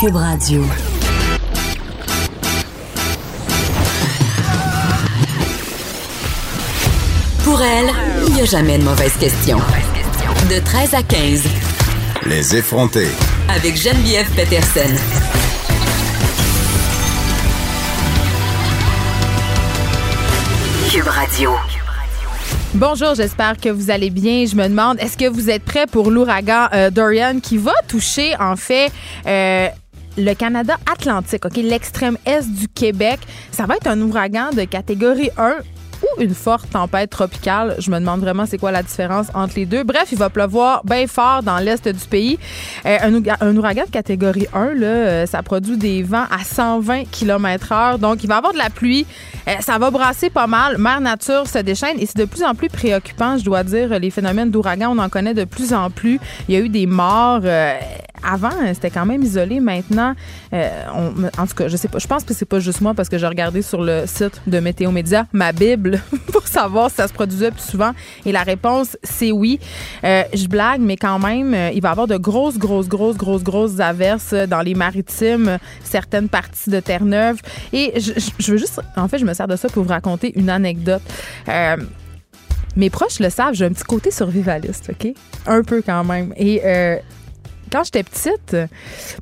Cube Radio. Pour elle, il n'y a jamais de mauvaise question. De 13 à 15. Les effronter. Avec Geneviève Peterson. Cube Radio. Bonjour, j'espère que vous allez bien. Je me demande, est-ce que vous êtes prêts pour l'ouragan euh, Dorian qui va toucher en fait euh, le Canada Atlantique, ok, l'extrême est du Québec. Ça va être un ouragan de catégorie 1 ou une forte tempête tropicale. Je me demande vraiment c'est quoi la différence entre les deux. Bref, il va pleuvoir bien fort dans l'est du pays. Euh, un, ouragan de catégorie 1, là, euh, ça produit des vents à 120 km heure. Donc, il va y avoir de la pluie. Euh, ça va brasser pas mal. Mère Nature se déchaîne et c'est de plus en plus préoccupant, je dois dire. Les phénomènes d'ouragan, on en connaît de plus en plus. Il y a eu des morts. avant, c'était quand même isolé. Maintenant, en tout cas, je sais pas. Je pense que c'est pas juste moi parce que j'ai regardé sur le site de Météo Média ma Bible pour savoir si ça se produisait plus souvent. Et la réponse, c'est oui. Euh, je blague, mais quand même, euh, il va y avoir de grosses, grosses, grosses, grosses, grosses averses dans les maritimes, certaines parties de Terre-Neuve. Et je, veux juste, en fait, je me sers de ça pour vous raconter une anecdote. Euh, mes proches le savent, j'ai un petit côté survivaliste, OK? Un peu quand même. Et quand j'étais petite,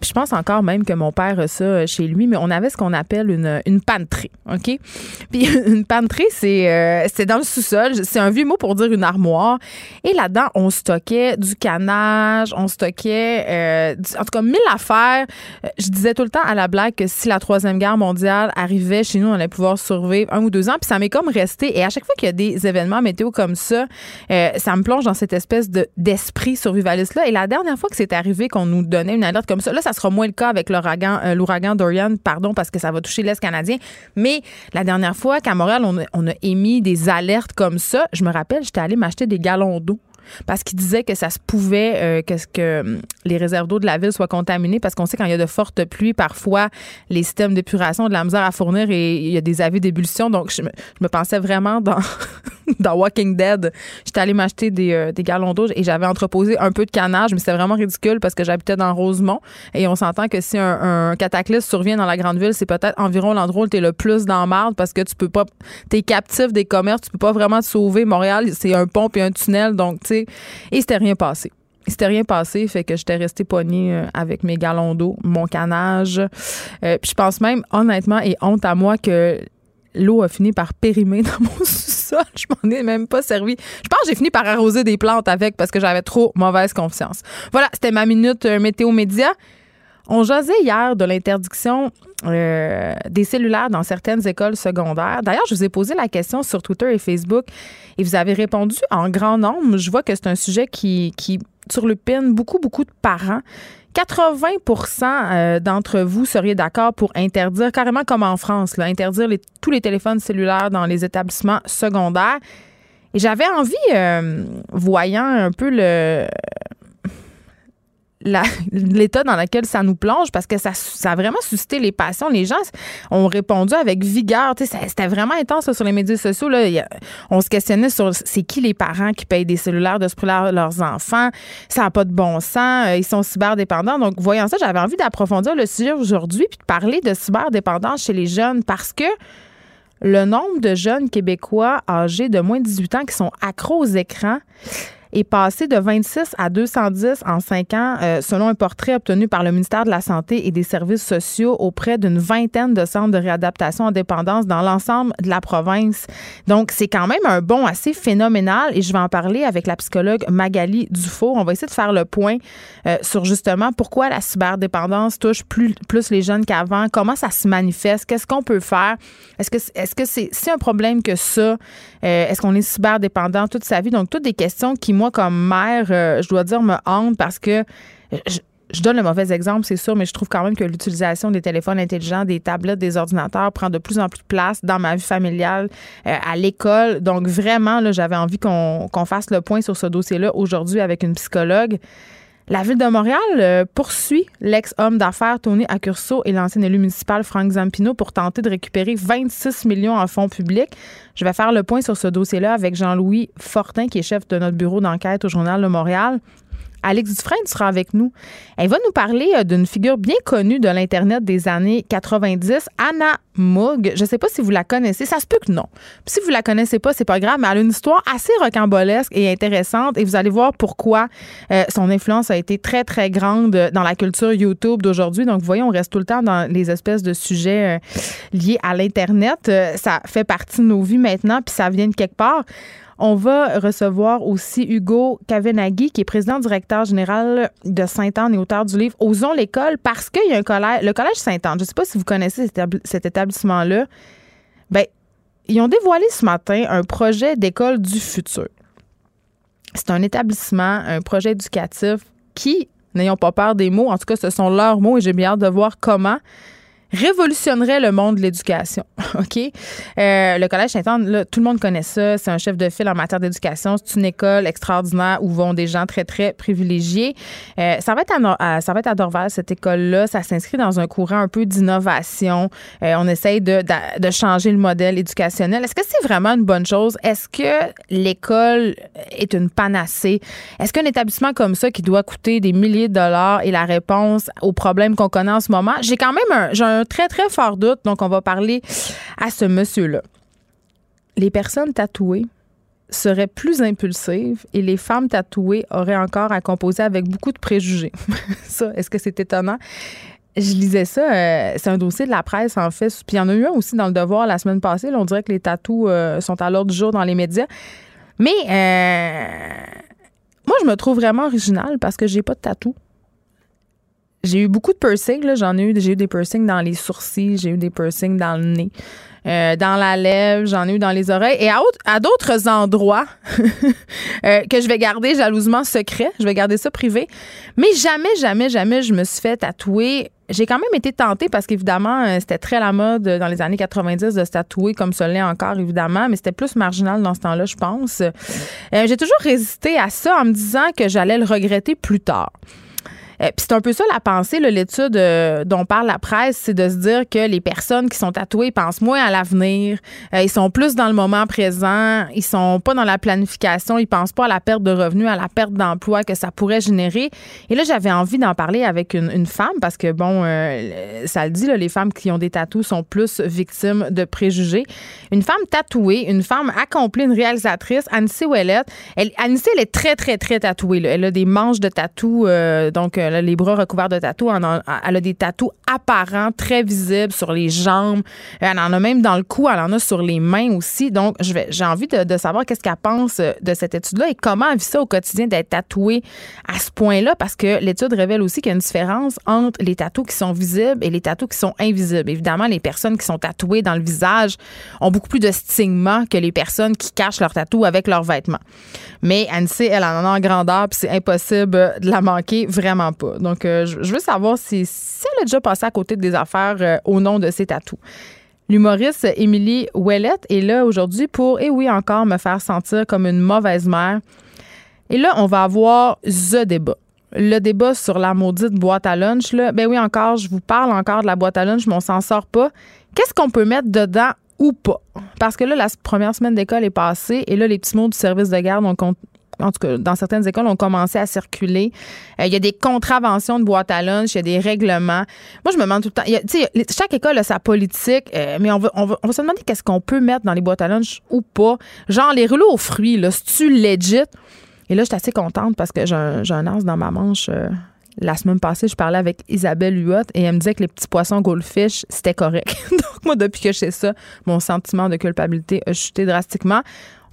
je pense encore même que mon père a ça chez lui, mais on avait ce qu'on appelle une, une panterie, OK? Puis une panterie, c'est euh, c'est dans le sous-sol. C'est un vieux mot pour dire une armoire. Et là-dedans, on stockait du canage, on stockait, euh, en tout cas, mille affaires. Euh, je disais tout le temps à la blague que si la Troisième Guerre mondiale arrivait chez nous, on allait pouvoir survivre un ou deux ans. Puis ça m'est comme resté. Et à chaque fois qu'il y a des événements météo comme ça, ça me plonge dans cette espèce de d'esprit survivaliste-là. Et la dernière fois que c'est arrivé, qu'on nous donnait une alerte comme ça. Là, ça sera moins le cas avec l'ouragan, euh, l'ouragan Dorian, pardon, parce que ça va toucher l'Est canadien. Mais la dernière fois qu'à Montréal, on a, émis des alertes comme ça, je me rappelle, j'étais allée m'acheter des galons d'eau parce qu'il disait que ça se pouvait euh, que, hum, les réserves d'eau de la ville soient contaminées parce qu'on sait quand il y a de fortes pluies, parfois les systèmes d'épuration ont de la misère à fournir et il y a des avis d'ébullition. Donc, je me, pensais vraiment dans, dans Walking Dead. J'étais allée m'acheter des, euh, des galons d'eau et j'avais entreposé un peu de canage, mais c'était vraiment ridicule parce que j'habitais dans Rosemont et on s'entend que si un, cataclysme survient dans la grande ville, c'est peut-être environ l'endroit où tu es le plus dans marde parce que tu peux pas, tu es captif des commerces, tu peux pas vraiment te sauver. Montréal, c'est un pont et un tunnel, donc tu sais, et c'était rien passé. C'était rien passé, fait que j'étais restée poignée euh, avec mes galons d'eau, mon canage. Euh, puis je pense même, honnêtement, et honte à moi, que l'eau a fini par périmer dans mon sous-sol. Je m'en ai même pas servi. Je pense que j'ai fini par arroser des plantes avec parce que j'avais trop mauvaise confiance. Voilà, c'était ma minute euh, météo média. On jasait hier de l'interdiction euh, des cellulaires dans certaines écoles secondaires. D'ailleurs, je vous ai posé la question sur Twitter et Facebook et vous avez répondu en grand nombre. Je vois que c'est un sujet qui, qui surlupine beaucoup, beaucoup de parents. 80% euh, d'entre vous seriez d'accord pour interdire, carrément comme en France, interdire tous les téléphones cellulaires dans les établissements secondaires. Et j'avais envie, euh, voyant un peu le, l'état dans lequel ça nous plonge parce que ça, a vraiment suscité les passions. Les gens ont répondu avec vigueur. C'était vraiment intense sur les médias sociaux. Là. On se questionnait sur c'est qui les parents qui payent des cellulaires de ce prix leurs enfants? Ça n'a pas de bon sens. Euh, ils sont cyberdépendants. Donc, voyant ça, j'avais envie d'approfondir le sujet aujourd'hui puis de parler de cyberdépendance chez les jeunes parce que le nombre de jeunes Québécois âgés de moins de 18 ans qui sont accros aux écrans, est passé de 26 à 210 en cinq ans, euh, selon un portrait obtenu par le ministère de la Santé et des Services sociaux auprès d'une vingtaine de centres de réadaptation en dépendance dans l'ensemble de la province. Donc, c'est quand même un bond assez phénoménal et je vais en parler avec la psychologue Magali Dufour. On va essayer de faire le point euh, sur justement pourquoi la cyberdépendance touche plus, les jeunes qu'avant, comment ça se manifeste, qu'est-ce qu'on peut faire, est-ce que est-ce que c'est si un problème que ça, euh, est-ce qu'on est cyberdépendant toute sa vie? Donc, toutes des questions qui, moi, comme mère, euh, je dois dire, me hante parce que je, donne le mauvais exemple, c'est sûr, mais je trouve quand même que l'utilisation des téléphones intelligents, des tablettes, des ordinateurs prend de plus en plus de place dans ma vie familiale, euh, à l'école. Donc, vraiment, j'avais envie qu'on fasse le point sur ce dossier-là aujourd'hui avec une psychologue. La ville de Montréal euh, poursuit l'ex-homme d'affaires Tony Accurso et l'ancien élu municipal Frank Zampino pour tenter de récupérer 26 millions en fonds publics. Je vais faire le point sur ce dossier-là avec Jean-Louis Fortin, qui est chef de notre bureau d'enquête au Journal de Montréal. Alex Dufresne sera avec nous. Elle va nous parler euh, d'une figure bien connue de l'Internet des années 90, Anna Moog. Je ne sais pas si vous la connaissez. Ça se peut que non. si vous la connaissez pas, c'est pas grave, mais elle a une histoire assez rocambolesque et intéressante et vous allez voir pourquoi euh, son influence a été très, très grande dans la culture YouTube d'aujourd'hui. Donc, vous voyez, on reste tout le temps dans les espèces de sujets euh, liés à l'Internet. ça fait partie de nos vies maintenant, puis ça vient de quelque part. On va recevoir aussi Hugo Kavenaghi, qui est président directeur général de Sainte-Anne et auteur du livre Osons l'école, parce qu'il y a un collège, le collège Sainte-Anne. Je ne sais pas si vous connaissez cet établissement-là. Ben, ils ont dévoilé ce matin un projet d'école du futur. C'est un établissement, un projet éducatif qui, n'ayons pas peur des mots, en tout cas, ce sont leurs mots et j'ai bien hâte de voir comment révolutionnerait le monde de l'éducation. OK? Euh, le Collège Saint-Anne, tout le monde connaît ça. C'est un chef de file en matière d'éducation. C'est une école extraordinaire où vont des gens très, très privilégiés. Euh, ça, va être à, ça va être à cette école-là. Ça s'inscrit dans un courant un peu d'innovation. Euh, on essaye de, de, changer le modèle éducationnel. Est-ce que c'est vraiment une bonne chose? Est-ce que l'école est une panacée? Est-ce qu'un établissement comme ça qui doit coûter des milliers de dollars est la réponse aux problèmes qu'on connaît en ce moment? J'ai quand même un, un très, très fort doute. Donc, on va parler à ce monsieur-là. Les personnes tatouées seraient plus impulsives et les femmes tatouées auraient encore à composer avec beaucoup de préjugés. ça, est-ce que c'est étonnant? Je lisais ça, euh, c'est un dossier de la presse en fait, puis il y en a eu un aussi dans le Devoir la semaine passée. on dirait que les tatous euh, sont à l'ordre du jour dans les médias. Mais euh, moi, je me trouve vraiment originale parce que j'ai pas de tatou. J'ai eu beaucoup de piercings, J'en ai eu, j'ai eu des piercings dans les sourcils, j'ai eu des piercings dans le nez, euh, dans la lèvre, j'en ai eu dans les oreilles et à, à d'autres endroits euh, que je vais garder jalousement secret. Je vais garder ça privé. Mais jamais, jamais, jamais je me suis fait tatouer. J'ai quand même été tentée parce qu'évidemment, euh, c'était très la mode dans les années 90 de se tatouer comme ça l'est encore, évidemment, mais c'était plus marginal dans ce temps-là, je pense. j'ai toujours résisté à ça en me disant que j'allais le regretter plus tard. Euh, puis c'est un peu ça la pensée, l'étude euh, dont parle la presse, c'est de se dire que les personnes qui sont tatouées pensent moins à l'avenir, euh, ils sont plus dans le moment présent, ils sont pas dans la planification, ils pensent pas à la perte de revenus, à la perte d'emploi que ça pourrait générer. Et là, j'avais envie d'en parler avec une, femme parce que bon, ça le dit, les femmes qui ont des tatous sont plus victimes de préjugés. Une femme tatouée, une femme accomplie, une réalisatrice, Anissé Ouellette. Elle, Anissé, elle est très, très, très tatouée. Elle a des manches de tatou, donc les bras recouverts de tatous. Elle a des tatous apparents, très visibles sur les jambes. Elle en a même dans le cou, elle en a sur les mains aussi. Donc, j'ai envie de, savoir qu'est-ce qu'elle pense de cette étude-là et comment elle vit ça au quotidien d'être tatouée à ce point-là, parce que l'étude révèle aussi qu'il y a une différence entre les tatous qui sont visibles et les tatous qui sont invisibles. Évidemment, les personnes qui sont tatouées dans le visage ont beaucoup plus de stigma que les personnes qui cachent leurs tatous avec leurs vêtements. Mais Annecy, elle en a en grandeur, puis c'est impossible de la manquer, vraiment Donc, euh, je veux savoir si, elle a déjà passé à côté des affaires euh, au nom de ses tatous. L'humoriste Émilie Ouellette est là aujourd'hui pour, et oui encore, me faire sentir comme une mauvaise mère. Et là, on va avoir The débat. Le débat sur la maudite boîte à lunch, là, ben oui, encore, je vous parle encore de la boîte à lunch, mais on s'en sort pas. Qu'est-ce qu'on peut mettre dedans ou pas? Parce que là, la première semaine d'école est passée et là, les petits mots du service de garde ont, en tout cas, dans certaines écoles, ont commencé à circuler. Euh, il y a des contraventions de boîte à lunch, il y a des règlements. Moi, je me demande tout le temps. chaque école a sa politique, euh, mais on va, on, va, se demander qu'est-ce qu'on peut mettre dans les boîtes à lunch ou pas. Genre, les rouleaux aux fruits, là, c'est-tu legit? Et là, je suis assez contente parce que j'ai un, un dans ma manche. Euh, la semaine passée, je parlais avec Isabelle Huot et elle me disait que les petits poissons goldfish, c'était correct. Donc, moi, depuis que je sais ça, mon sentiment de culpabilité a chuté drastiquement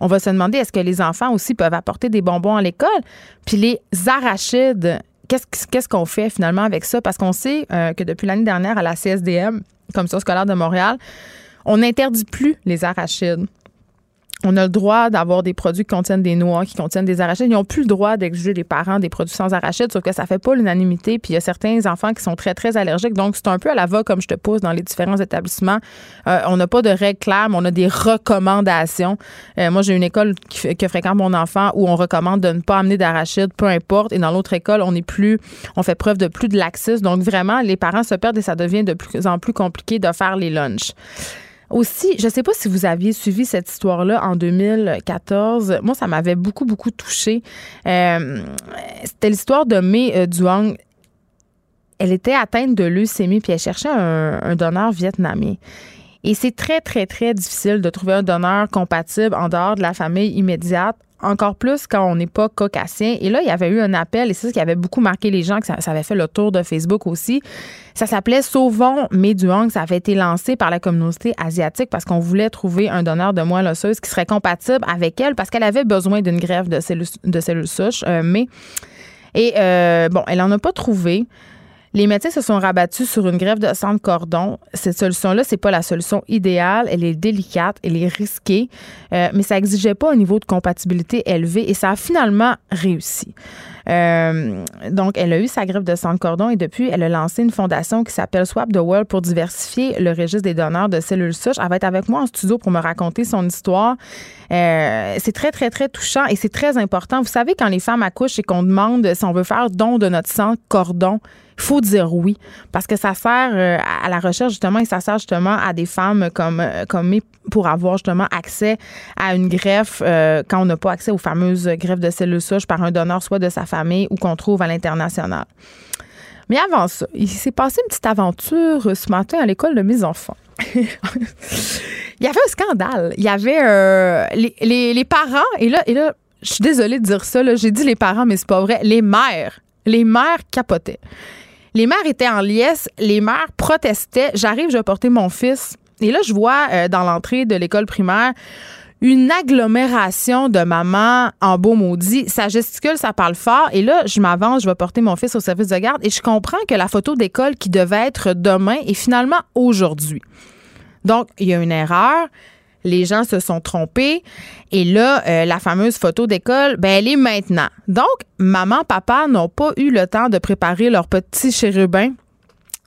on va se demander est-ce que les enfants aussi peuvent apporter des bonbons à l'école? Puis les arachides, qu'est-ce qu'on fait finalement avec ça? Parce qu'on sait euh, que depuis l'année dernière, à la CSDM, Commission scolaire de Montréal, on n'interdit plus les arachides on a le droit d'avoir des produits qui contiennent des noix, qui contiennent des arachides. Ils n'ont plus le droit d'exiger des parents des produits sans arachides, sauf que ça fait pas l'unanimité. Puis il y a certains enfants qui sont très, très allergiques. Donc, c'est un peu à la va, comme je te pose dans les différents établissements. Euh, on n'a pas de règles claires, mais on a des recommandations. Euh, moi, j'ai une école que fréquente mon enfant où on recommande de ne pas amener d'arachides, peu importe. Et dans l'autre école, on est plus, on fait preuve de plus de laxisme. Donc, vraiment, les parents se perdent et ça devient de plus en plus compliqué de faire les lunchs. Aussi, je ne sais pas si vous aviez suivi cette histoire-là en 2014. Moi, ça m'avait beaucoup, beaucoup touché. Euh, c'était l'histoire de Mei euh, Duong. Elle était atteinte de leucémie puis elle cherchait un, donneur vietnamien. Et c'est très, très, très difficile de trouver un donneur compatible en dehors de la famille immédiate encore plus quand on n'est pas caucasien. Et là, il y avait eu un appel, et c'est ça qui avait beaucoup marqué les gens, que ça, avait fait le tour de Facebook aussi. Ça s'appelait Sauvons Méduang. Ça avait été lancé par la communauté asiatique parce qu'on voulait trouver un donneur de moelle osseuse qui serait compatible avec elle parce qu'elle avait besoin d'une greffe de cellules, de cellules souches. Euh, mais, et euh, bon, elle n'en a pas trouvé. Les médecins se sont rabattus sur une greffe de sang de cordon. Cette solution-là, c'est pas la solution idéale. Elle est délicate, elle est risquée, euh, mais ça exigeait pas un niveau de compatibilité élevé et ça a finalement réussi. Euh, donc, elle a eu sa greffe de sang de cordon et depuis, elle a lancé une fondation qui s'appelle Swap the World pour diversifier le registre des donneurs de cellules souches. Elle va être avec moi en studio pour me raconter son histoire. Euh, c'est très, très, très touchant et c'est très important. Vous savez, quand les femmes accouchent et qu'on demande si on veut faire don de notre sang cordon, faut dire oui parce que ça sert euh, à la recherche justement et ça sert justement à des femmes comme euh, comme pour avoir justement accès à une greffe euh, quand on n'a pas accès aux fameuses greffes de cellules souches par un donneur soit de sa famille ou qu'on trouve à l'international. Mais avant ça, il s'est passé une petite aventure ce matin à l'école de mes enfants. il y avait un scandale. Il y avait les, les, parents, et là, et là, je suis désolée de dire ça, j'ai dit les parents, mais c'est pas vrai. Les mères. Les mères capotaient. Les mères étaient en liesse, les mères protestaient. J'arrive, je vais porter mon fils. Et là, je vois euh, dans l'entrée de l'école primaire une agglomération de mamans en beau maudit. Ça gesticule, ça parle fort. Et là, je m'avance, je vais porter mon fils au service de garde et je comprends que la photo d'école qui devait être demain est finalement aujourd'hui. Donc, il y a une erreur les gens se sont trompés. Et là, euh, la fameuse photo d'école, ben, elle est maintenant. Donc, maman, papa n'ont pas eu le temps de préparer leur petit chérubin.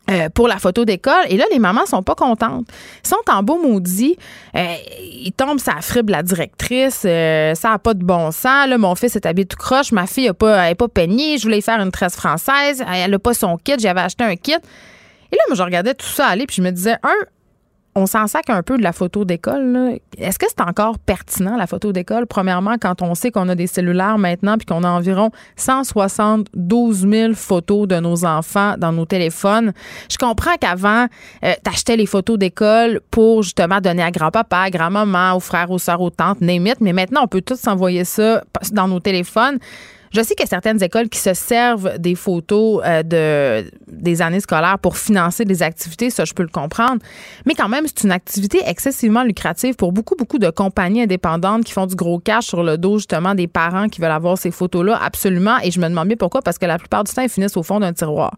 Euh, pour la photo d'école. Et là, les mamans sont pas contentes. Ils sont en beau maudit. Euh, ils tombent ça frible la directrice. ça a pas de bon sens. Là, mon fils est habillé tout croche. Ma fille a pas, elle peignée. Je voulais faire une tresse française. Elle a pas son kit. J'avais acheté un kit. Et là, moi, je regardais tout ça aller, puis je me disais, un, on s'en sac un peu de la photo d'école. Est-ce que c'est encore pertinent, la photo d'école? Premièrement, quand on sait qu'on a des cellulaires maintenant puis qu'on a environ 172 000 photos de nos enfants dans nos téléphones. Je comprends qu'avant, euh, t'achetais les photos d'école pour justement donner à grand-papa, à grand-maman, aux frères, aux sœurs, aux tantes, name Mais maintenant, on peut tous s'envoyer ça dans nos téléphones. Je sais qu'il y a certaines écoles qui se servent des photos euh, de, des années scolaires pour financer des activités, ça je peux le comprendre. Mais quand même, c'est une activité excessivement lucrative pour beaucoup, beaucoup de compagnies indépendantes qui font du gros cash sur le dos justement des parents qui veulent avoir ces photos-là, absolument. Et je me demande bien pourquoi, parce que la plupart du temps, elles finissent au fond d'un tiroir.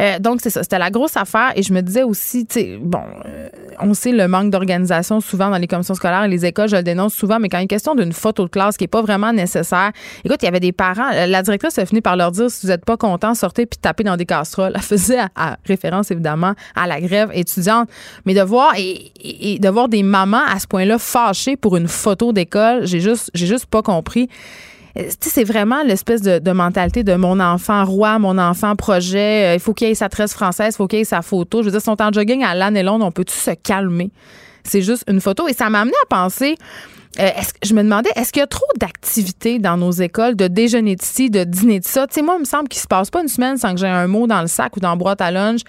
Euh, donc c'est ça, c'était la grosse affaire. Et je me disais aussi, tu sais, bon, euh, on sait le manque d'organisation souvent dans les commissions scolaires et les écoles, je le dénonce souvent, mais quand il est question d'une photo de classe qui est pas vraiment nécessaire, écoute, il y avait des parents euh, la directrice a fini par leur dire si vous n'êtes pas content, sortez puis tapez dans des casseroles. Elle faisait référence évidemment à la grève étudiante, mais de voir et, de voir des mamans à ce point-là fâchées pour une photo d'école, j'ai juste j'ai juste pas compris. Euh, c'est vraiment l'espèce de, mentalité de mon enfant roi, mon enfant projet. Euh, il faut qu'il ait sa tresse française, il faut qu'il ait sa photo. Je veux dire, son temps jogging à l'année longue, on peut-tu se calmer? C'est juste une photo. Et ça m'a amené à penser euh, je me demandais, est-ce qu'il y a trop d'activités dans nos écoles, de déjeuner de ci, de dîner de ça? Tu sais, moi, il me semble qu'il se passe pas une semaine sans que j'ai un mot dans le sac ou dans la boîte à lunch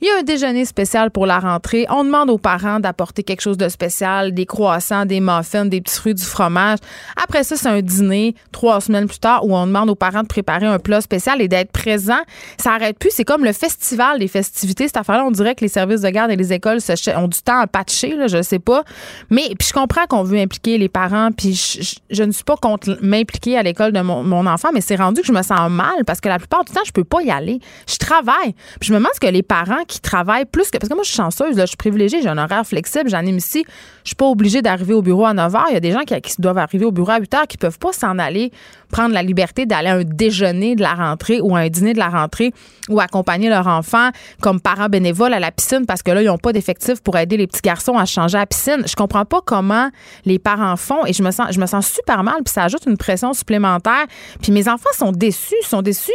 il y a un déjeuner spécial pour la rentrée. On demande aux parents d'apporter quelque chose de spécial, des croissants, des muffins, des petits fruits, du fromage. Après ça, c'est un dîner trois semaines plus tard où on demande aux parents de préparer un plat spécial et d'être présent. Ça arrête plus. C'est comme le festival des festivités. Cette affaire-là, on dirait que les services de garde et les écoles ont du temps à patcher, là, je sais pas. Mais puis je comprends qu'on veut impliquer les parents. Puis je, ne suis pas contre m'impliquer à l'école de mon, mon, enfant, mais c'est rendu que je me sens mal parce que la plupart du temps, je peux pas y aller. Je travaille. Puis je me demande ce que les parents qui travaillent plus que. Parce que moi, je suis chanceuse, là, je suis privilégiée, j'ai un horaire flexible, j'anime ici. Je suis pas obligée d'arriver au bureau à 9 h. Il y a des gens qui, doivent arriver au bureau à 8 h qui peuvent pas s'en aller prendre la liberté d'aller à un déjeuner de la rentrée ou à un dîner de la rentrée ou accompagner leur enfant comme parents bénévoles à la piscine parce que là, ils n'ont pas d'effectifs pour aider les petits garçons à changer à piscine. Je comprends pas comment les parents font et je me sens, je me sens super mal puis ça ajoute une pression supplémentaire. Puis mes enfants sont déçus, sont déçus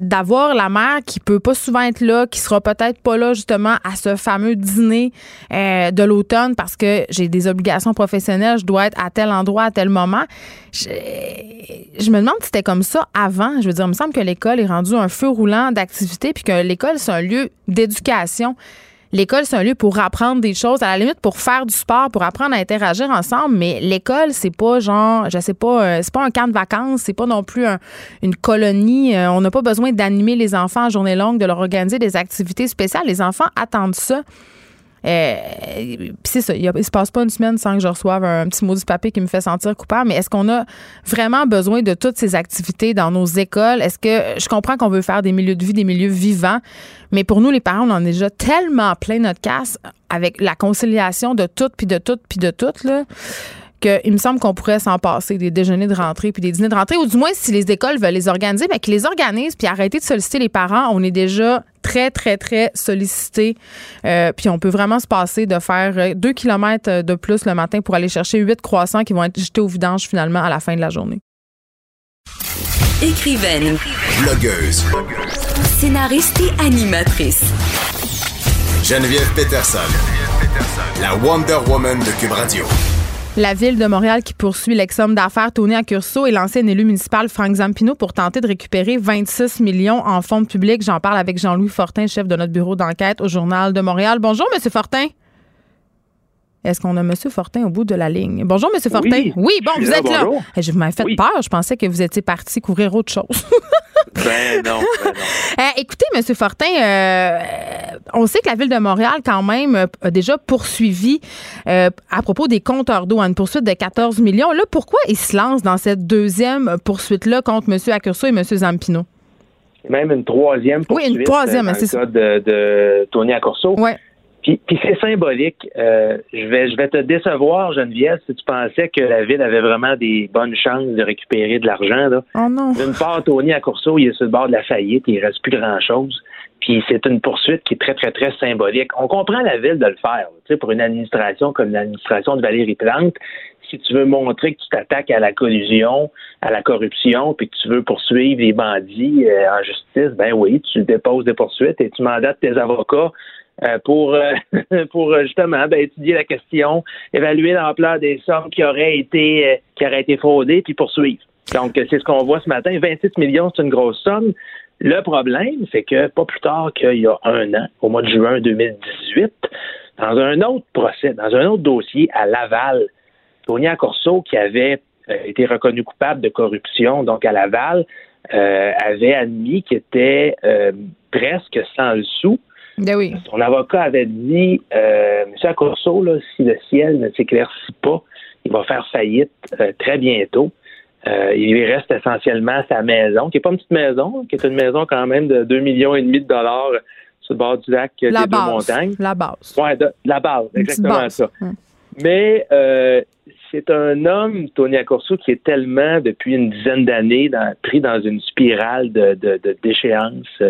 d'avoir la mère qui peut pas souvent être là, qui sera peut-être pas là justement à ce fameux dîner euh, de l'automne parce que j'ai des obligations professionnelles, je dois être à tel endroit à tel moment. Je, me demande si c'était comme ça avant. Je veux dire, il me semble que l'école est rendue un feu roulant d'activité puis que l'école c'est un lieu d'éducation. L'école, c'est un lieu pour apprendre des choses, à la limite pour faire du sport, pour apprendre à interagir ensemble. Mais l'école, c'est pas genre, je sais pas, euh, c'est pas un camp de vacances, c'est pas non plus une colonie. Euh, on n'a pas besoin d'animer les enfants en journée longue, de leur organiser des activités spéciales. Les enfants attendent ça. Euh, c'est ça, il, ne se passe pas une semaine sans que je reçoive un, petit mot du papier qui me fait sentir coupable. Mais est-ce qu'on a vraiment besoin de toutes ces activités dans nos écoles? Est-ce que je comprends qu'on veut faire des milieux de vie, des milieux vivants, mais pour nous, les parents, on en est déjà tellement plein notre casse avec la conciliation de tout, puis de tout, puis de tout, là qu'il me semble qu'on pourrait s'en passer des déjeuners de rentrée puis des dîners de rentrée, ou du moins si les écoles veulent les organiser, mais qu'ils les organisent puis arrêter de solliciter les parents. On est déjà très, très, très sollicité. Euh, puis on peut vraiment se passer de faire euh, deux kilomètres de plus le matin pour aller chercher huit croissants qui vont être jetés au vidange finalement à la fin de la journée. Écrivaine. Blogueuse. Scénariste et animatrice. Geneviève Peterson. La Wonder Woman de Cube Radio. La ville de Montréal qui poursuit l'ex-homme d'affaires Tony Accurso et l'ancien élu municipal Frank Zampino pour tenter de récupérer 26 millions en fonds publics. J'en parle avec Jean-Louis Fortin, chef de notre bureau d'enquête au Journal de Montréal. Bonjour, Monsieur Fortin. Est-ce qu'on a M. Fortin au bout de la ligne? Bonjour, M. Fortin. Oui, bon, vous êtes là. Eh, je m'avais fait peur. Je pensais que vous étiez parti couvrir autre chose. ben non. Ben eh, écoutez, M. Fortin, euh, on sait que la Ville de Montréal, quand même, a déjà poursuivi euh, à propos des compteurs d'eau, une poursuite de 14 millions. Là, pourquoi il se lance dans cette deuxième poursuite-là contre M. Accurso et M. Zampino? Même une troisième poursuite. Oui, une troisième, euh, c'est ça. De, de Tony Accurso. Oui. Puis, c'est symbolique. Euh, je vais je vais te décevoir, Geneviève, si tu pensais que la ville avait vraiment des bonnes chances de récupérer de l'argent. Là. Oh non. D'une part, Tony Accourceau, il est sur le bord de la faillite, il reste plus grand-chose. Puis c'est une poursuite qui est très, très, très symbolique. On comprend la ville de le faire. Tu sais, pour une administration comme l'administration de Valérie Plante, si tu veux montrer que tu t'attaques à la collusion, à la corruption, puis que tu veux poursuivre les bandits euh, en justice, ben oui, tu déposes des poursuites et tu mandates tes avocats pour, euh, pour euh, justement ben, étudier la question, évaluer l'ampleur des sommes qui auraient été qui auraient été fraudées, puis poursuivre. Donc, c'est ce qu'on voit ce matin. 26 millions, c'est une grosse somme. Le problème, c'est que pas plus tard qu'il y a un an, au mois de juin 2018, dans un autre procès, dans un autre dossier à Laval, Tony Corso, qui avait été reconnu coupable de corruption, donc à Laval, avait admis qu'il était presque sans le sou ben oui. Son avocat avait dit, euh, M. Accorso, là, si le ciel ne s'éclaircit pas, il va faire faillite euh, très bientôt. Euh, il lui reste essentiellement sa maison, qui n'est pas une petite maison, qui est une maison quand même de 2,5 millions et demi de dollars sur le bord du lac la des base, deux montagnes. La base. Oui, la base, exactement ça. Hum. Mais c'est un homme, Tony Accorso, qui est tellement, depuis une dizaine d'années, pris dans une spirale de, de, de déchéance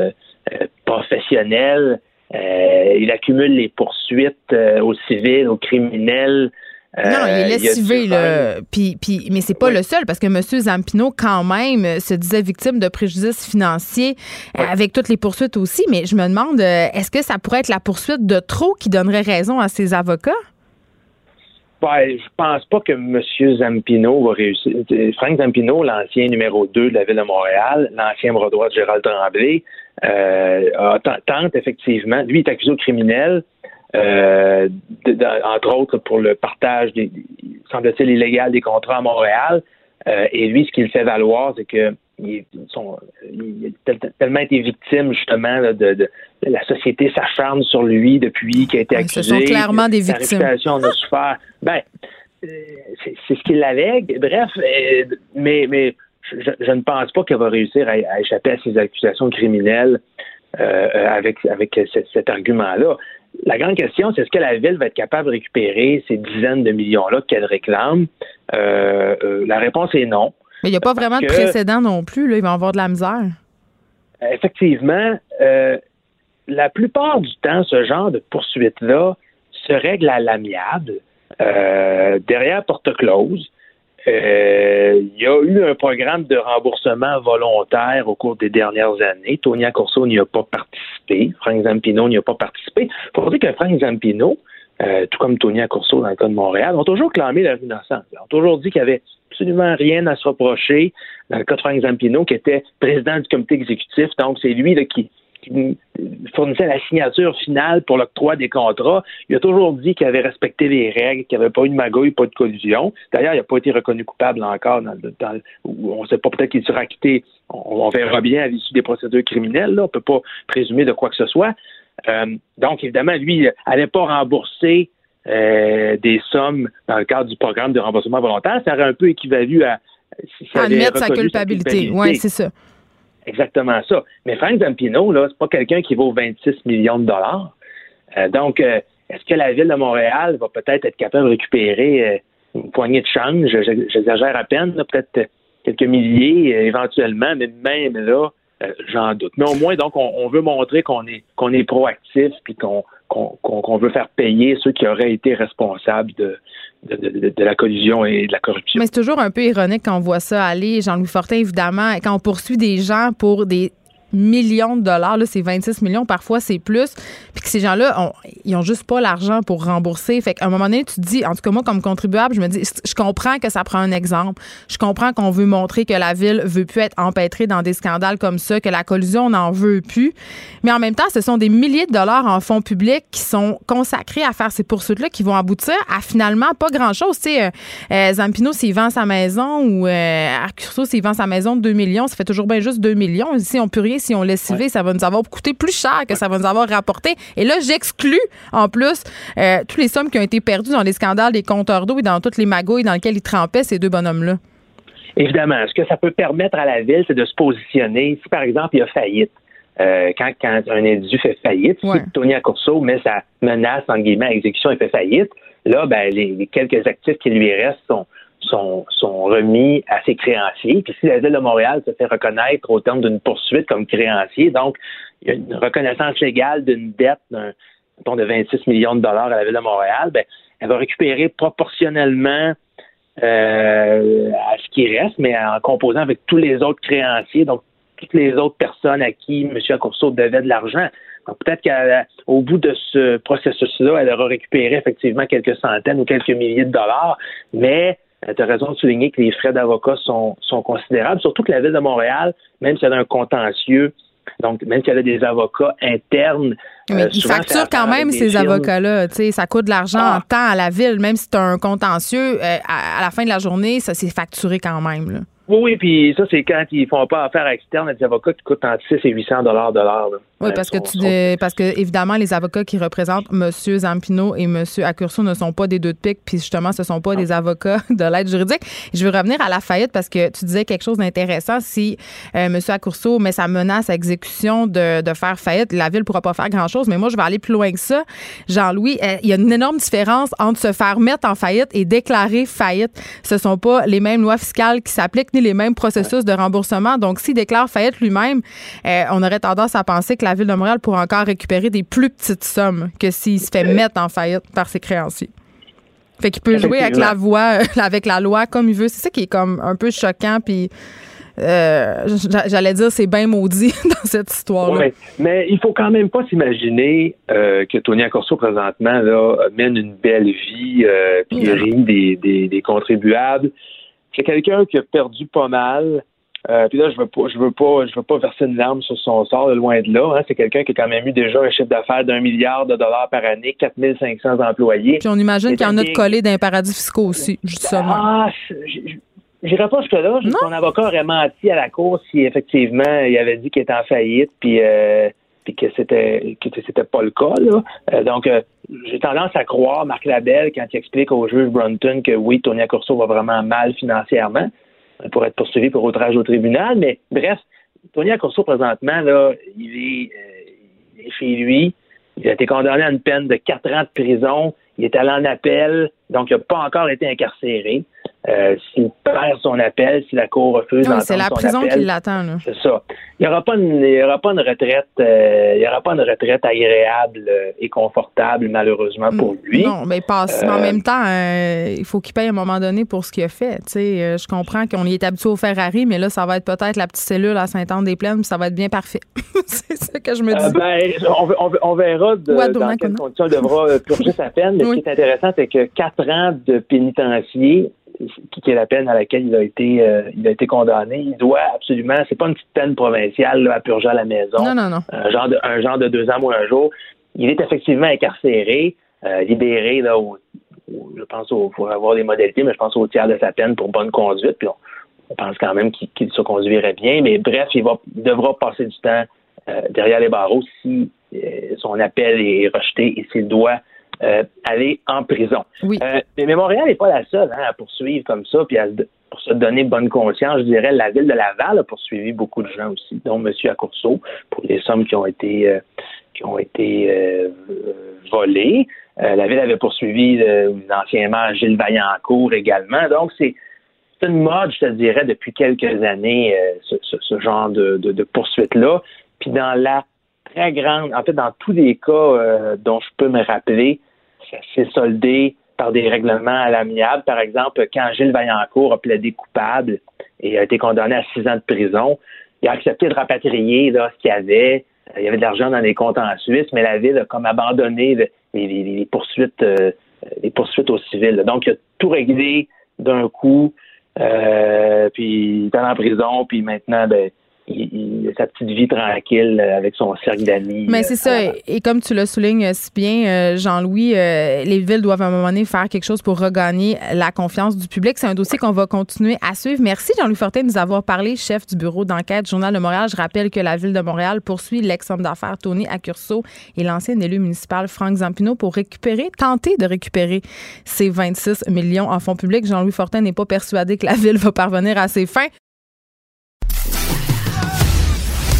professionnelle il accumule les poursuites euh, aux civils, aux criminels. non, il est euh, lessivé, là. Puis, puis, mais c'est pas le seul, parce que M. Zampino, quand même, se disait victime de préjudices financiers avec toutes les poursuites aussi. Mais je me demande, est-ce que ça pourrait être la poursuite de trop qui donnerait raison à ses avocats? Ben, je pense pas que M. Zampino va réussir. Frank Zampino, l'ancien numéro 2 de la Ville de Montréal, l'ancien bras droit de Gérald Tremblay, euh, tente effectivement, lui est accusé au criminel, euh, entre autres pour le partage, des, semble-t-il, illégal des contrats à Montréal. Euh, et lui, ce qu'il fait valoir, c'est que il, a tellement été victime justement de, la société s'acharne sur lui depuis qu'il a été accusé. Ce sont clairement des victimes. Sa réputation a souffert. Ben, c'est ce qu'il allègue. Bref, mais mais je, ne pense pas qu'elle va réussir à, échapper à ces accusations criminelles euh, avec, avec cet, argument-là. La grande question, c'est est-ce que la Ville va être capable de récupérer ces dizaines de millions-là qu'elle réclame? Euh, euh, la réponse est non. Mais il n'y a pas vraiment de précédent non plus. Là. Il va avoir de la misère. Effectivement. la plupart du temps, ce genre de poursuite-là se règle à l'amiable, derrière porte close. Euh, il y a eu un programme de remboursement volontaire au cours des dernières années. Tonia Corso n'y a pas participé. Frank Zampino n'y a pas participé. Faut dire que Frank Zampino, euh, tout comme Tonia Corso dans le cas de Montréal, ont toujours clamé leur innocence. Ils ont toujours dit qu'il n'y avait absolument rien à se reprocher. Dans le cas de Frank Zampino, qui était président du comité exécutif, donc c'est lui là, qui, qui fournissait la signature finale pour l'octroi des contrats, il a toujours dit qu'il avait respecté les règles, qu'il n'y avait pas eu de magouille, pas de collusion. D'ailleurs, il n'a pas été reconnu coupable encore. Dans, dans, on ne sait pas, peut-être qu'il sera acquitté. On, verra bien à l'issue des procédures criminelles. Là. On ne peut pas présumer de quoi que ce soit. Euh, donc, évidemment, lui, n'allait pas rembourser euh, des sommes dans le cadre du programme de remboursement volontaire. Ça aurait un peu équivalu à... Si Admettre sa culpabilité. Oui, c'est ça exactement ça. Mais Frank Zampino, là, c'est pas quelqu'un qui vaut 26 millions de dollars. Euh, donc, euh, est-ce que la ville de Montréal va peut-être être capable de récupérer euh, une poignée de change? J'exagère à peine, peut-être quelques milliers éventuellement, mais même là, j'en doute. Mais au moins, donc, on, veut montrer qu'on est qu'on est proactif puis qu'on qu'on veut faire payer ceux qui auraient été responsables de, de, la collusion et de la corruption. Mais c'est toujours un peu ironique quand on voit ça aller. Jean-Louis Fortin, évidemment, quand on poursuit des gens pour des millions de dollars, c'est 26 millions, parfois c'est plus, puis que ces gens-là, ils ont juste pas l'argent pour rembourser. Fait qu'à un moment donné, tu te dis, en tout cas moi comme contribuable, je me dis, je comprends que ça prend un exemple, je comprends qu'on veut montrer que la ville veut plus être empêtrée dans des scandales comme ça, que la collusion n'en veut plus, mais en même temps, ce sont des milliers de dollars en fonds publics qui sont consacrés à faire ces poursuites-là, qui vont aboutir à finalement pas grand-chose. Tu sais, euh, euh, Zampino, s'il vend sa maison ou euh, Arcurso, s'il vend sa maison de 2 millions, ça fait toujours bien juste 2 millions. Ici, on peut rien si on laisse ouais. ça va nous avoir coûté plus cher que ça va nous avoir rapporté. Et là, j'exclus en plus euh, toutes les sommes qui ont été perdues dans les scandales des compteurs d'eau et dans toutes les magouilles dans lesquelles ils trempaient ces deux bonhommes-là. Évidemment, ce que ça peut permettre à la ville, c'est de se positionner. Si, par exemple, il y a faillite, euh, quand, quand, un individu fait faillite, si Tony Accorso met sa menace, en guillemets, à exécution et fait faillite, là, ben, les quelques actifs qui lui restent sont, sont, remis à ses créanciers. Puis si la Ville de Montréal se fait reconnaître au terme d'une poursuite comme créancier, donc il y a une reconnaissance légale d'une dette d'un de 26 millions de dollars à la Ville de Montréal, ben, elle va récupérer proportionnellement euh, à ce qui reste, mais en composant avec tous les autres créanciers, donc toutes les autres personnes à qui M. Accourceau devait de l'argent. Donc peut-être qu'au bout de ce processus-là, elle aura récupéré effectivement quelques centaines ou quelques milliers de dollars, mais tu as raison de souligner que les frais d'avocat sont, sont considérables, surtout que la Ville de Montréal, même si elle a un contentieux, donc même si elle a des avocats internes. Mais euh, ils facturent quand même ces avocats-là. Ça coûte de l'argent ah. en temps à la Ville, même si tu as un contentieux, euh, à, la fin de la journée, ça s'est facturé quand même. Là. Oui, oui, puis ça, c'est quand ils font pas affaire externe à des avocats qui coûtent entre 6 et 800 dollars de l'heure. Oui, parce que tu parce que évidemment les avocats qui représentent M. Zampino et M. Accurso ne sont pas des deux de pique, puis justement ce sont pas des avocats de l'aide juridique. Je veux revenir à la faillite parce que tu disais quelque chose d'intéressant. Si euh, M. Accurso met sa menace à exécution de, de faire faillite, la ville pourra pas faire grand chose. Mais moi, je vais aller plus loin que ça. Jean-Louis, euh, il y a une énorme différence entre se faire mettre en faillite et déclarer faillite. Ce sont pas les mêmes lois fiscales qui s'appliquent ni les mêmes processus de remboursement. Donc, s'il déclare faillite lui-même, euh, on aurait tendance à penser que la Ville de Montréal pourrait encore récupérer des plus petites sommes que s'il se fait mettre en faillite par ses créanciers. Fait qu'il peut jouer avec la voix, avec la loi comme il veut. C'est ça qui est comme un peu choquant. Puis euh, j'allais dire c'est bien maudit dans cette histoire-là. mais il faut quand même pas s'imaginer euh, que Tony Accorso présentement là, mène une belle vie, euh, puis rit des, des, des, contribuables. C'est quelqu'un qui a perdu pas mal. Euh, puis là, je veux pas, je veux pas, je veux pas verser une larme sur son sort, loin de là. Hein. C'est quelqu'un qui a quand même eu déjà un chiffre d'affaires d'un milliard de dollars par année, 4500 employés. Puis on imagine qu'il y en a de collés d'un paradis fiscaux aussi, justement. Ah, j'irais pas jusque-là. Son avocat aurait menti à la cour si effectivement il avait dit qu'il était en faillite, puis, euh, puis que c'était que c'était pas le cas. Là. Euh, donc, j'ai tendance à croire Marc Labelle quand il explique au juge Brunton que oui, Tony Accorso va vraiment mal financièrement pour être poursuivi pour outrage au tribunal. Mais bref, Tony Accorso, présentement, là, il est, euh, chez lui. Il a été condamné à une peine de quatre ans de prison. Il est allé en appel, donc il n'a pas encore été incarcéré. Euh, s'il perd son appel, si la Cour refuse oui, c'est la prison qui l'attend. C'est ça. Il n'y aura pas une, il y aura pas une retraite, euh, il y aura pas une retraite agréable euh, et confortable, malheureusement pour lui. Non, mais passe. en même temps, il faut qu'il paye à un moment donné pour ce qu'il a fait. Je comprends qu'on y est habitué au Ferrari, mais là, ça va être peut-être la petite cellule à Saint-Anne-des-Plaines, ça va être bien parfait. c'est ça que je me dis. ben, on, verra de, dans quelles conditions il devra purger sa peine. Mais ce qui est intéressant, c'est que quatre ans de pénitencier qui est la peine à laquelle il a été euh, il a été condamné, il doit absolument, c'est pas une petite peine provinciale à purger à la maison. Non, non, non. Un genre de un genre de deux ans ou un jour. Il est effectivement incarcéré, euh, libéré là, je pense qu'il faut avoir des modalités, mais je pense au tiers de sa peine pour bonne conduite. Puis on, pense quand même qu'il se conduirait bien. Mais bref, il va devra passer du temps euh, derrière les barreaux si son appel est rejeté et s'il doit euh, aller en prison. Oui. Euh, mais Montréal n'est pas la seule hein, à poursuivre comme ça, puis à, pour se donner bonne conscience. Je dirais la ville de Laval a poursuivi beaucoup de gens aussi, dont M. Accourceau, pour des sommes qui ont été euh, qui ont été volées. la ville avait poursuivi l'ancien maire Gilles Vaillancourt également. Donc c'est une mode, je te dirais, depuis quelques années, ce, genre de, de, de poursuite-là. Puis dans la très grande, en fait, dans tous les cas dont je peux me rappeler, ça s'est soldé par des règlements à l'amiable. Par exemple, quand Gilles Vaillancourt a plaidé coupable et a été condamné à six ans de prison, il a accepté de rapatrier là, ce qu'il y avait. Il y avait de l'argent dans les comptes en Suisse, mais la ville a comme abandonné les, poursuites euh, les poursuites aux civils. Donc, il a tout réglé d'un coup, euh, puis il est en prison, puis maintenant, ben, il, sa petite vie tranquille euh, avec son cercle d'amis. Mais c'est euh, ça. Et, comme tu le soulignes si bien, euh, Jean-Louis, les villes doivent à un moment donné faire quelque chose pour regagner la confiance du public. C'est un dossier qu'on va continuer à suivre. Merci, Jean-Louis Fortin, de nous avoir parlé, chef du bureau d'enquête Journal de Montréal. Je rappelle que la ville de Montréal poursuit l'ex-homme d'affaires Tony Accurso et l'ancien élu municipal Franck Zampino pour récupérer, tenter de récupérer ces 26 millions en fonds publics. Jean-Louis Fortin n'est pas persuadé que la ville va parvenir à ses fins.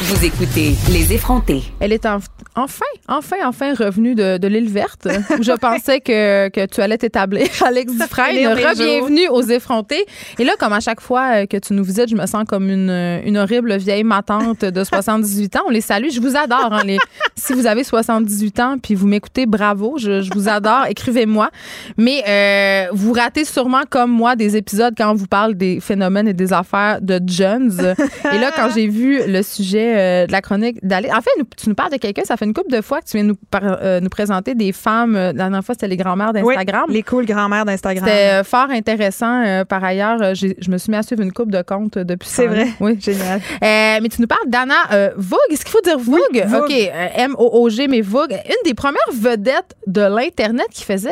vous écoutez Les effrontés. Elle est en, enfin, enfin, enfin revenue de, de l'île verte où je pensais que, que tu allais t'établir. Alex Dufresne, bienvenue aux effrontés. Et là, comme à chaque fois euh, que tu nous visites, je me sens comme une, une horrible vieille matante de 78 ans. On les salue. Je vous adore. Hein, les, si vous avez 78 ans puis vous m'écoutez, bravo. Je, je, vous adore. Écrivez-moi. Mais euh, vous ratez sûrement comme moi des épisodes quand on vous parle des phénomènes et des affaires de Jones. Et là, quand j'ai vu le sujet euh, de la chronique d'Alex, en fait, tu nous parles de quelqu'un, ça fait une couple de fois que tu viens nous, euh, nous présenter des femmes. Euh, la dernière fois, c'était les grand-mères d'Instagram. les cool grand-mères d'Instagram. C'était fort intéressant. par ailleurs, je me suis mis à suivre une couple de comptes depuis C'est vrai. Oui. Génial. mais tu nous parles d'Anna Vogue. Est-ce qu'il faut dire Vogue? OK. M-O-O-G, mais Vogue. Une des premières vedettes de l'Internet qui faisait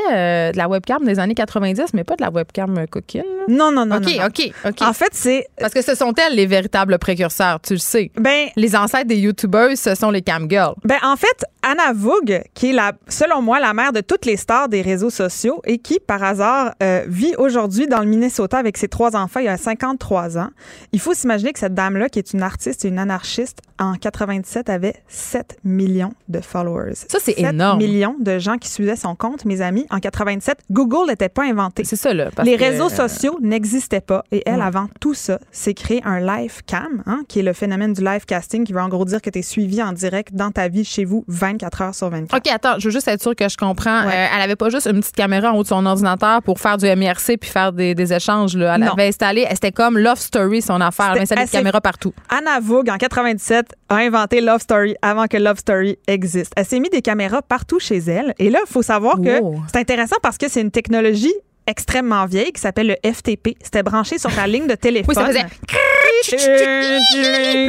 de la webcam des années 90, mais pas de la webcam coquine. Non, non, non. OK, non, OK, OK. En fait, c'est. Parce que ce sont elles les véritables précurseurs, tu le sais. Ben. Les ancêtres des YouTubers, ce sont les cam girls. Ben, en fait, Anna Vogue, qui est la, selon moi, la mère de toutes les stars des réseaux sociaux et qui, par hasard, euh, vit aujourd'hui dans le Minnesota avec ses trois enfants. Il a 53 ans. Il faut s'imaginer que cette dame-là, qui est une artiste et une anarchiste, en 97 avait 7 millions de followers. Ça, c'est énorme. 7 millions de gens qui suivaient son compte, mes amis. En 87, Google n'était pas inventé. C'est ça, là. les réseaux sociaux n'existaient pas. Et elle, avant tout ça, s'est créé un live cam, hein, qui est le phénomène du live casting, qui veut en gros dire que tu es suivi en direct dans ta vie chez vous 24 heures sur 24. OK, attends, je veux juste être sûre que je comprends. Euh, elle avait pas juste une petite caméra en haut de son ordinateur pour faire du MRC puis faire des, échanges. Là. Elle avait installé, c'était comme Love Story, son affaire. Elle avait installé des caméras partout. Anna Vogue, en 97, a inventé Love Story avant que Love Story existe. Elle s'est mis des caméras partout chez elle. Et là, il faut savoir que c'est intéressant parce que c'est une technologie extrêmement vieille qui s'appelle le FTP. C'était branché sur ta ligne de téléphone. Oui, ça faisait.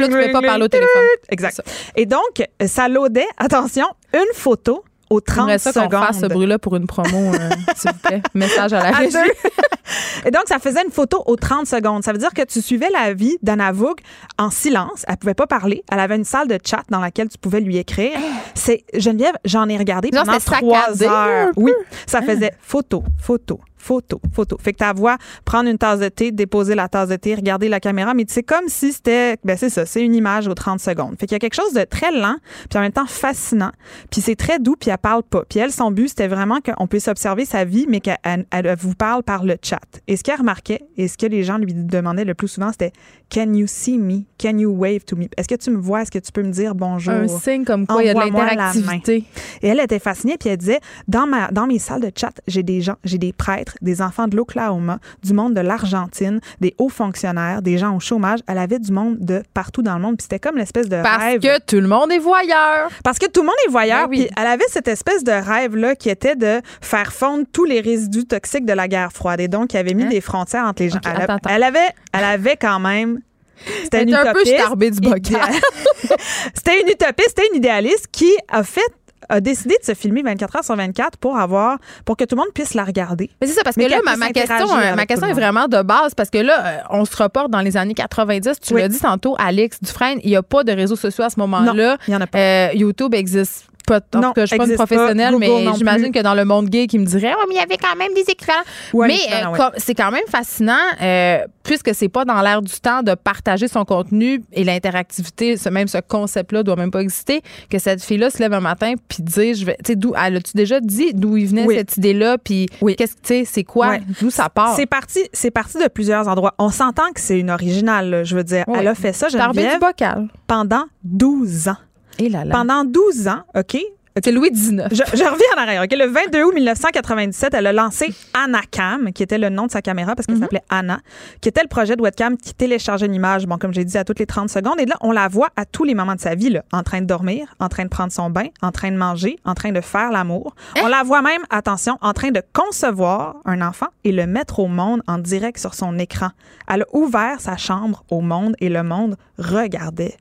là, tu pouvais pas parler au téléphone. Exact. Et donc, ça loadait, attention, une photo aux 30 ça secondes. qu'on fasse ce bruit-là pour une promo, euh, s'il vous plaît. Message à la régie. Et donc, ça faisait une photo aux 30 secondes. Ça veut dire que tu suivais la vie d'Anna Vogue en silence. Elle pouvait pas parler. Elle avait une salle de chat dans laquelle tu pouvais lui écrire. C'est Geneviève, j'en ai regardé pendant trois heures. Oui, ça faisait photo, photo, photo, photo. Fait que ta voix, prendre une tasse de thé, déposer la tasse de thé, regarder la caméra, mais c'est comme si c'était, ben c'est ça, c'est une image aux 30 secondes. Fait qu'il y a quelque chose de très lent, puis en même temps fascinant, puis c'est très doux, puis elle parle pas. Puis elle, son but, c'était vraiment qu'on puisse observer sa vie, mais qu'elle elle vous parle par le chat. Et ce qu'elle remarquait, et ce que les gens lui demandaient le plus souvent, c'était Can you see me? Can you wave to me? Est-ce que tu me vois? Est-ce que tu peux me dire bonjour? Un signe comme quoi il y a de l'interactivité. Et elle était fascinée, puis elle disait dans, ma, dans mes salles de chat, j'ai des gens, j'ai des prêtres, des enfants de l'Oklahoma, du monde de l'Argentine, des hauts fonctionnaires, des gens au chômage. Elle avait du monde de partout dans le monde, puis c'était comme l'espèce de Parce rêve. que tout le monde est voyeur. Parce que tout le monde est voyeur, Ben oui. puis elle avait cette espèce de rêve-là qui était de faire fondre tous les résidus toxiques de la guerre froide. Et donc, il avait mis Hein? des frontières entre les gens. Elle, a- attends, attends. elle avait, elle avait quand même. C'était une un peu utopiste. du bocal. C'était une utopiste, c'était une idéaliste qui a fait a décidé de se filmer 24 heures sur 24 pour avoir pour que tout le monde puisse la regarder. Mais c'est ça, parce Mais que là, ma, question, euh, ma question est vraiment de base parce que là, euh, on se reporte dans les années 90. Tu Oui. l'as dit tantôt, Alex Dufresne, il n'y a pas de réseaux sociaux à ce moment-là. il y en a pas. Euh, YouTube existe pas. En Non, tout cas, je suis pas une pas. professionnelle, mais j'imagine que dans le monde gay, qui me dirait, oh, mais il y avait quand même des équivalents. Ouais, mais euh, ouais. c'est quand même fascinant, euh, puisque c'est pas dans l'air du temps de partager son contenu et l'interactivité, ce, même ce concept-là doit même pas exister, que cette fille-là se lève un matin puis dit, je vais, tu sais, d'où, elle a-tu déjà dit d'où il venait Oui. cette idée-là, puis Oui. qu'est-ce que, tu sais, c'est quoi, Ouais. d'où ça part? C'est parti, c'est parti de plusieurs endroits. On s'entend que c'est une originale, là, je veux dire. Oui. Elle a fait ça, du Geneviève, bocal. pendant 12 ans. Et là là. Pendant 12 ans, OK? C'est Louis XIX. Je, je reviens en arrière. OK? Le 22 août 1997, elle a lancé Anacam, qui était le nom de sa caméra parce qu'elle s'appelait Anna, qui était le projet de webcam qui téléchargeait une image, bon, comme j'ai dit, à toutes les 30 secondes. Et là, on la voit à tous les moments de sa vie, là, en train de dormir, en train de prendre son bain, en train de manger, en train de faire l'amour. On la voit même, attention, en train de concevoir un enfant et le mettre au monde en direct sur son écran. Elle a ouvert sa chambre au monde et le monde regardait.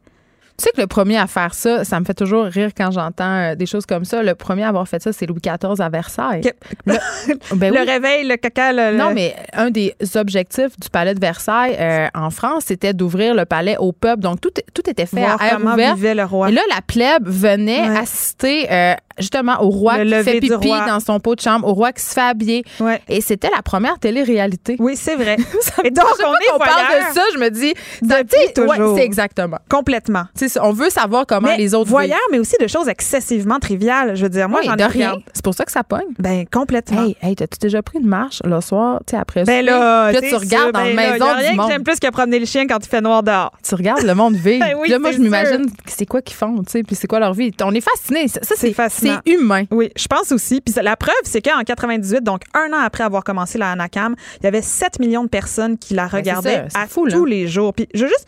Tu sais que le premier à faire ça, ça me fait toujours rire quand j'entends euh, des choses comme ça. Le premier à avoir fait ça, c'est Louis XIV à Versailles. Le, ben le réveil, le caca, le, Non, mais un des objectifs du palais de Versailles euh, en France, c'était d'ouvrir le palais au peuple. Donc, tout, tout était fait voir à air comment ouvert. vivait le roi. Et là, la plèbe venait Ouais. assister euh, justement au roi Le qui fait pipi dans son pot de chambre, au roi qui se fait habiller. Ouais. Et c'était la première télé-réalité. Oui, c'est vrai. Et donc, on est qu'on parle de ça, je me dis, ouais, c'est exactement. Complètement. On veut savoir comment Mais les autres voyeurs, mais aussi de choses excessivement triviales. Je veux dire, moi, Oui, j'en de ai rien. C'est pour ça que ça pogne. Ben, complètement. Hey, hey, t'as-tu déjà pris une marche le soir, tu sais, après Ben là, là, tu regardes dans ben la là, maison y a rien du monde. j'aime plus que promener le chien quand il fait noir dehors. Tu regardes le monde vivre. Ben oui, là, moi, je m'imagine c'est quoi qu'ils font, tu sais, puis c'est quoi leur vie? On est fascinés. Ça, C'est c'est c'est humain. Oui, je pense aussi. Puis la preuve, c'est qu'en 98, donc un an après avoir commencé la Anacam, il y avait 7 millions de personnes qui la Ben, c'est regardaient ça, c'est à fou, là. tous les jours. Puis je veux juste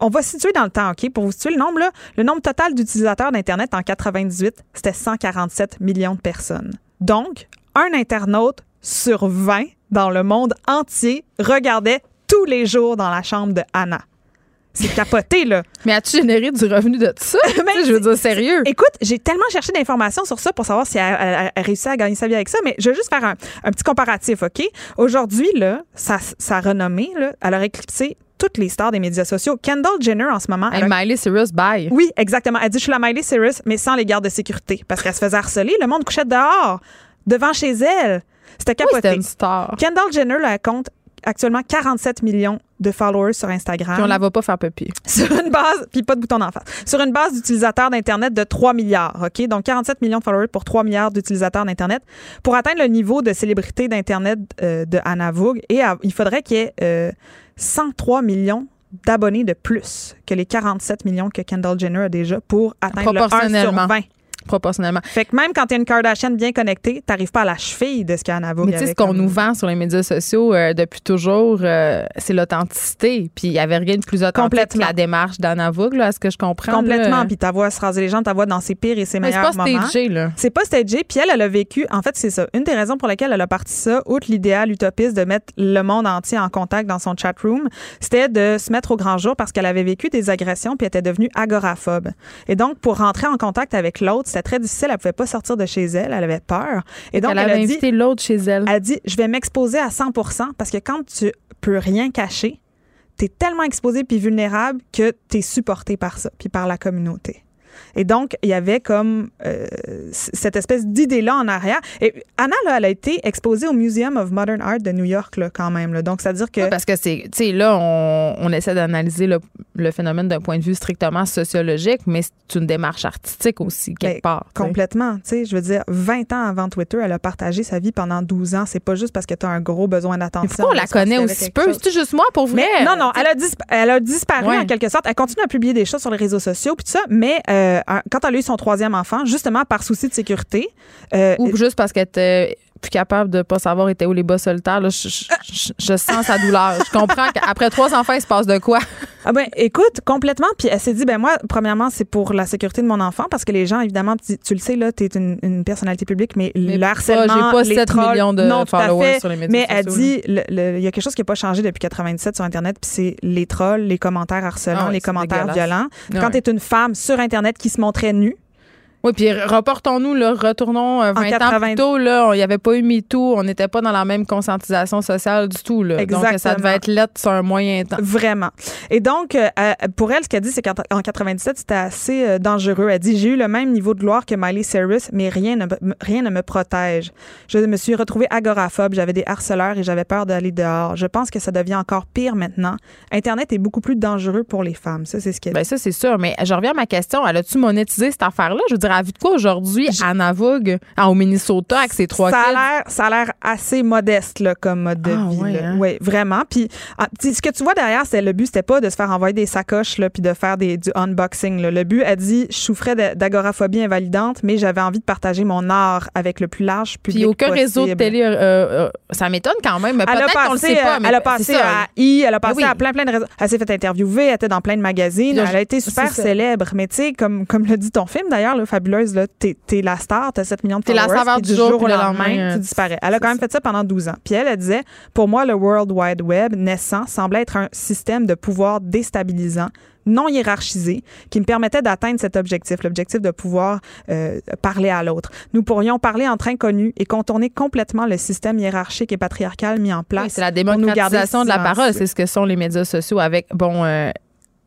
on va situer dans le temps, OK? Pour vous situer le nombre, là, le nombre total d'utilisateurs d'Internet en 98, c'était 147 millions de personnes. Donc, un internaute sur 20 dans le monde entier regardait tous les jours dans la chambre de Anna. C'est capoté, là. Mais as-tu généré du revenu de ça? Sais, je veux dire, sérieux. Écoute, j'ai tellement cherché d'informations sur ça pour savoir si elle, elle- elle réussit à gagner sa vie avec ça, mais je veux juste faire un, un petit comparatif, OK? Aujourd'hui, là, sa, sa renommée, là, elle aurait éclipsé toutes les stars des médias sociaux. Kendall Jenner, en ce moment, Hey, elle a- Miley Cyrus, bye. oui, exactement. Elle dit, je suis la Miley Cyrus, mais sans les gardes de sécurité, parce qu'elle se faisait harceler. Le monde couchait dehors, devant chez elle. C'était Oui, capoté. c'était une star. Kendall Jenner, là, elle compte actuellement 47 millions de followers sur Instagram. Puis on la va pas faire papier. sur une base, puis pas de bouton d'en face, sur une base d'utilisateurs d'Internet de 3 milliards, OK? Donc 47 millions de followers pour 3 milliards d'utilisateurs d'Internet. Pour atteindre le niveau de célébrité d'Internet euh, de Anna Vogue, et à- il faudrait qu'il y ait euh, 103 millions d'abonnés de plus que les 47 millions que Kendall Jenner a déjà pour atteindre le 1 sur Proportionnellement. 20. Proportionnellement. Fait que même quand t'es une Kardashian bien connectée, t'arrives pas à la cheville de ce qu'Anna Vogue Mais tu sais, ce qu'on comme- nous vend sur les médias sociaux euh, depuis toujours, euh, c'est l'authenticité. Puis il y avait rien de plus authentique Complètement. que la démarche d'Anna Vogue, là, à ce que je comprends. Complètement. là. Puis ta voix se raser les gens, ta voix dans ses pires et ses Mais c'est meilleurs pas moments. stagé, là. C'est pas stagé. Puis elle, elle a vécu. En fait, c'est ça. Une des raisons pour lesquelles elle a parti ça, outre l'idéal utopiste de mettre le monde entier en contact dans son chat room, c'était de se mettre au grand jour parce qu'elle avait vécu des agressions puis elle était devenue agoraphobe. Et donc, pour rentrer en contact avec l'autre, c'était très difficile. Elle pouvait pas sortir de chez elle. Elle avait peur. Et donc, elle elle, avait a dit, invité l'autre chez elle. elle dit, je vais m'exposer à 100 parce que quand tu peux rien cacher, t'es tellement exposé puis vulnérable que t'es supporté par ça puis par la communauté. Et donc, il y avait comme euh, cette espèce d'idée-là en arrière. Et Anna, là, elle a été exposée au Museum of Modern Art de New York, là, quand même. là. Donc, c'est-à-dire que... Ouais, Parce que c'est, tu sais, là, on, on essaie d'analyser le, le phénomène d'un point de vue strictement sociologique, mais c'est une démarche artistique aussi, quelque Ben, part. tu sais. Complètement. Tu sais, je veux dire, 20 ans avant Twitter, elle a partagé sa vie pendant 12 ans. C'est pas juste parce que tu as un gros besoin d'attention. On la connaît aussi quelque peu? C'est juste moi, pour vrai? Mais non, non, elle a, disp- elle a disparu Ouais. en quelque sorte. Elle continue à publier des choses sur les réseaux sociaux puis tout ça, mais euh, quand elle a eu son troisième enfant, justement par souci de sécurité, euh, Ou juste parce qu'elle était plus capable de pas savoir était où les bas solitaires. Là, je, je- je- je sens sa douleur. Je comprends qu'après trois enfants, il se passe de quoi? Ah ben, écoute, complètement. Puis elle s'est dit, ben moi, premièrement, c'est pour la sécurité de mon enfant parce que les gens, évidemment, tu, tu le sais, là, t'es une, une personnalité publique, mais, Mais le harcèlement, j'ai pas les 7 trolls, millions de non, followers fait. sur les médias Mais elle dit, il y a quelque chose qui n'a pas changé depuis 97 sur Internet, puis c'est les trolls, les commentaires harcelants, Ah les commentaires violents. Quand t'es une femme sur Internet qui se montrait nue, Oui, puis reportons-nous, là, retournons euh, 20 ans 80. plus tôt. Là, il n'y avait pas eu MeToo, on n'était pas dans la même conscientisation sociale du tout. Là. Donc, ça Exactement. devait être lettre sur un moyen temps. Vraiment. Et donc, euh, euh, pour elle, ce qu'elle dit, c'est qu'en en 97, c'était assez euh, dangereux. Elle dit J'ai eu le même niveau de gloire que Miley Cyrus, mais rien ne, me- rien ne me protège. Je me suis retrouvée agoraphobe, j'avais des harceleurs et j'avais peur d'aller dehors. Je pense que ça devient encore pire maintenant. Internet est beaucoup plus dangereux pour les femmes. Ça, c'est ce qu'elle Ben ça, c'est sûr. Mais je reviens à ma question. Elle a-tu monétisé cette affaire-là? Je veux dire, elle vu de quoi aujourd'hui à Navogue, au Minnesota, avec ses trois ça a l'air ça a l'air assez modeste là, comme mode de Ah, vie là. hein? Ouais, vraiment puis ah, ce que tu vois derrière c'est le but c'était pas de se faire envoyer des sacoches là puis de faire des du unboxing là. le but a dit je souffrais d'agoraphobie invalidante mais j'avais envie de partager mon art avec le plus large public Puis aucun possible. réseau de télé, euh, euh, ça m'étonne quand même. Elle peut-être qu'on le sait pas. euh, mais elle a passé ça. à I, elle a passé oui. à plein plein de réseaux. Elle s'est fait interviewer, elle était dans plein de magazines, Là, elle a été super célèbre. Mais tu sais, comme comme le dit ton film d'ailleurs, le fabuleuse là, t'es es la star, t'as 7 millions de T'es la followers, saveur puis du jour, au puis le lendemain, lendemain, euh, tu disparais. Elle a quand même fait ça pendant 12 ans. Puis elle, elle disait, pour moi, le World Wide Web naissant semblait être un système de pouvoir déstabilisant non hiérarchisé qui me permettait d'atteindre cet objectif, l'objectif de pouvoir euh, parler à l'autre. Nous pourrions parler entre inconnus et contourner complètement le système hiérarchique et patriarcal mis en place. Oui, c'est la pour nous garder démocratisation de la parole. C'est ce que sont les médias sociaux avec, bon, euh,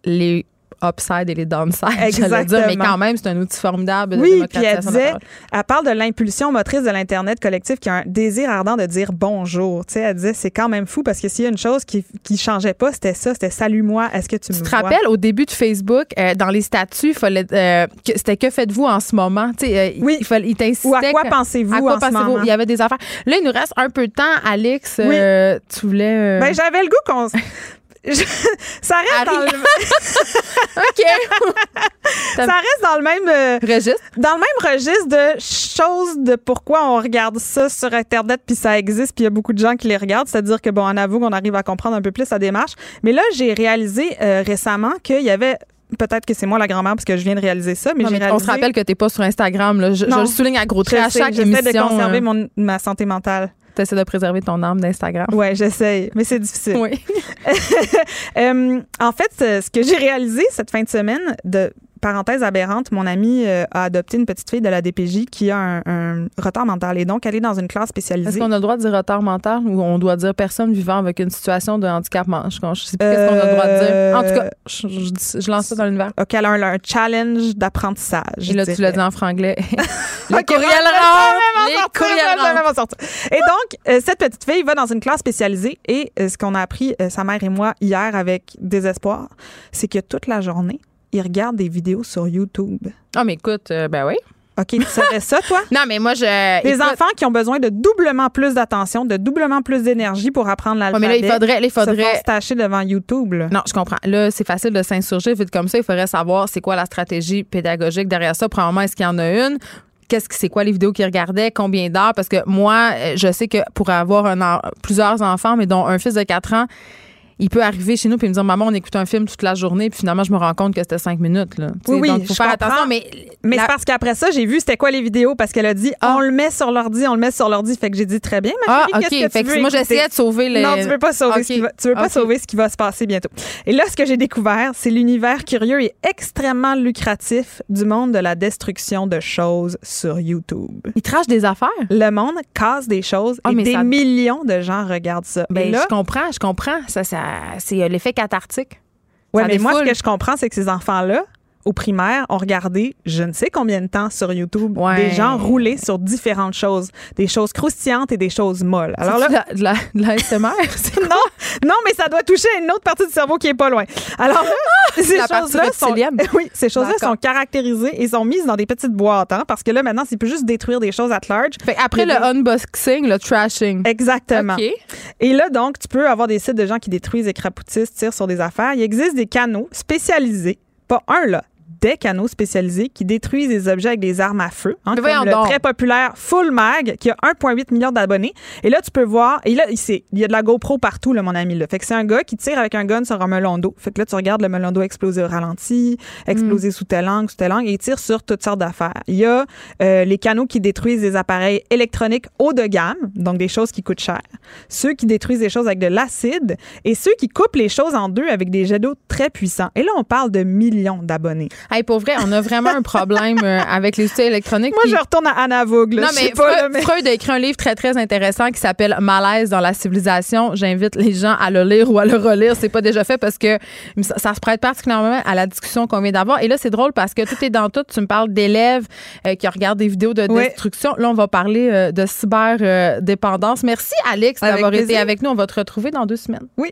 les upside et les downside, j'allais dire. Mais Exactement. quand même, c'est un outil formidable de Oui, puis elle disait, elle parle de l'impulsion motrice de l'Internet collectif qui a un désir ardent de dire bonjour. Tu sais, elle disait, c'est quand même fou parce que s'il y a une chose qui, qui changeait pas, c'était ça, c'était salut-moi, est-ce que tu, Tu me te vois? rappelles, au début de Facebook, euh, dans les statuts, euh, c'était que faites-vous en ce moment? Tu sais, euh, Oui. Il, fallait, il t'incitait Ou à quoi pensez-vous à quoi en ce pensez-vous? moment? Il y avait des affaires. Là, il nous reste un peu de temps. Alex, euh, tu voulais... Ben, j'avais le goût qu'on... Je- ça reste dans le, OK. ça reste dans le même euh, Registre? dans le même registre de choses de pourquoi on regarde ça sur internet puis ça existe puis il y a beaucoup de gens qui les regardent c'est-à-dire que bon on avoue qu'on arrive à comprendre un peu plus la démarche mais là j'ai réalisé euh, récemment qu'il y avait peut-être que c'est moi la grand-mère parce que je viens de réaliser ça mais Non, mais réalisé on se rappelle que t'es pas sur Instagram. Là. Je, le souligne à gros traits à chaque j'essaie émission. de conserver mon, ma santé mentale T'essaies de préserver ton âme d'Instagram. ouais j'essaye mais c'est difficile Oui. Euh, en fait, ce que j'ai réalisé cette fin de semaine, de parenthèse aberrante, mon amie euh, a adopté une petite fille de la DPJ qui a un, un retard mental et donc elle est dans une classe Est-ce spécialisée. qu'on a le droit de dire retard mental ou on doit dire personne vivant avec une situation de handicap? man- Je, sais plus qu'est-ce qu'on a le droit de dire. En tout cas, je, je lance ça dans l'univers. Ok, elle a un, un challenge d'apprentissage. Et là, tu l'as dit en franglais. les Ok, courriels ouais, je rentrent! vais m'en Les sortir, courriels je vais rentrent! m'en sortir. Et donc, euh, cette petite fille va dans une classe spécialisée et euh, ce qu'on a appris, euh, sa mère et moi, hier avec désespoir, c'est que toute la journée, ils regardent des vidéos sur YouTube. Ah, mais écoute, euh, ben oui. OK, tu savais ça, toi? Non, mais moi, je. Des écoute, enfants qui ont besoin de doublement plus d'attention, de doublement plus d'énergie pour apprendre ouais, l'alphabet. mais là, il faudrait. là, il faudrait se tâcher devant YouTube. là. Non, je comprends. Là, c'est facile de s'insurger vite comme ça. Il faudrait savoir c'est quoi la stratégie pédagogique derrière ça. Premièrement, est-ce qu'il y en a une? Qu'est-ce que c'est quoi les vidéos qu'ils regardaient? Combien d'heures? Parce que moi, euh, je sais que pour avoir un plusieurs enfants, mais dont un fils de 4 ans, il peut arriver chez nous et me dire Maman, on écoute un film toute la journée, puis finalement, je me rends compte que c'était cinq minutes. Là. Oui, oui, donc, faut je faire comprends. attention. Mais, Mais la- c'est parce qu'après ça, j'ai vu c'était quoi les vidéos parce qu'elle a dit Ah. on le met sur l'ordi, on le met sur l'ordi. Fait que j'ai dit très bien, ma Ah, chérie, OK. qu'est-ce que Fait tu que veux moi, j'essayais de sauver les. Non, tu veux pas sauver ce qui va, tu veux pas sauver ce qui va se passer bientôt. Et là, ce que j'ai découvert, c'est l'univers curieux et extrêmement lucratif du monde de la destruction de choses sur YouTube. Ils trachent des affaires? Le monde casse des choses Ah, et mais des ça- millions de gens regardent ça. Ben, et là, je comprends, je comprends. Ça, ça, c'est euh, l'effet cathartique. ouais, ça mais moi, ce que je comprends, c'est que ces enfants-là, au primaire ont regardé je ne sais combien de temps sur YouTube Ouais. des gens rouler sur différentes choses, des choses croustillantes et des choses molles. Alors là, de la, de la, de la SMR? non, non, mais ça doit toucher une autre partie du cerveau qui est pas loin. Alors là, ces choses-là sont, oui, ces choses-là sont caractérisées et sont mises dans des petites boîtes, hein, parce que là maintenant, c'est plus juste détruire des choses at large. Fait après le des- unboxing, le trashing. Exactement. Et là, donc, tu peux avoir des sites de gens qui détruisent et crapoutissent, tirent sur des affaires. Il existe des canaux spécialisés, pas un là, des canaux spécialisés qui détruisent des objets avec des armes à feu. hein, comme le donc. très populaire Full Mag, qui a 1,8 million d'abonnés. Et là, tu peux voir, et là, il y a de la GoPro partout, là, mon ami. Là. Fait que c'est un gars qui tire avec un gun sur un melon d'eau. Fait que là, tu regardes le melon d'eau exploser au ralenti, exploser sous tel angle, sous tel angle, et il tire sur toutes sortes d'affaires. Il y a euh, les canaux qui détruisent des appareils électroniques haut de gamme, donc des choses qui coûtent cher. Ceux qui détruisent des choses avec de l'acide et ceux qui coupent les choses en deux avec des jets d'eau très puissants. Et là, on parle de millions d'abonnés. Hey, pour vrai, on a vraiment un problème euh, avec les outils électroniques. Moi, je retourne à Anna Vogue. là. Non, mais pas, Freud, là, mais- Freud a écrit un livre très, très intéressant qui s'appelle Malaise dans la civilisation. J'invite les gens à le lire ou à le relire. C'est pas déjà fait parce que ça, ça se prête particulièrement à la discussion qu'on vient d'avoir. Et là, c'est drôle parce que tout est dans tout. Tu me parles d'élèves euh, qui regardent des vidéos de Oui. destruction. Là, on va parler euh, de cyberdépendance. Merci, Alex, d'avoir été avec nous. On va te retrouver dans deux semaines. Oui.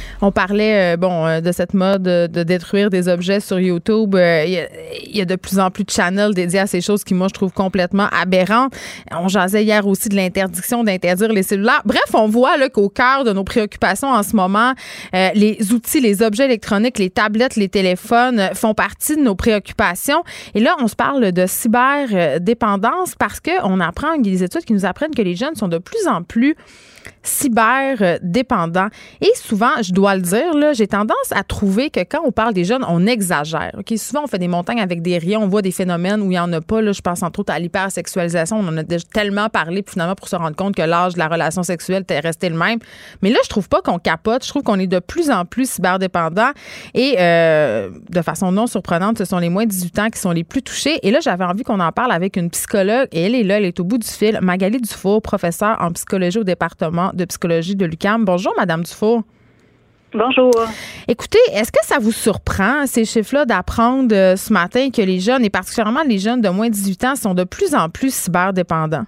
On parlait euh, bon euh, de cette mode de détruire des objets sur YouTube. Euh, Il y, y a de plus en plus de channels dédiés à ces choses qui moi je trouve complètement aberrantes. On jasait hier aussi de l'interdiction d'interdire les cellulaires. Bref, on voit qu'au cœur de nos préoccupations en ce moment, les outils, les objets électroniques, les tablettes, les téléphones font partie de nos préoccupations. Et là, on se parle de cyberdépendance parce que on apprend des études qui nous apprennent que les jeunes sont de plus en plus cyberdépendants. Et souvent, je dois le dire, j'ai tendance à trouver que quand on parle des jeunes, on exagère. OK? Souvent, on fait des montagnes avec des riens, on voit des phénomènes où il n'y en a pas. Là, je pense entre autres à l'hypersexualisation. On en a déjà tellement parlé, puis finalement, pour se rendre compte que l'âge de la relation sexuelle était resté le même. Mais là, je trouve pas qu'on capote. Je trouve qu'on est de plus en plus cyberdépendants. Et euh, de façon non surprenante, ce sont les moins de 18 ans qui sont les plus touchés. Et là, j'avais envie qu'on en parle avec une psychologue. Et elle est là, elle est au bout du fil. Magali Dufour, professeure en psychologie au département de psychologie de l'UQAM. Bonjour, Madame Dufour. Bonjour. Écoutez, est-ce que ça vous surprend, ces chiffres-là, d'apprendre euh, ce matin que les jeunes, et particulièrement les jeunes de moins de 18 ans, sont de plus en plus cyberdépendants?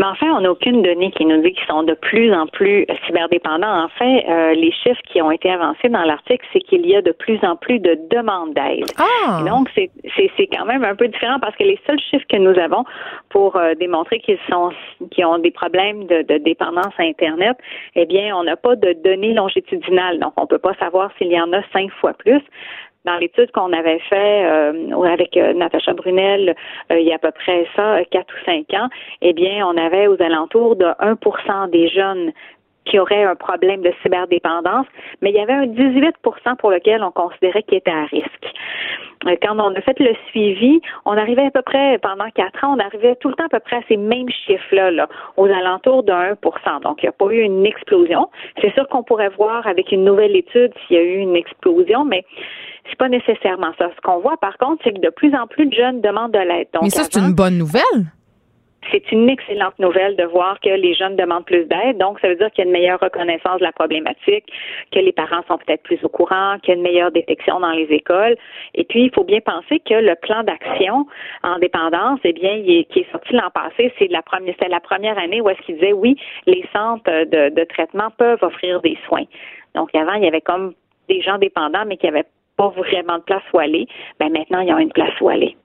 Mais enfin, on n'a aucune donnée qui nous dit qu'ils sont de plus en plus cyberdépendants. En fait, euh, les chiffres qui ont été avancés dans l'article, c'est qu'il y a de plus en plus de demandes d'aide. Ah! Donc, c'est c'est- c'est quand même un peu différent parce que les seuls chiffres que nous avons pour euh, démontrer qu'ils sont qu'ils ont des problèmes de, de dépendance à Internet, eh bien, on n'a pas de données longitudinales. Donc, on peut pas savoir s'il y en a cinq fois plus. Dans l'étude qu'on avait fait euh, avec euh, Natacha Brunel euh, il y a à peu près ça, euh, quatre ou cinq ans, eh bien, on avait aux alentours de 1% des jeunes qui auraient un problème de cyberdépendance, mais il y avait un 18% pour lequel on considérait qu'ils étaient à risque. Euh, Quand on a fait le suivi, on arrivait à peu près, pendant quatre ans, on arrivait tout le temps à peu près à ces mêmes chiffres-là, là, aux alentours de 1% Donc, il n'y a pas eu une explosion. C'est sûr qu'on pourrait voir avec une nouvelle étude s'il y a eu une explosion, mais c'est pas nécessairement ça. Ce qu'on voit, par contre, c'est que de plus en plus de jeunes demandent de l'aide. Donc, Mais ça, c'est une bonne nouvelle. c'est une excellente nouvelle de voir que les jeunes demandent plus d'aide. Donc, ça veut dire qu'il y a une meilleure reconnaissance de la problématique, que les parents sont peut-être plus au courant, qu'il y a une meilleure détection dans les écoles. Et puis, il faut bien penser que le plan d'action en dépendance, eh bien, il est, qui est sorti l'an passé, c'est la première, c'était la première année où est-ce qu'il disait oui, les centres de, de traitement peuvent offrir des soins. Donc, avant, il y avait comme des gens dépendants, mais qui n'avaient pas vraiment de place où aller. Ben maintenant, ils ont une place où aller.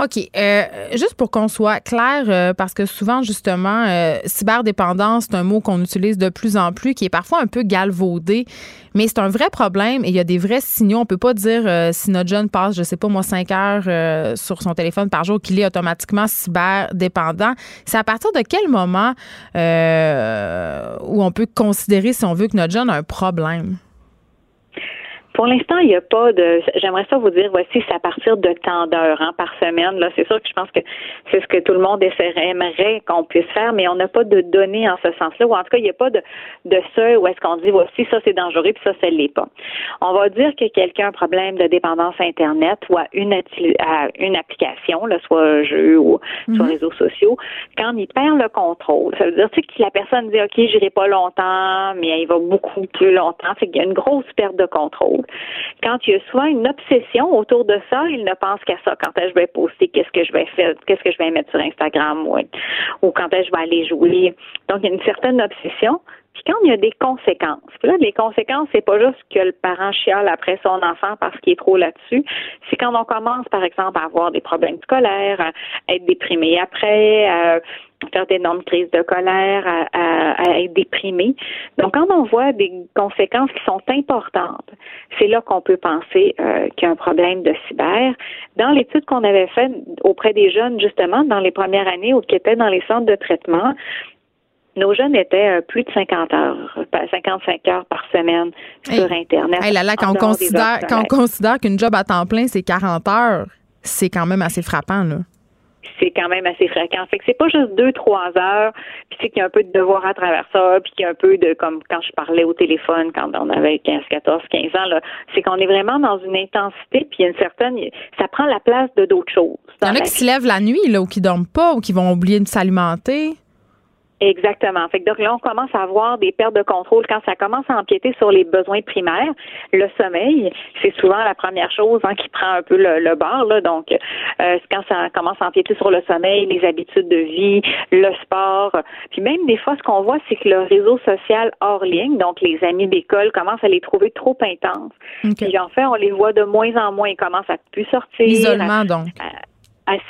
OK. Euh, juste pour qu'on soit clair, euh, parce que souvent, justement, euh, cyberdépendance, c'est un mot qu'on utilise de plus en plus, qui est parfois un peu galvaudé, mais c'est un vrai problème et il y a des vrais signaux. On peut pas dire si notre jeune passe, je sais pas moi, cinq heures sur son téléphone par jour qu'il est automatiquement cyberdépendant. C'est à partir de quel moment où on peut considérer, si on veut, que notre jeune a un problème? Pour l'instant, il n'y a pas de. J'aimerais ça vous dire, voici, c'est à partir de tant d'heures hein, par semaine. Là, c'est sûr que je pense que c'est ce que tout le monde essaierait, aimerait qu'on puisse faire, mais on n'a pas de données en ce sens-là, ou en tout cas, il n'y a pas de, de seuil où est-ce qu'on dit, voici, ça c'est dangereux, puis ça, ça l'est pas. On va dire que quelqu'un a un problème de dépendance Internet ou à une, à une application, là, soit un jeu ou sur les mhm. réseaux sociaux, quand il perd le contrôle, ça veut dire que la personne dit, OK, j'irai pas longtemps, mais il va beaucoup plus longtemps, c'est qu'il y a une grosse perte de contrôle. Quand il y a souvent une obsession autour de ça, il ne pense qu'à ça. Quand est-ce que je vais poster, qu'est-ce que je vais faire, qu'est-ce que je vais mettre sur Instagram, ou, ou quand est-ce que je vais aller jouer. Donc, il y a une certaine obsession. Puis quand il y a des conséquences, là, les conséquences, c'est pas juste que le parent chiale après son enfant parce qu'il est trop là-dessus. C'est quand on commence, par exemple, à avoir des problèmes scolaires, à être déprimé après, à faire d'énormes crises de colère, à, être déprimé. Donc, quand on voit des conséquences qui sont importantes, c'est là qu'on peut penser euh, qu'il y a un problème de cyber. Dans l'étude qu'on avait faite auprès des jeunes, justement, dans les premières années ou qui étaient dans les centres de traitement, nos jeunes étaient euh, plus de 50 heures, 55 heures par semaine sur Internet. là, là, quand, on considère, quand on considère qu'une job à temps plein, c'est 40 heures, c'est quand même assez frappant, là c'est quand même assez fréquent. Fait que c'est pas juste deux, trois heures, puis c'est qu'il y a un peu de devoir à travers ça, puis qu'il y a un peu de, comme quand je parlais au téléphone quand on avait 15, 14, 15 ans, là, c'est qu'on est vraiment dans une intensité, puis une certaine, ça prend la place de d'autres choses. Il y en a qui se lèvent la nuit, là, ou qui dorment pas, ou qui vont oublier de s'alimenter. Exactement. Fait que donc là, on commence à avoir des pertes de contrôle quand ça commence à empiéter sur les besoins primaires. Le sommeil, c'est souvent la première chose hein, qui prend un peu le, le bord. Là. Donc, euh, quand ça commence à empiéter sur le sommeil, les habitudes de vie, le sport, puis même des fois, ce qu'on voit, c'est que le réseau social hors ligne, donc les amis d'école, commencent à les trouver trop intenses. Puis en fait, on les voit de moins en moins. Ils commencent à plus sortir. Isolement, donc à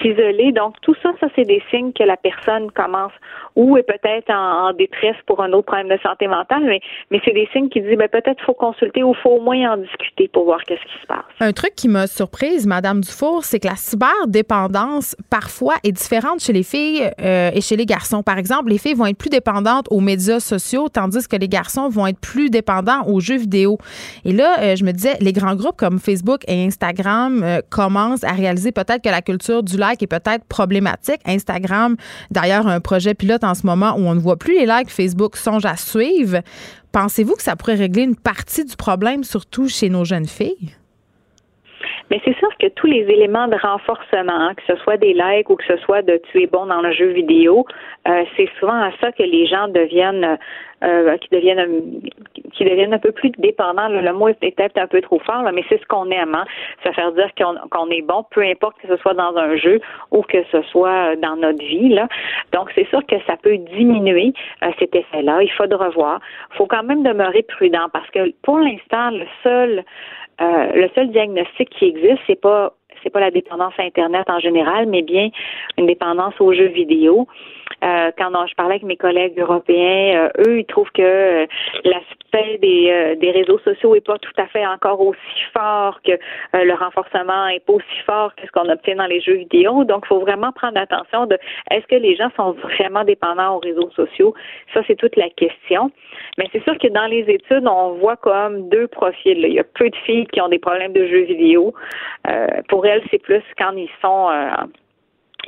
s'isoler. Donc, tout ça, ça, c'est des signes que la personne commence ou est peut-être en, détresse pour un autre problème de santé mentale, mais, mais c'est des signes qui disent ben, peut-être faut consulter ou faut au moins en discuter pour voir qu'est-ce qui se passe. Un truc qui m'a surprise, Madame Dufour, c'est que la cyberdépendance, parfois, est différente chez les filles euh, et chez les garçons. Par exemple, les filles vont être plus dépendantes aux médias sociaux, tandis que les garçons vont être plus dépendants aux jeux vidéo. Et là, euh, je me disais, les grands groupes comme Facebook et Instagram euh, commencent à réaliser peut-être que la culture du like est peut-être problématique. Instagram, d'ailleurs, un projet pilote en ce moment où on ne voit plus les likes. Facebook songe à suivre. Pensez-vous que ça pourrait régler une partie du problème, surtout chez nos jeunes filles? Mais c'est sûr que tous les éléments de renforcement, que ce soit des likes ou que ce soit de tu es bon dans le jeu vidéo, euh, c'est souvent à ça que les gens deviennent euh, qui deviennent qui deviennent un peu plus dépendants. Le mot est peut-être un peu trop fort, mais c'est ce qu'on aime. Hein? Ça fait dire qu'on est bon, peu importe que ce soit dans un jeu ou que ce soit dans notre vie. Là. Donc, c'est sûr que ça peut diminuer euh, cet effet-là. Il faut de revoir. Il faut quand même demeurer prudent parce que pour l'instant, le seul euh, le seul diagnostic qui existe, c'est pas c'est pas la dépendance à Internet en général, mais bien une dépendance aux jeux vidéo. Euh, quand je parlais avec mes collègues européens, euh, eux, ils trouvent que euh, l'aspect des, des réseaux sociaux est pas tout à fait encore aussi fort que le renforcement est pas aussi fort que ce qu'on obtient dans les jeux vidéo. Donc, il faut vraiment prendre attention de est-ce que les gens sont vraiment dépendants aux réseaux sociaux? Ça, c'est toute la question. Mais c'est sûr que dans les études, on voit comme deux profils. Il y a peu de filles qui ont des problèmes de jeux vidéo. pour elles, c'est plus quand ils sont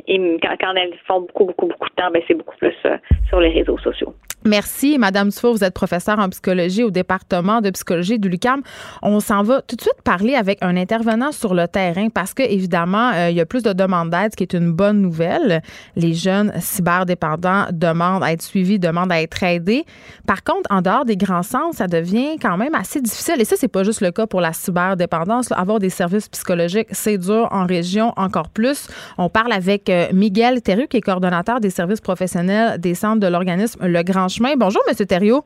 et quand, elles font beaucoup, beaucoup, beaucoup de temps, ben, c'est beaucoup plus euh, sur les réseaux sociaux. Merci, Madame Dufour. Vous êtes professeure en psychologie au département de psychologie du LUCAM. On s'en va tout de suite parler avec un intervenant sur le terrain parce que, évidemment, euh, il y a plus de demandes d'aide, ce qui est une bonne nouvelle. Les jeunes cyberdépendants demandent à être suivis, demandent à être aidés. Par contre, en dehors des grands centres, ça devient quand même assez difficile. Et ça, c'est pas juste le cas pour la cyberdépendance. Avoir des services psychologiques, c'est dur en région encore plus. On parle avec euh, Miguel Terru, qui est coordonnateur des services professionnels des centres de l'organisme Le Grand Chemin. Bonjour, M. Thériault.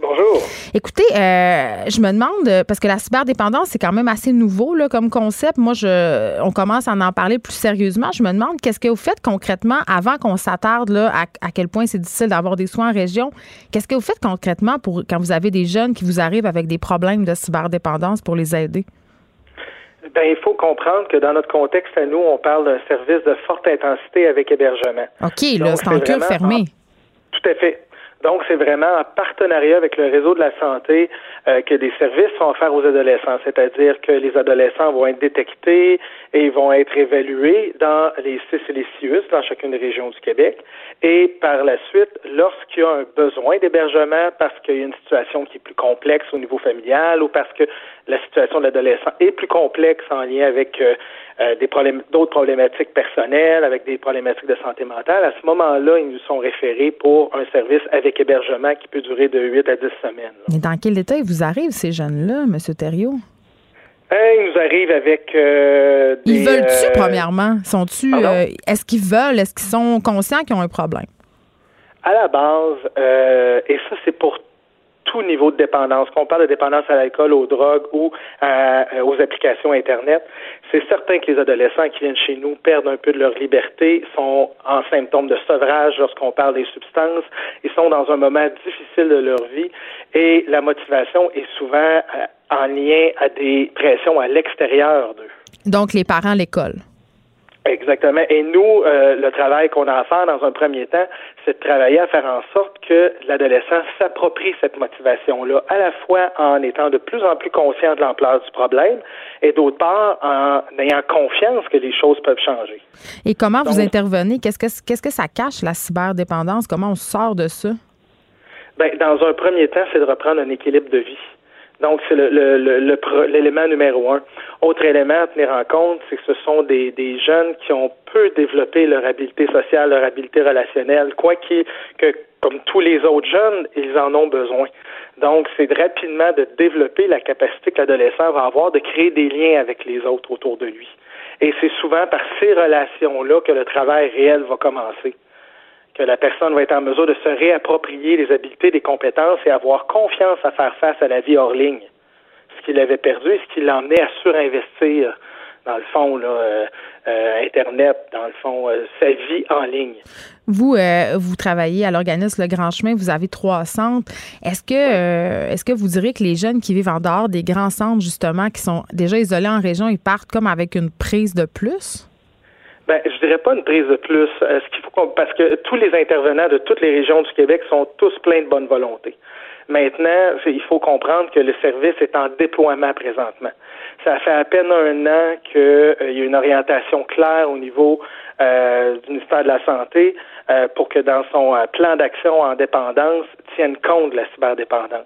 Bonjour. Écoutez, euh, je me demande, parce que la cyberdépendance, c'est quand même assez nouveau là, comme concept. Moi, je, on commence à en parler plus sérieusement. Je me demande, qu'est-ce que vous faites concrètement avant qu'on s'attarde là, à, à, quel point c'est difficile d'avoir des soins en région? Qu'est-ce que vous faites concrètement pour quand vous avez des jeunes qui vous arrivent avec des problèmes de cyberdépendance pour les aider? Ben, il faut comprendre que dans notre contexte à nous, on parle d'un service de forte intensité avec hébergement. OK, là, c'est en cure fermé. Tout à fait. Donc, c'est vraiment en partenariat avec le réseau de la santé euh, que des services sont offerts aux adolescents, c'est-à-dire que les adolescents vont être détectés et vont être évalués dans les CIS et les CIUS, dans chacune des régions du Québec. Et par la suite, lorsqu'il y a un besoin d'hébergement parce qu'il y a une situation qui est plus complexe au niveau familial ou parce que la situation de l'adolescent est plus complexe en lien avec euh, euh, des problèmes, d'autres problématiques personnelles, avec des problématiques de santé mentale, à ce moment-là, ils nous sont référés pour un service avec hébergement qui peut durer de 8 à 10 semaines. Mais dans quel état ils vous arrivent, ces jeunes-là, M. Thériault? Ils nous arrivent avec euh, des, Ils veulent-tu, euh, premièrement? Sont-tu, euh, est-ce qu'ils veulent? Est-ce qu'ils sont conscients qu'ils ont un problème? À la base, et ça c'est pour tout niveau de dépendance, qu'on parle de dépendance à l'alcool, aux drogues ou euh, aux applications Internet, c'est certain que les adolescents qui viennent chez nous perdent un peu de leur liberté, sont en symptômes de sevrage lorsqu'on parle des substances, ils sont dans un moment difficile de leur vie et la motivation est souvent euh, en lien à des pressions à l'extérieur d'eux. Donc, les parents, l'école. Exactement. Et nous, euh, le travail qu'on a à faire dans un premier temps, c'est de travailler à faire en sorte que l'adolescent s'approprie cette motivation-là, à la fois en étant de plus en plus conscient de l'ampleur du problème et d'autre part en ayant confiance que les choses peuvent changer. Et comment vous intervenez? Qu'est-ce que, qu'est-ce que ça cache, la cyberdépendance? Comment on sort de ça? Ben, dans un premier temps, c'est de reprendre un équilibre de vie. Donc, c'est le, le, le- le l'élément numéro un. Autre élément à tenir en compte, c'est que ce sont des, des jeunes qui ont peu développé leur habileté sociale, leur habileté relationnelle, quoi qu'il- que, comme tous les autres jeunes, ils en ont besoin. Donc, c'est de rapidement de développer la capacité que l'adolescent va avoir de créer des liens avec les autres autour de lui. Et c'est souvent par ces relations-là que le travail réel va commencer que la personne va être en mesure de se réapproprier les habiletés, des compétences et avoir confiance à faire face à la vie hors ligne. Ce qu'il avait perdu et ce qui l'emmenait à surinvestir, dans le fond, là, euh, euh, Internet, dans le fond, euh, sa vie en ligne. Vous, euh, vous travaillez à l'organisme Le Grand Chemin, vous avez trois centres. Est-ce que, est-ce que vous direz que les jeunes qui vivent en dehors des grands centres, justement, qui sont déjà isolés en région, ils partent comme avec une prise de plus? Ben, je dirais pas une prise de plus. Euh, ce qu'il faut parce que tous les intervenants de toutes les régions du Québec sont tous pleins de bonne volonté. Maintenant, il faut comprendre que le service est en déploiement présentement. Ça fait à peine un an qu'il y a une orientation claire au niveau euh, du ministère de la Santé euh, pour que dans son euh, plan d'action en dépendance tienne compte de la cyberdépendance.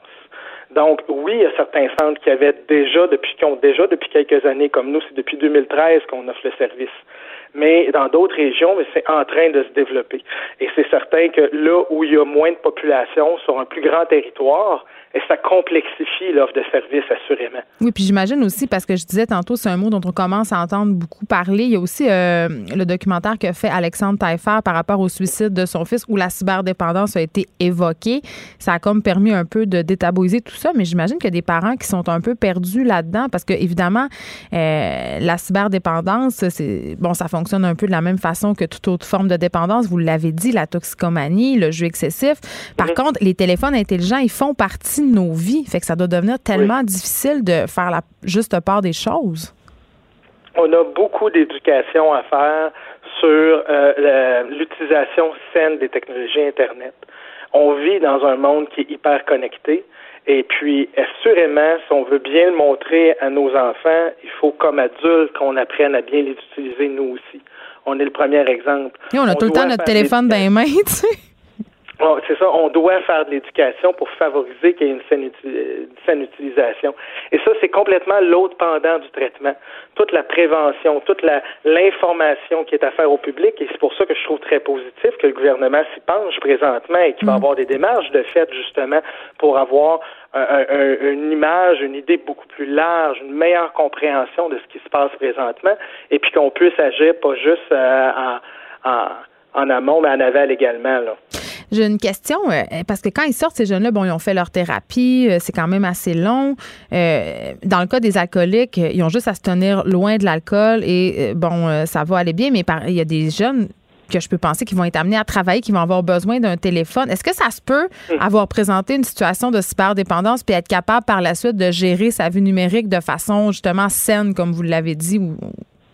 Donc, oui, il y a certains centres qui avaient déjà, depuis, qui ont déjà depuis quelques années, comme nous, c'est depuis 2013 qu'on offre le service. Mais dans d'autres régions, mais c'est en train de se développer. Et c'est certain que là où il y a moins de population, sur un plus grand territoire, ça complexifie l'offre de service, assurément. Oui, puis j'imagine aussi, parce que je disais tantôt, c'est un mot dont on commence à entendre beaucoup parler. Il y a aussi euh, le documentaire que fait Alexandre Taillefer par rapport au suicide de son fils, où la cyberdépendance a été évoquée. Ça a comme permis un peu de détabouiser tout ça, mais j'imagine qu'il y a des parents qui sont un peu perdus là-dedans, parce que évidemment, euh, la cyberdépendance, c'est bon, ça fonctionne un peu de la même façon que toute autre forme de dépendance. Vous l'avez dit, la toxicomanie, le jeu excessif. Par contre, les téléphones intelligents, ils font partie de nos vies. Fait que ça doit devenir tellement difficile de faire la juste part des choses. On a beaucoup d'éducation à faire sur euh, l'utilisation saine des technologies Internet. On vit dans un monde qui est hyper connecté. Et puis, assurément, si on veut bien le montrer à nos enfants, il faut, comme adultes, qu'on apprenne à bien les utiliser nous aussi. On est le premier exemple. Et on a tout le temps notre téléphone dans les mains, tu sais. Bon, c'est ça, on doit faire de l'éducation pour favoriser qu'il y ait une saine, uti- une saine utilisation. Et ça, c'est complètement l'autre pendant du traitement. Toute la prévention, toute l'information qui est à faire au public, et c'est pour ça que je trouve très positif que le gouvernement s'y penche présentement et qu'il va avoir des démarches de fait, justement, pour avoir un- un- un- une image, une idée beaucoup plus large, une meilleure compréhension de ce qui se passe présentement, et puis qu'on puisse agir pas juste euh, en, en, en amont, mais en aval également. Là. J'ai une question, euh, parce que quand ils sortent, ces jeunes-là, bon, ils ont fait leur thérapie, euh, c'est quand même assez long. Euh, dans le cas des alcooliques, ils ont juste à se tenir loin de l'alcool et, bon, ça va aller bien, mais il y a des jeunes que je peux penser qui vont être amenés à travailler, qui vont avoir besoin d'un téléphone. Est-ce que ça se peut avoir présenté une situation de cyberdépendance puis être capable par la suite de gérer sa vie numérique de façon justement saine, comme vous l'avez dit?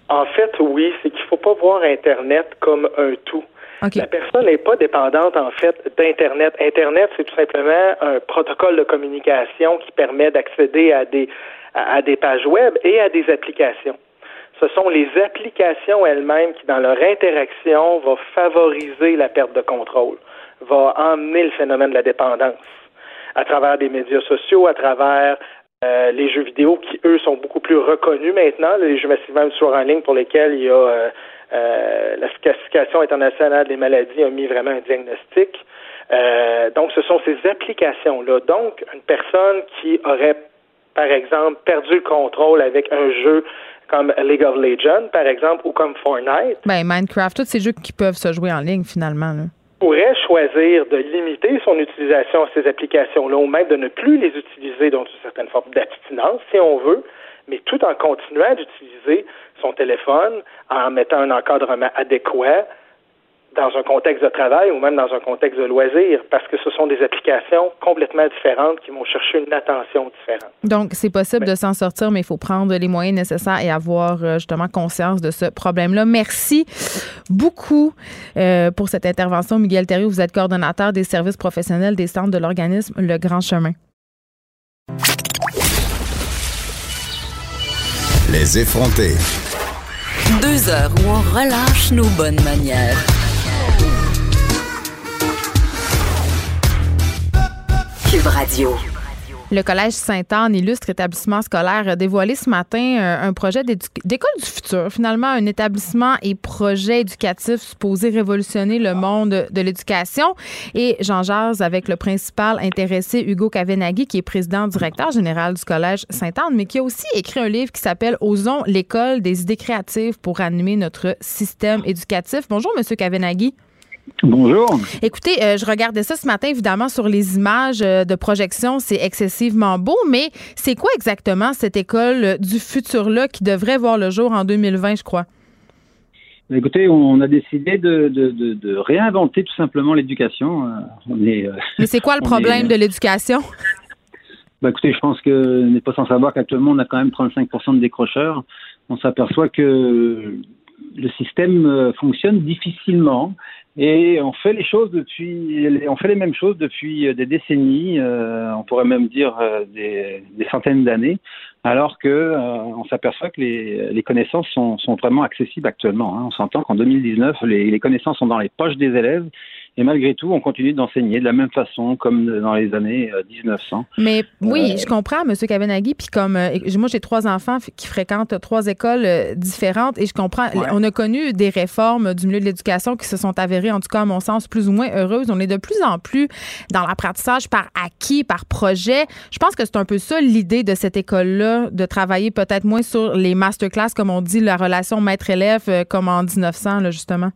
En fait, oui, c'est qu'il faut pas voir Internet comme un tout. La personne n'est pas dépendante, en fait, d'Internet. Internet, c'est tout simplement un protocole de communication qui permet d'accéder à des, à des pages web et à des applications. Ce sont les applications elles-mêmes qui, dans leur interaction, vont favoriser la perte de contrôle, va emmener le phénomène de la dépendance à travers des médias sociaux, à travers euh, les jeux vidéo qui, eux, sont beaucoup plus reconnus maintenant, les jeux massivement en ligne pour lesquels il y a euh, euh, la classification internationale des maladies a mis vraiment un diagnostic. donc, ce sont ces applications-là. Donc, une personne qui aurait, par exemple, perdu le contrôle avec un jeu comme League of Legends, par exemple, ou comme Fortnite. Ben, Minecraft, tous ces jeux qui peuvent se jouer en ligne, finalement. Pourrait choisir de limiter son utilisation à ces applications-là ou même de ne plus les utiliser dans une certaine forme d'abstinence, si on veut, mais tout en continuant d'utiliser son téléphone, en mettant un encadrement adéquat, dans un contexte de travail ou même dans un contexte de loisir, parce que ce sont des applications complètement différentes qui vont chercher une attention différente. Donc, c'est possible de s'en sortir, mais il faut prendre les moyens nécessaires et avoir euh, justement conscience de ce problème-là. Merci beaucoup euh, pour cette intervention, Miguel Thériault. Vous êtes coordonnateur des services professionnels des centres de l'organisme Le Grand Chemin. Les effronter. Deux heures où on relâche nos bonnes manières. Le Collège Sainte-Anne, illustre établissement scolaire, a dévoilé ce matin euh, un projet d'école du futur. Finalement, un établissement et projet éducatif supposé révolutionner le monde de l'éducation. Et j'en jase avec le principal intéressé, Hugo Kavenaghi, qui est président directeur général du Collège Sainte-Anne, mais qui a aussi écrit un livre qui s'appelle Osons l'école des idées créatives pour animer notre système éducatif. Bonjour, Monsieur Kavenaghi. Bonjour. Écoutez, euh, je regardais ça ce matin, évidemment, sur les images euh, de projection. C'est excessivement beau, mais c'est quoi exactement cette école euh, du futur-là qui devrait voir le jour en 2020, je crois? Écoutez, on a décidé de, réinventer tout simplement l'éducation. mais c'est quoi le problème de l'éducation? Bah, écoutez, je pense que n'est pas sans savoir qu'actuellement, on a quand même 35% de décrocheurs. On s'aperçoit que le système fonctionne difficilement et on fait les choses depuis, on fait les mêmes choses depuis euh, des décennies, euh, on pourrait même dire euh, des, centaines d'années, alors que on s'aperçoit que les, connaissances sont, vraiment accessibles actuellement. Hein. On s'entend qu'en 2019, les, les connaissances sont dans les poches des élèves et malgré tout, on continue d'enseigner de la même façon comme dans les années 1900. Euh, Mais oui, euh, je comprends, M. Kavenaghi. Puis comme euh, moi, j'ai trois enfants qui fréquentent trois écoles différentes et je comprends. On a connu des réformes du milieu de l'éducation qui se sont avérées, en tout cas à mon sens, plus ou moins heureuses. On est de plus en plus dans l'apprentissage par acquis, par projet. Je pense que c'est un peu ça l'idée de cette école-là, de travailler peut-être moins sur les masterclass, comme on dit, la relation maître-élève, comme en 1900, là, justement.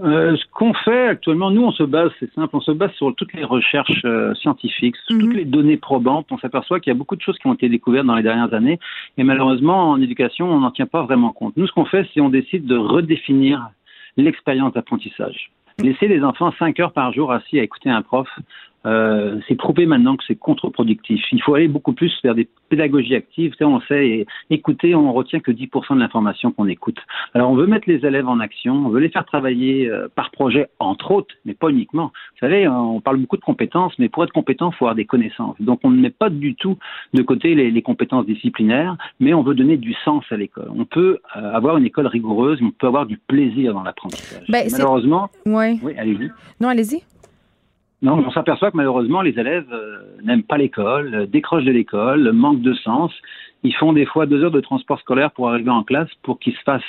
Euh, ce qu'on fait actuellement, nous, on se base, c'est simple, on se base sur toutes les recherches euh, scientifiques, sur toutes mhm. les données probantes. On s'aperçoit qu'il y a beaucoup de choses qui ont été découvertes dans les dernières années, et malheureusement, en éducation, on n'en tient pas vraiment compte. Nous, ce qu'on fait, c'est on décide de redéfinir l'expérience d'apprentissage. Laisser les enfants cinq heures par jour assis à écouter un prof, euh, c'est prouvé maintenant que c'est contre-productif. Il faut aller beaucoup plus vers des pédagogies actives. On sait écouter, on retient que 10% de l'information qu'on écoute. Alors on veut mettre les élèves en action, on veut les faire travailler euh, par projet, entre autres, mais pas uniquement. Vous savez, on parle beaucoup de compétences, mais pour être compétent, il faut avoir des connaissances. Donc on ne met pas du tout de côté les, les compétences disciplinaires, mais on veut donner du sens à l'école. On peut euh, avoir une école rigoureuse, mais on peut avoir du plaisir dans l'apprentissage. Ben, Malheureusement, oui, allez-y. Non, allez-y. Non, on s'aperçoit que malheureusement, les élèves euh, n'aiment pas l'école, euh, décrochent de l'école, manquent de sens. Ils font des fois deux heures de transport scolaire pour arriver en classe pour qu'ils se fassent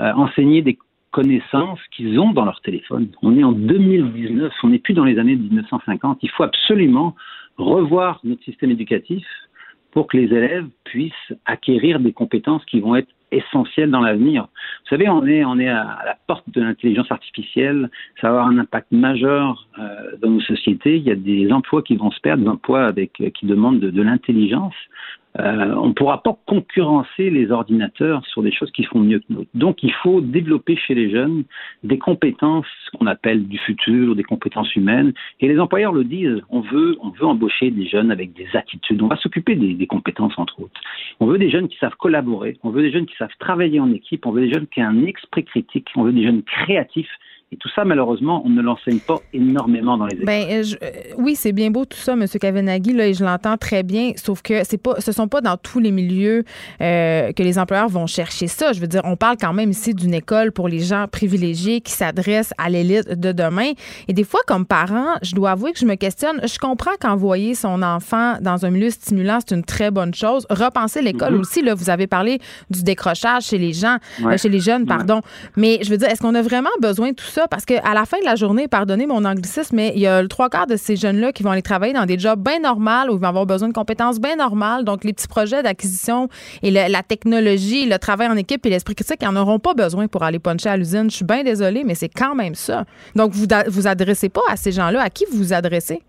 euh, enseigner des connaissances qu'ils ont dans leur téléphone. On est en 2019, on n'est plus dans les années 1950. Il faut absolument revoir notre système éducatif pour que les élèves puissent acquérir des compétences qui vont être essentiel dans l'avenir. Vous savez, on est, on est à la porte de l'intelligence artificielle. Ça va avoir un impact majeur euh, dans nos sociétés. Il y a des emplois qui vont se perdre, des emplois avec, euh, qui demandent de, de l'intelligence. Euh, on ne pourra pas concurrencer les ordinateurs sur des choses qui font mieux que nous. Donc, il faut développer chez les jeunes des compétences qu'on appelle du futur, des compétences humaines. Et les employeurs le disent. On veut, on veut embaucher des jeunes avec des attitudes. On va s'occuper des, des, compétences, entre autres. On veut des jeunes qui savent collaborer. On veut des jeunes qui savent travailler en équipe. On veut des jeunes qui ont un esprit critique. On veut des jeunes créatifs et tout ça, malheureusement, on ne l'enseigne pas énormément dans les écoles. Ben, euh, euh, oui, c'est bien beau tout ça, M. Kavenaghi, là, et je l'entends très bien, sauf que c'est pas, ce sont pas dans tous les milieux euh, que les employeurs vont chercher ça. Je veux dire, on parle quand même ici d'une école pour les gens privilégiés qui s'adressent à l'élite de demain. Et des fois, comme parent, je dois avouer que je me questionne. Je comprends qu'envoyer son enfant dans un milieu stimulant, c'est une très bonne chose. Repenser l'école mm-hmm. aussi, là, vous avez parlé du décrochage chez les gens, chez les jeunes, pardon. Mais je veux dire, est-ce qu'on a vraiment besoin de tout ça? Parce qu'à la fin de la journée, pardonnez mon anglicisme, mais il y a le trois quarts de ces jeunes-là qui vont aller travailler dans des jobs bien normaux où ils vont avoir besoin de compétences bien normales. Donc, les petits projets d'acquisition et la technologie, le travail en équipe et l'esprit critique, ils n'en auront pas besoin pour aller puncher à l'usine. Je suis bien désolée, mais c'est quand même ça. Donc, vous vous adressez pas à ces gens-là. À qui vous vous adressez?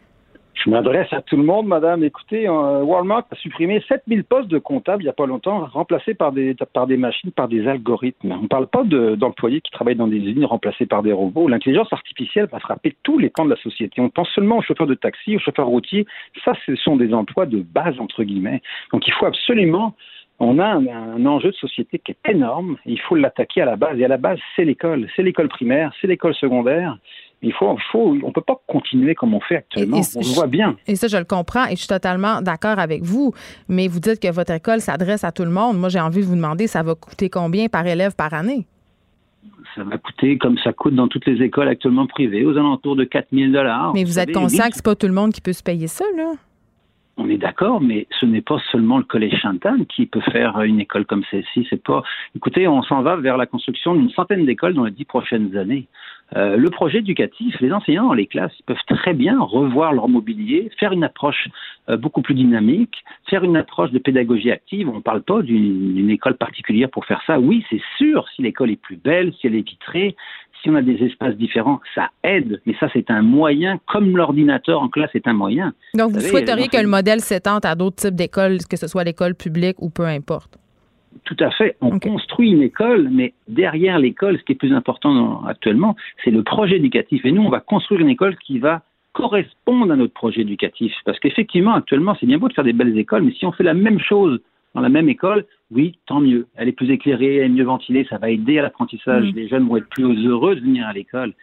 Je m'adresse à tout le monde, madame. Écoutez, euh, Walmart a supprimé 7000 postes de comptables il n'y a pas longtemps, remplacés par des, par des machines, par des algorithmes. On ne parle pas d'employés qui travaillent dans des usines remplacés par des robots. L'intelligence artificielle va frapper tous les pans de la société. On pense seulement aux chauffeurs de taxi, aux chauffeurs routiers. Ça, ce sont des emplois de base, entre guillemets. Donc, il faut absolument on a un, un, enjeu de société qui est énorme. Il faut l'attaquer à la base. Et à la base, c'est l'école. C'est l'école primaire, c'est l'école secondaire. Il faut, faut, on peut pas continuer comme on fait actuellement. on le voit bien. Et ça, je le comprends et je suis totalement d'accord avec vous. Mais vous dites que votre école s'adresse à tout le monde. Moi, j'ai envie de vous demander, ça va coûter combien par élève par année? Ça va coûter comme ça coûte dans toutes les écoles actuellement privées, aux alentours de 4 000 Mais vous, êtes conscient que c'est pas tout le monde qui peut se payer ça, là? On est d'accord, mais ce n'est pas seulement le collège Chantal qui peut faire une école comme celle-ci. C'est pas. Écoutez, on s'en va vers la construction d'une centaine d'écoles dans les dix prochaines années. Euh, le projet éducatif, les enseignants dans les classes ils peuvent très bien revoir leur mobilier, faire une approche euh, beaucoup plus dynamique, faire une approche de pédagogie active. On ne parle pas d'une école particulière pour faire ça. Oui, c'est sûr, si l'école est plus belle, si elle est vitrée, si on a des espaces différents, ça aide, mais ça, c'est un moyen, comme l'ordinateur en classe est un moyen. Donc, vous, souhaiteriez que le modèle s'étende à d'autres types d'écoles, que ce soit l'école publique ou peu importe? Tout à fait. On construit une école, mais derrière l'école, ce qui est plus important actuellement, c'est le projet éducatif. Et nous, on va construire une école qui va correspondre à notre projet éducatif. Parce qu'effectivement, actuellement, c'est bien beau de faire des belles écoles, mais si on fait la même chose dans la même école, oui, tant mieux. Elle est plus éclairée, elle est mieux ventilée, ça va aider à l'apprentissage. Les jeunes vont être plus heureux de venir à l'école.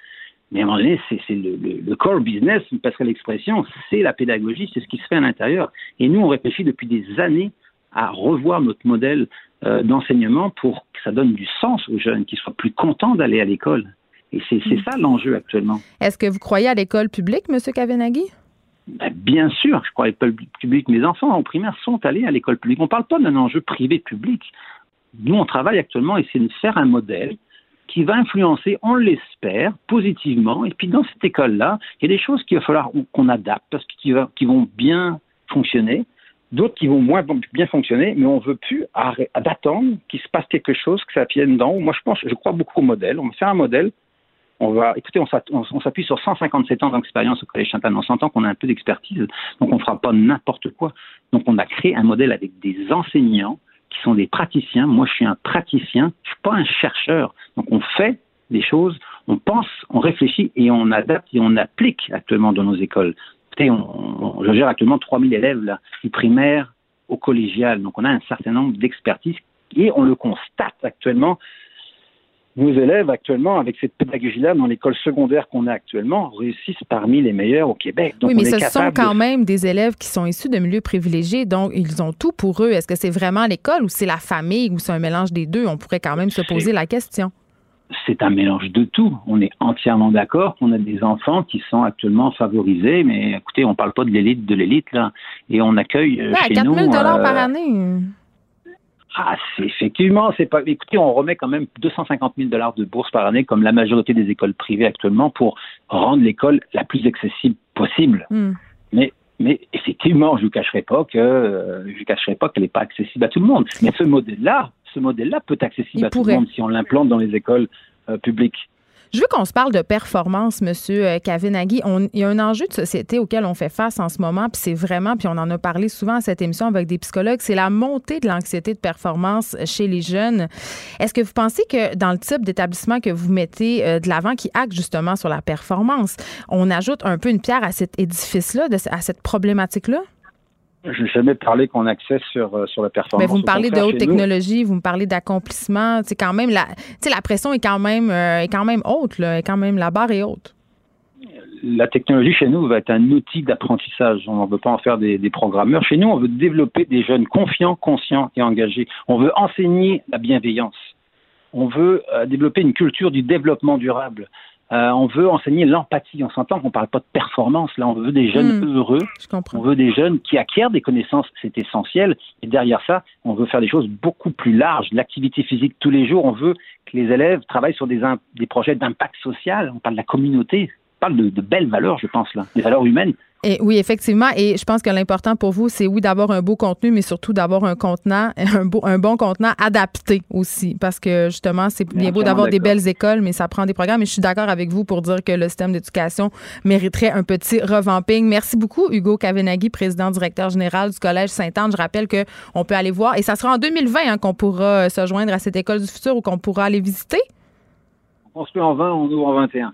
Mais à un moment donné, c'est le, le, core business, vous passerez l'expression, c'est la pédagogie, c'est ce qui se fait à l'intérieur. Et nous, on réfléchit depuis des années à revoir notre modèle euh, d'enseignement pour que ça donne du sens aux jeunes, qu'ils soient plus contents d'aller à l'école. Et c'est mm. ça l'enjeu actuellement. Est-ce que vous croyez à l'école publique, M. Kavenaghi? Ben, bien sûr, je crois à l'école publique. Mes enfants en primaire sont allés à l'école publique. On ne parle pas d'un enjeu privé-public. Nous, on travaille actuellement et c'est de faire un modèle qui va influencer, on l'espère, positivement. Et puis dans cette école-là, il y a des choses qu'il va falloir qu'on adapte parce qu'ils vont bien fonctionner, d'autres qui vont moins bien fonctionner, mais on ne veut plus d'attendre qu'il se passe quelque chose, que ça vienne d'en haut. Moi, je pense, je crois beaucoup au modèle. On va faire un modèle on va, écoutez, on s'appuie sur 157 ans d'expérience au Collège Chantal. On s'entend qu'on a un peu d'expertise, donc on ne fera pas n'importe quoi. Donc on a créé un modèle avec des enseignants qui sont des praticiens. Moi, je suis un praticien, je suis pas un chercheur. Donc on fait des choses, on pense, on réfléchit et on adapte et on applique actuellement dans nos écoles. Écoutez, on, je gère actuellement 3000 élèves là, du primaire au collégial. Donc on a un certain nombre d'expertises et on le constate actuellement nos élèves actuellement, avec cette pédagogie-là, dans l'école secondaire qu'on a actuellement, réussissent parmi les meilleurs au Québec. oui, mais ce sont quand même des élèves qui sont issus de milieux privilégiés, donc ils ont tout pour eux. Est-ce que c'est vraiment l'école ou c'est la famille ou c'est un mélange des deux? On pourrait quand même se poser la question. C'est un mélange de tout. On est entièrement d'accord qu'on a des enfants qui sont actuellement favorisés, mais écoutez, on ne parle pas de l'élite de l'élite, là. Et on accueille euh, chez 4 000 nous, par euh, année. Ah, c'est effectivement, c'est pas. Écoutez, on remet quand même 250 000 dollars de bourse par année, comme la majorité des écoles privées actuellement, pour rendre l'école la plus accessible possible. Hmm. Mais, mais effectivement, je ne vous cacherai pas que euh, je vous cacherai pas qu'elle n'est pas accessible à tout le monde. Mais ce modèle-là, ce modèle-là peut être accessible à tout le monde si on l'implante dans les écoles euh, publiques. Je veux qu'on se parle de performance, Monsieur euh, Kavinaghi. On- Il y a un enjeu de société auquel on fait face en ce moment, puis c'est vraiment, puis on en a parlé souvent à cette émission avec des psychologues, c'est la montée de l'anxiété de performance chez les jeunes. Est-ce que vous pensez que dans le type d'établissement que vous mettez euh, de l'avant, qui acte justement sur la performance, on ajoute un peu une pierre à cet édifice-là, à cette problématique-là? Je n'ai jamais parlé qu'on axait sur, euh, sur la performance. Mais vous me parlez de haute nous, technologie, vous me parlez d'accomplissement. C'est quand même la, la pression est quand même, euh, est quand même haute, là, est quand même la barre est haute. la technologie chez nous va être un outil d'apprentissage. On ne veut pas en faire des, des programmeurs. Chez nous, on veut développer des jeunes confiants, conscients et engagés. On veut enseigner la bienveillance. On veut euh, développer une culture du développement durable. Euh, on veut enseigner l'empathie. On s'entend qu'on ne parle pas de performance. Là, on veut des jeunes Hmm. heureux. Je. On veut des jeunes qui acquièrent des connaissances, c'est essentiel. Et derrière ça, on veut faire des choses beaucoup plus larges, l'activité physique tous les jours. On veut que les élèves travaillent sur des, des projets d'impact social. On parle de la communauté. Parle de, de belles valeurs, je pense, là, des valeurs humaines. Et oui, effectivement. Et je pense que l'important pour vous, c'est oui d'avoir un beau contenu, mais surtout d'avoir un contenant, un, beau, un bon contenant adapté aussi. Parce que justement, c'est bien beau d'avoir des belles écoles, mais ça prend des programmes. Et je suis d'accord avec vous pour dire que le système d'éducation mériterait un petit revamping. Merci beaucoup, Hugo Kavenaghi, président directeur général du Collège Sainte-Anne. Je rappelle qu'on peut aller voir. Et ça sera en 2020 hein, qu'on pourra se joindre à cette école du futur ou qu'on pourra aller visiter. On se met en 20, on ouvre en 21.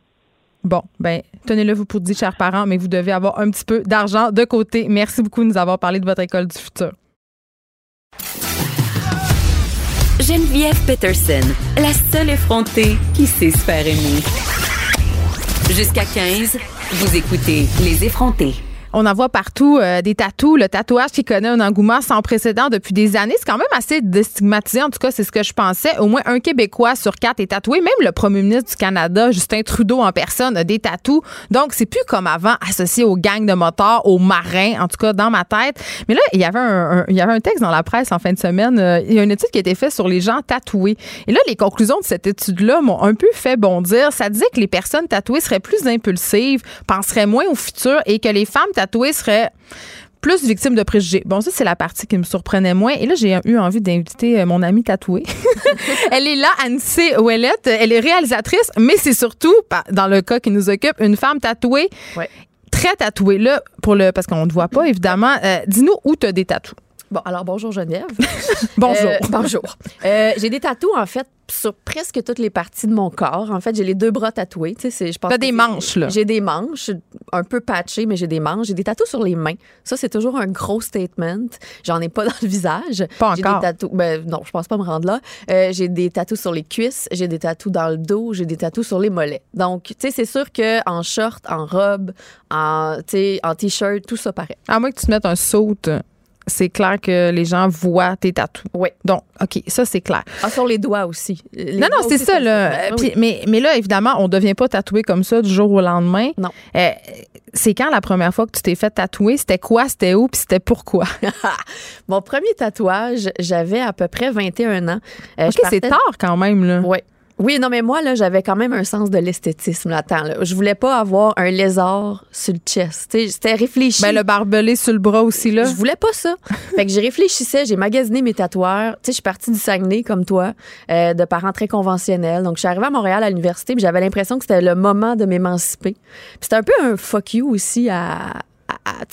Bon, ben, tenez-le vous pour dire, chers parents, mais vous devez avoir un petit peu d'argent de côté. Merci beaucoup de nous avoir parlé de votre école du futur. Geneviève Peterson, la seule effrontée qui sait se faire aimer. Jusqu'à 15, vous écoutez Les effrontés. On en voit partout euh, des tatous, le tatouage qui connaît un engouement sans précédent depuis des années. C'est quand même assez déstigmatisé. En tout cas, c'est ce que je pensais. Au moins un Québécois sur quatre est tatoué. Même le premier ministre du Canada, Justin Trudeau en personne, a des tatous. Donc, c'est plus comme avant associé aux gangs de motards, aux marins, en tout cas dans ma tête. Mais là, il y avait un, il y avait un texte dans la presse en fin de semaine. Euh, il y a une étude qui a été faite sur les gens tatoués. Et là, les conclusions de cette étude-là m'ont un peu fait bondir. Ça disait que les personnes tatouées seraient plus impulsives, penseraient moins au futur et que les femmes tatouées seraient plus victimes de préjugés. Bon, ça, c'est la partie qui me surprenait moins. Et là, j'ai eu envie d'inviter euh, mon amie tatouée. elle est là, Anne-C. Ouellette. Elle est réalisatrice, mais c'est surtout, dans le cas qui nous occupe, une femme tatouée. Ouais. Très tatouée. Là, pour le, parce qu'on ne te voit pas, évidemment. Euh, Dis-nous où tu as des tatous. Bon, alors bonjour Geneviève. Bonjour. Euh, bonjour. Euh, j'ai des tatous en fait sur presque toutes les parties de mon corps. En fait, j'ai les deux bras tatoués. Tu sais, je pense T'as des manches, là. J'ai des manches, un peu patchées, mais j'ai des manches. J'ai des tatous sur les mains. Ça, c'est toujours un gros statement. J'en ai pas dans le visage. Pas J'ai encore. des tatous. Ben, non, je pense pas me rendre là. Euh, j'ai des tatous sur les cuisses. J'ai des tatous dans le dos. J'ai des tatous sur les mollets. Donc, tu sais, c'est sûr que en short, en robe, en, tu sais, en t-shirt, tout ça paraît. À moins que tu te mettes un saut, c'est clair que les gens voient tes tatous. Oui. Donc, OK, ça, c'est clair. Ah, sur les doigts aussi. Les non, non, c'est ça, là. Puis- oui. mais, mais là, évidemment, on ne devient pas tatoué comme ça du jour au lendemain. Non. Euh, c'est quand la première fois que tu t'es fait tatouer? C'était quoi? C'était où? Puis c'était pourquoi? Mon premier tatouage, j'avais à peu près 21 ans. Euh, OK, partais- c'est tard quand même, là. Ouais. Oui, non, mais moi, là, j'avais quand même un sens de l'esthétisme, là. Attends, là. Je voulais pas avoir un lézard sur le chest. C'était réfléchi. Ben, le barbelé sur le bras aussi, là. Je voulais pas ça. fait que j'ai réfléchissais, j'ai magasiné mes tatoueurs. Tu sais, je suis partie du Saguenay comme toi, euh, de parents très conventionnels. Donc, je suis arrivée à Montréal à l'université, puis j'avais l'impression que c'était le moment de m'émanciper. C'était un peu un fuck you aussi à.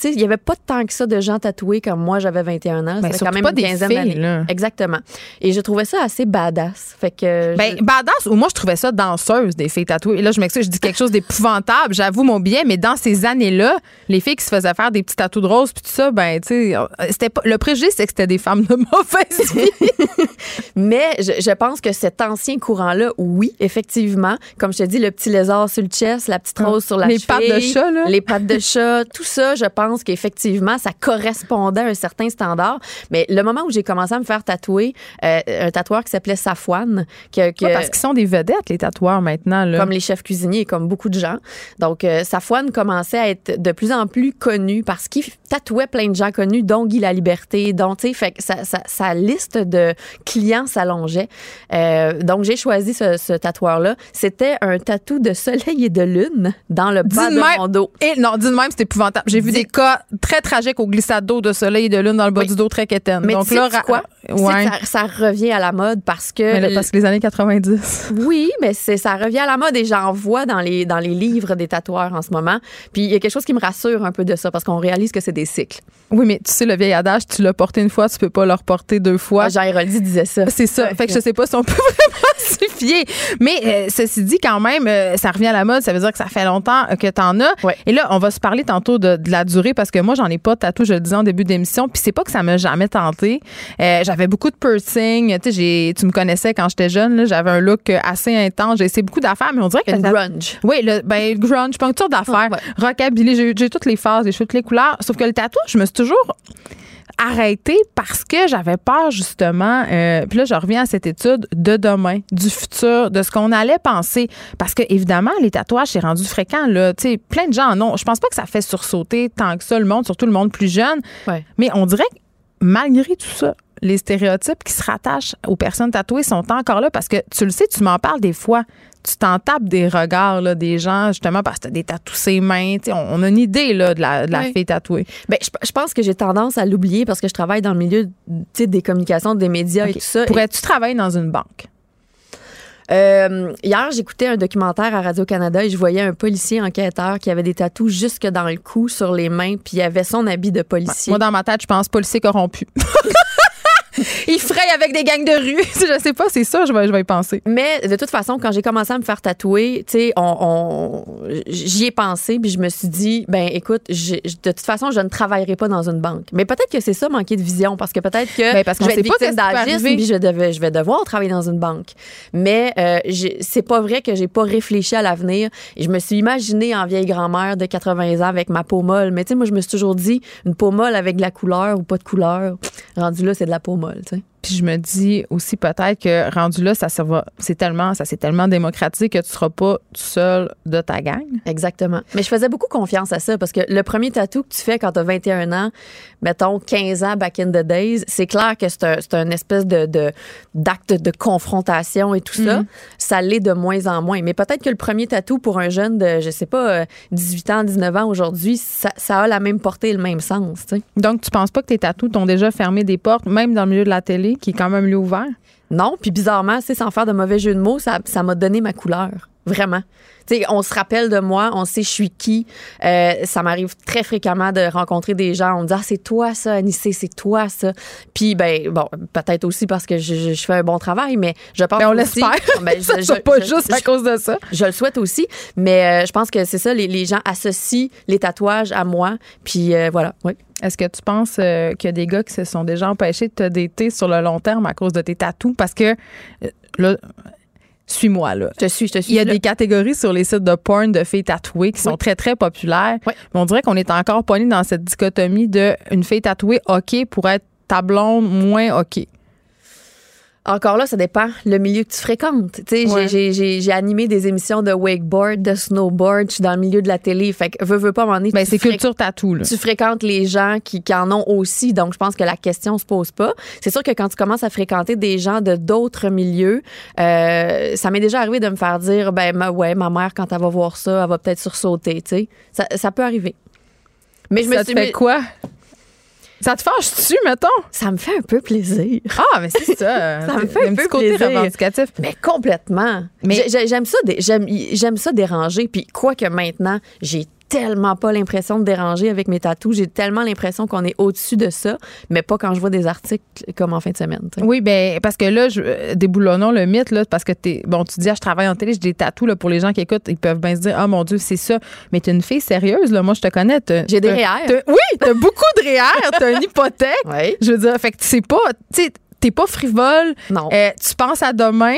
Il y avait pas tant que ça de gens tatoués comme moi, j'avais 21 ans. Ben, fait surtout quand même pas une quinzaine d'années. Exactement. Et je trouvais ça assez badass. Fait que. Ben, je- badass, ou moi, je trouvais ça danseuse, des filles tatouées. Et là, je m'excuse, je dis quelque chose d'épouvantable, j'avoue mon bien, mais dans ces années-là, les filles qui se faisaient faire des petits tatous de rose, puis tout ça, ben, tu sais, c'était pas. Le préjugé, c'est que c'était des femmes de mauvaise vie. Mais je, je pense que cet ancien courant-là, oui, effectivement, comme je te dis, le petit lézard sur le chest, la petite rose sur la Ah. Les cheville, pattes de chat, là. les pattes de chat, tout ça, je pense qu'effectivement, ça correspondait à un certain standard. Mais le moment où j'ai commencé à me faire tatouer, euh, un tatoueur qui s'appelait Safwan, que, que- Ouais, parce qu'ils sont des vedettes, les tatoueurs, maintenant, là. comme les chefs cuisiniers, comme beaucoup de gens. Donc, euh, Safwan commençait à être de plus en plus connu parce qu'il tatouait plein de gens connus, dont Guy La Liberté, dont, tu sais, fait que sa, sa- sa liste de clients s'allongeait. Euh, donc, j'ai choisi ce, ce tatoueur-là. C'était un tatou de soleil et de lune dans le bas de même. mon dos. Et non, dis même, c'est épouvantable. J'ai vu des cas très tragiques au glissade d'eau, de soleil et de lune dans le bas du dos très quétaine. Mais Donc là, quoi? sais ouais. ça, ça revient à la mode parce que. Mais là, parce que les années 90. Oui, mais c'est ça revient à la mode et j'en vois dans les dans les livres des tatoueurs en ce moment. Puis il y a quelque chose qui me rassure un peu de ça parce qu'on réalise que c'est des cycles. Oui, mais tu sais, le vieil adage, tu l'as porté une fois, tu peux pas le reporter deux fois. Moi, Jean Héroldi disait ça. C'est ça. fait que je sais pas si on peut vraiment s'y fier. Mais euh, ceci dit, quand même, euh, ça revient à la mode. Ça veut dire que ça fait longtemps euh, que tu en as. Ouais. Et là, on va se parler tantôt de, de la durée parce que moi, j'en ai pas de tatou, je le disais en début d'émission. Puis c'est pas que ça m'a jamais tenté. Euh, j'avais beaucoup de piercing. Tu sais, tu me connaissais quand j'étais jeune. J'avais un look assez intense. J'ai essayé beaucoup d'affaires, mais on dirait que ça- grunge. oui, le, ben, grunge, pas une sorte d'affaires. Ouais. Rockabilly, j'ai eu- j'ai eu toutes les phases, j'ai eu toutes les couleurs. Sauf que le tatouage, je me suis toujours arrêtée parce que j'avais peur, justement. euh, puis là, je reviens à cette étude de demain, du futur, de ce qu'on allait penser. Parce que, évidemment, les tatouages, c'est rendu fréquent, là. Plein de gens en ont. Je pense pas que ça fait sursauter tant que ça le monde, surtout le monde plus jeune. Ouais. Mais on dirait que malgré tout ça, les stéréotypes qui se rattachent aux personnes tatouées sont encore là parce que tu le sais, tu m'en parles des fois. Tu t'en tapes des regards là, des gens, justement, parce que tu as des tatous ses mains. On, on a une idée là, de la, de la Ouais. fille tatouée. Ben, je, je pense que j'ai tendance à l'oublier parce que je travaille dans le milieu des communications, des médias et tout ça. Pourrais-tu travailler dans une banque? Euh, hier, j'écoutais un documentaire à Radio-Canada et je voyais un policier enquêteur qui avait des tatous jusque dans le cou, sur les mains, puis il avait son habit de policier. Moi, dans ma tête, je pense policier corrompu. Il fraye avec des gangs de rue. je sais pas, c'est ça, je vais, je vais y penser. Mais de toute façon, quand j'ai commencé à me faire tatouer, tu sais, on, on- j'y ai pensé, puis je me suis dit, ben écoute, de toute façon, je ne travaillerai pas dans une banque. Mais peut-être que c'est ça, manquer de vision, parce que peut-être que Ben, parce qu'on je vais être victime d'agisme, puis je, devais- je vais devoir travailler dans une banque. Mais euh, c'est pas vrai que j'ai pas réfléchi à l'avenir. Je me suis imaginée en vieille grand-mère de 80 ans avec ma peau molle. Mais tu sais, moi, je me suis toujours dit, une peau molle avec de la couleur ou pas de couleur, rendu là, c'est de la peau molle, tu sais. Puis je me dis aussi peut-être que rendu là, ça, va, c'est tellement, ça s'est tellement démocratisé que tu seras pas tout seul de ta gang. Exactement. Mais je faisais beaucoup confiance à ça parce que le premier tatou que tu fais quand tu as 21 ans, mettons 15 ans back in the days, c'est clair que c'est un, c'est un espèce de, de- d'acte de, confrontation et tout ça. Ça l'est de moins en moins. Mais peut-être que le premier tatou pour un jeune de, je sais pas, euh, 18 ans, 19 ans aujourd'hui, ça, ça a la même portée et le même sens. Donc, tu penses pas que tes tatous t'ont déjà fermé des portes, même dans le milieu de la télé, qui est quand même ouvert? Non, puis bizarrement, sais, sans faire de mauvais jeu de mots, ça, ça m'a donné ma couleur. Vraiment. On se rappelle de moi, on sait je suis qui. Euh, ça m'arrive très fréquemment de rencontrer des gens. On me dit, ah, c'est toi ça, Anissé, c'est toi ça. Puis, ben, bon, peut-être aussi parce que je, je- je fais un bon travail, mais je pense Ben, on l'espère. Ben, ça, je- pas juste à cause de ça. je le souhaite aussi, mais euh, je pense que c'est ça, les, les gens associent les tatouages à moi. Puis euh, voilà, oui. Est-ce que tu penses qu'il y a des gars qui se sont déjà empêchés de te dater sur le long terme à cause de tes tatous? Parce que, là, suis-moi, là. Je te suis, je te suis. Il y a là. des catégories sur les sites de porn de filles tatouées qui sont Oui. très, très populaires. Oui. Mais on dirait qu'on est encore pogné dans cette dichotomie de une fille tatouée OK pour être ta blonde moins OK. Encore là, ça dépend le milieu que tu fréquentes. Tu sais, j'ai- Ouais. j'ai- animé des émissions de wakeboard, de snowboard. Je suis dans le milieu de la télé. Fait que veux, veux pas m'en Ben, c'est culture tatou, là. Tu fréquentes les gens qui, qui en ont aussi, donc je pense que la question se pose pas. C'est sûr que quand tu commences à fréquenter des gens de d'autres milieux, euh, ça m'est déjà arrivé de me faire dire, ben ma, ouais, ma mère quand elle va voir ça, elle va peut-être sursauter, tu sais. Ça, ça peut arriver. Mais je me ça suis te fait mis- quoi? Ça te fâche-tu, mettons? ça me fait un peu plaisir. Ah, mais c'est ça. Ça me fait un un peu côté plaisir. revendicatif. Mais complètement. Mais- J'ai- j'ai- j'aime ça, j'aime ça déranger. Puis quoi que maintenant, j'ai tellement pas l'impression de déranger avec mes tatous. J'ai tellement l'impression qu'on est au-dessus de ça, mais pas quand je vois des articles comme en fin de semaine. Oui, ben parce que là, je, euh, déboulonnons le mythe, là, parce que t'es. Bon, tu dis, ah, je travaille en télé, j'ai des tatous, là, pour les gens qui écoutent, ils peuvent bien se dire, ah, mon Dieu, c'est ça. Mais t'es une fille sérieuse, là. Moi, je te connais. J'ai des REER. Oui, t'as beaucoup de REER, t'as une hypothèque. Oui. Je veux dire, fait que c'est pas. Tu sais, t'es pas frivole. Non. Euh, tu penses à demain.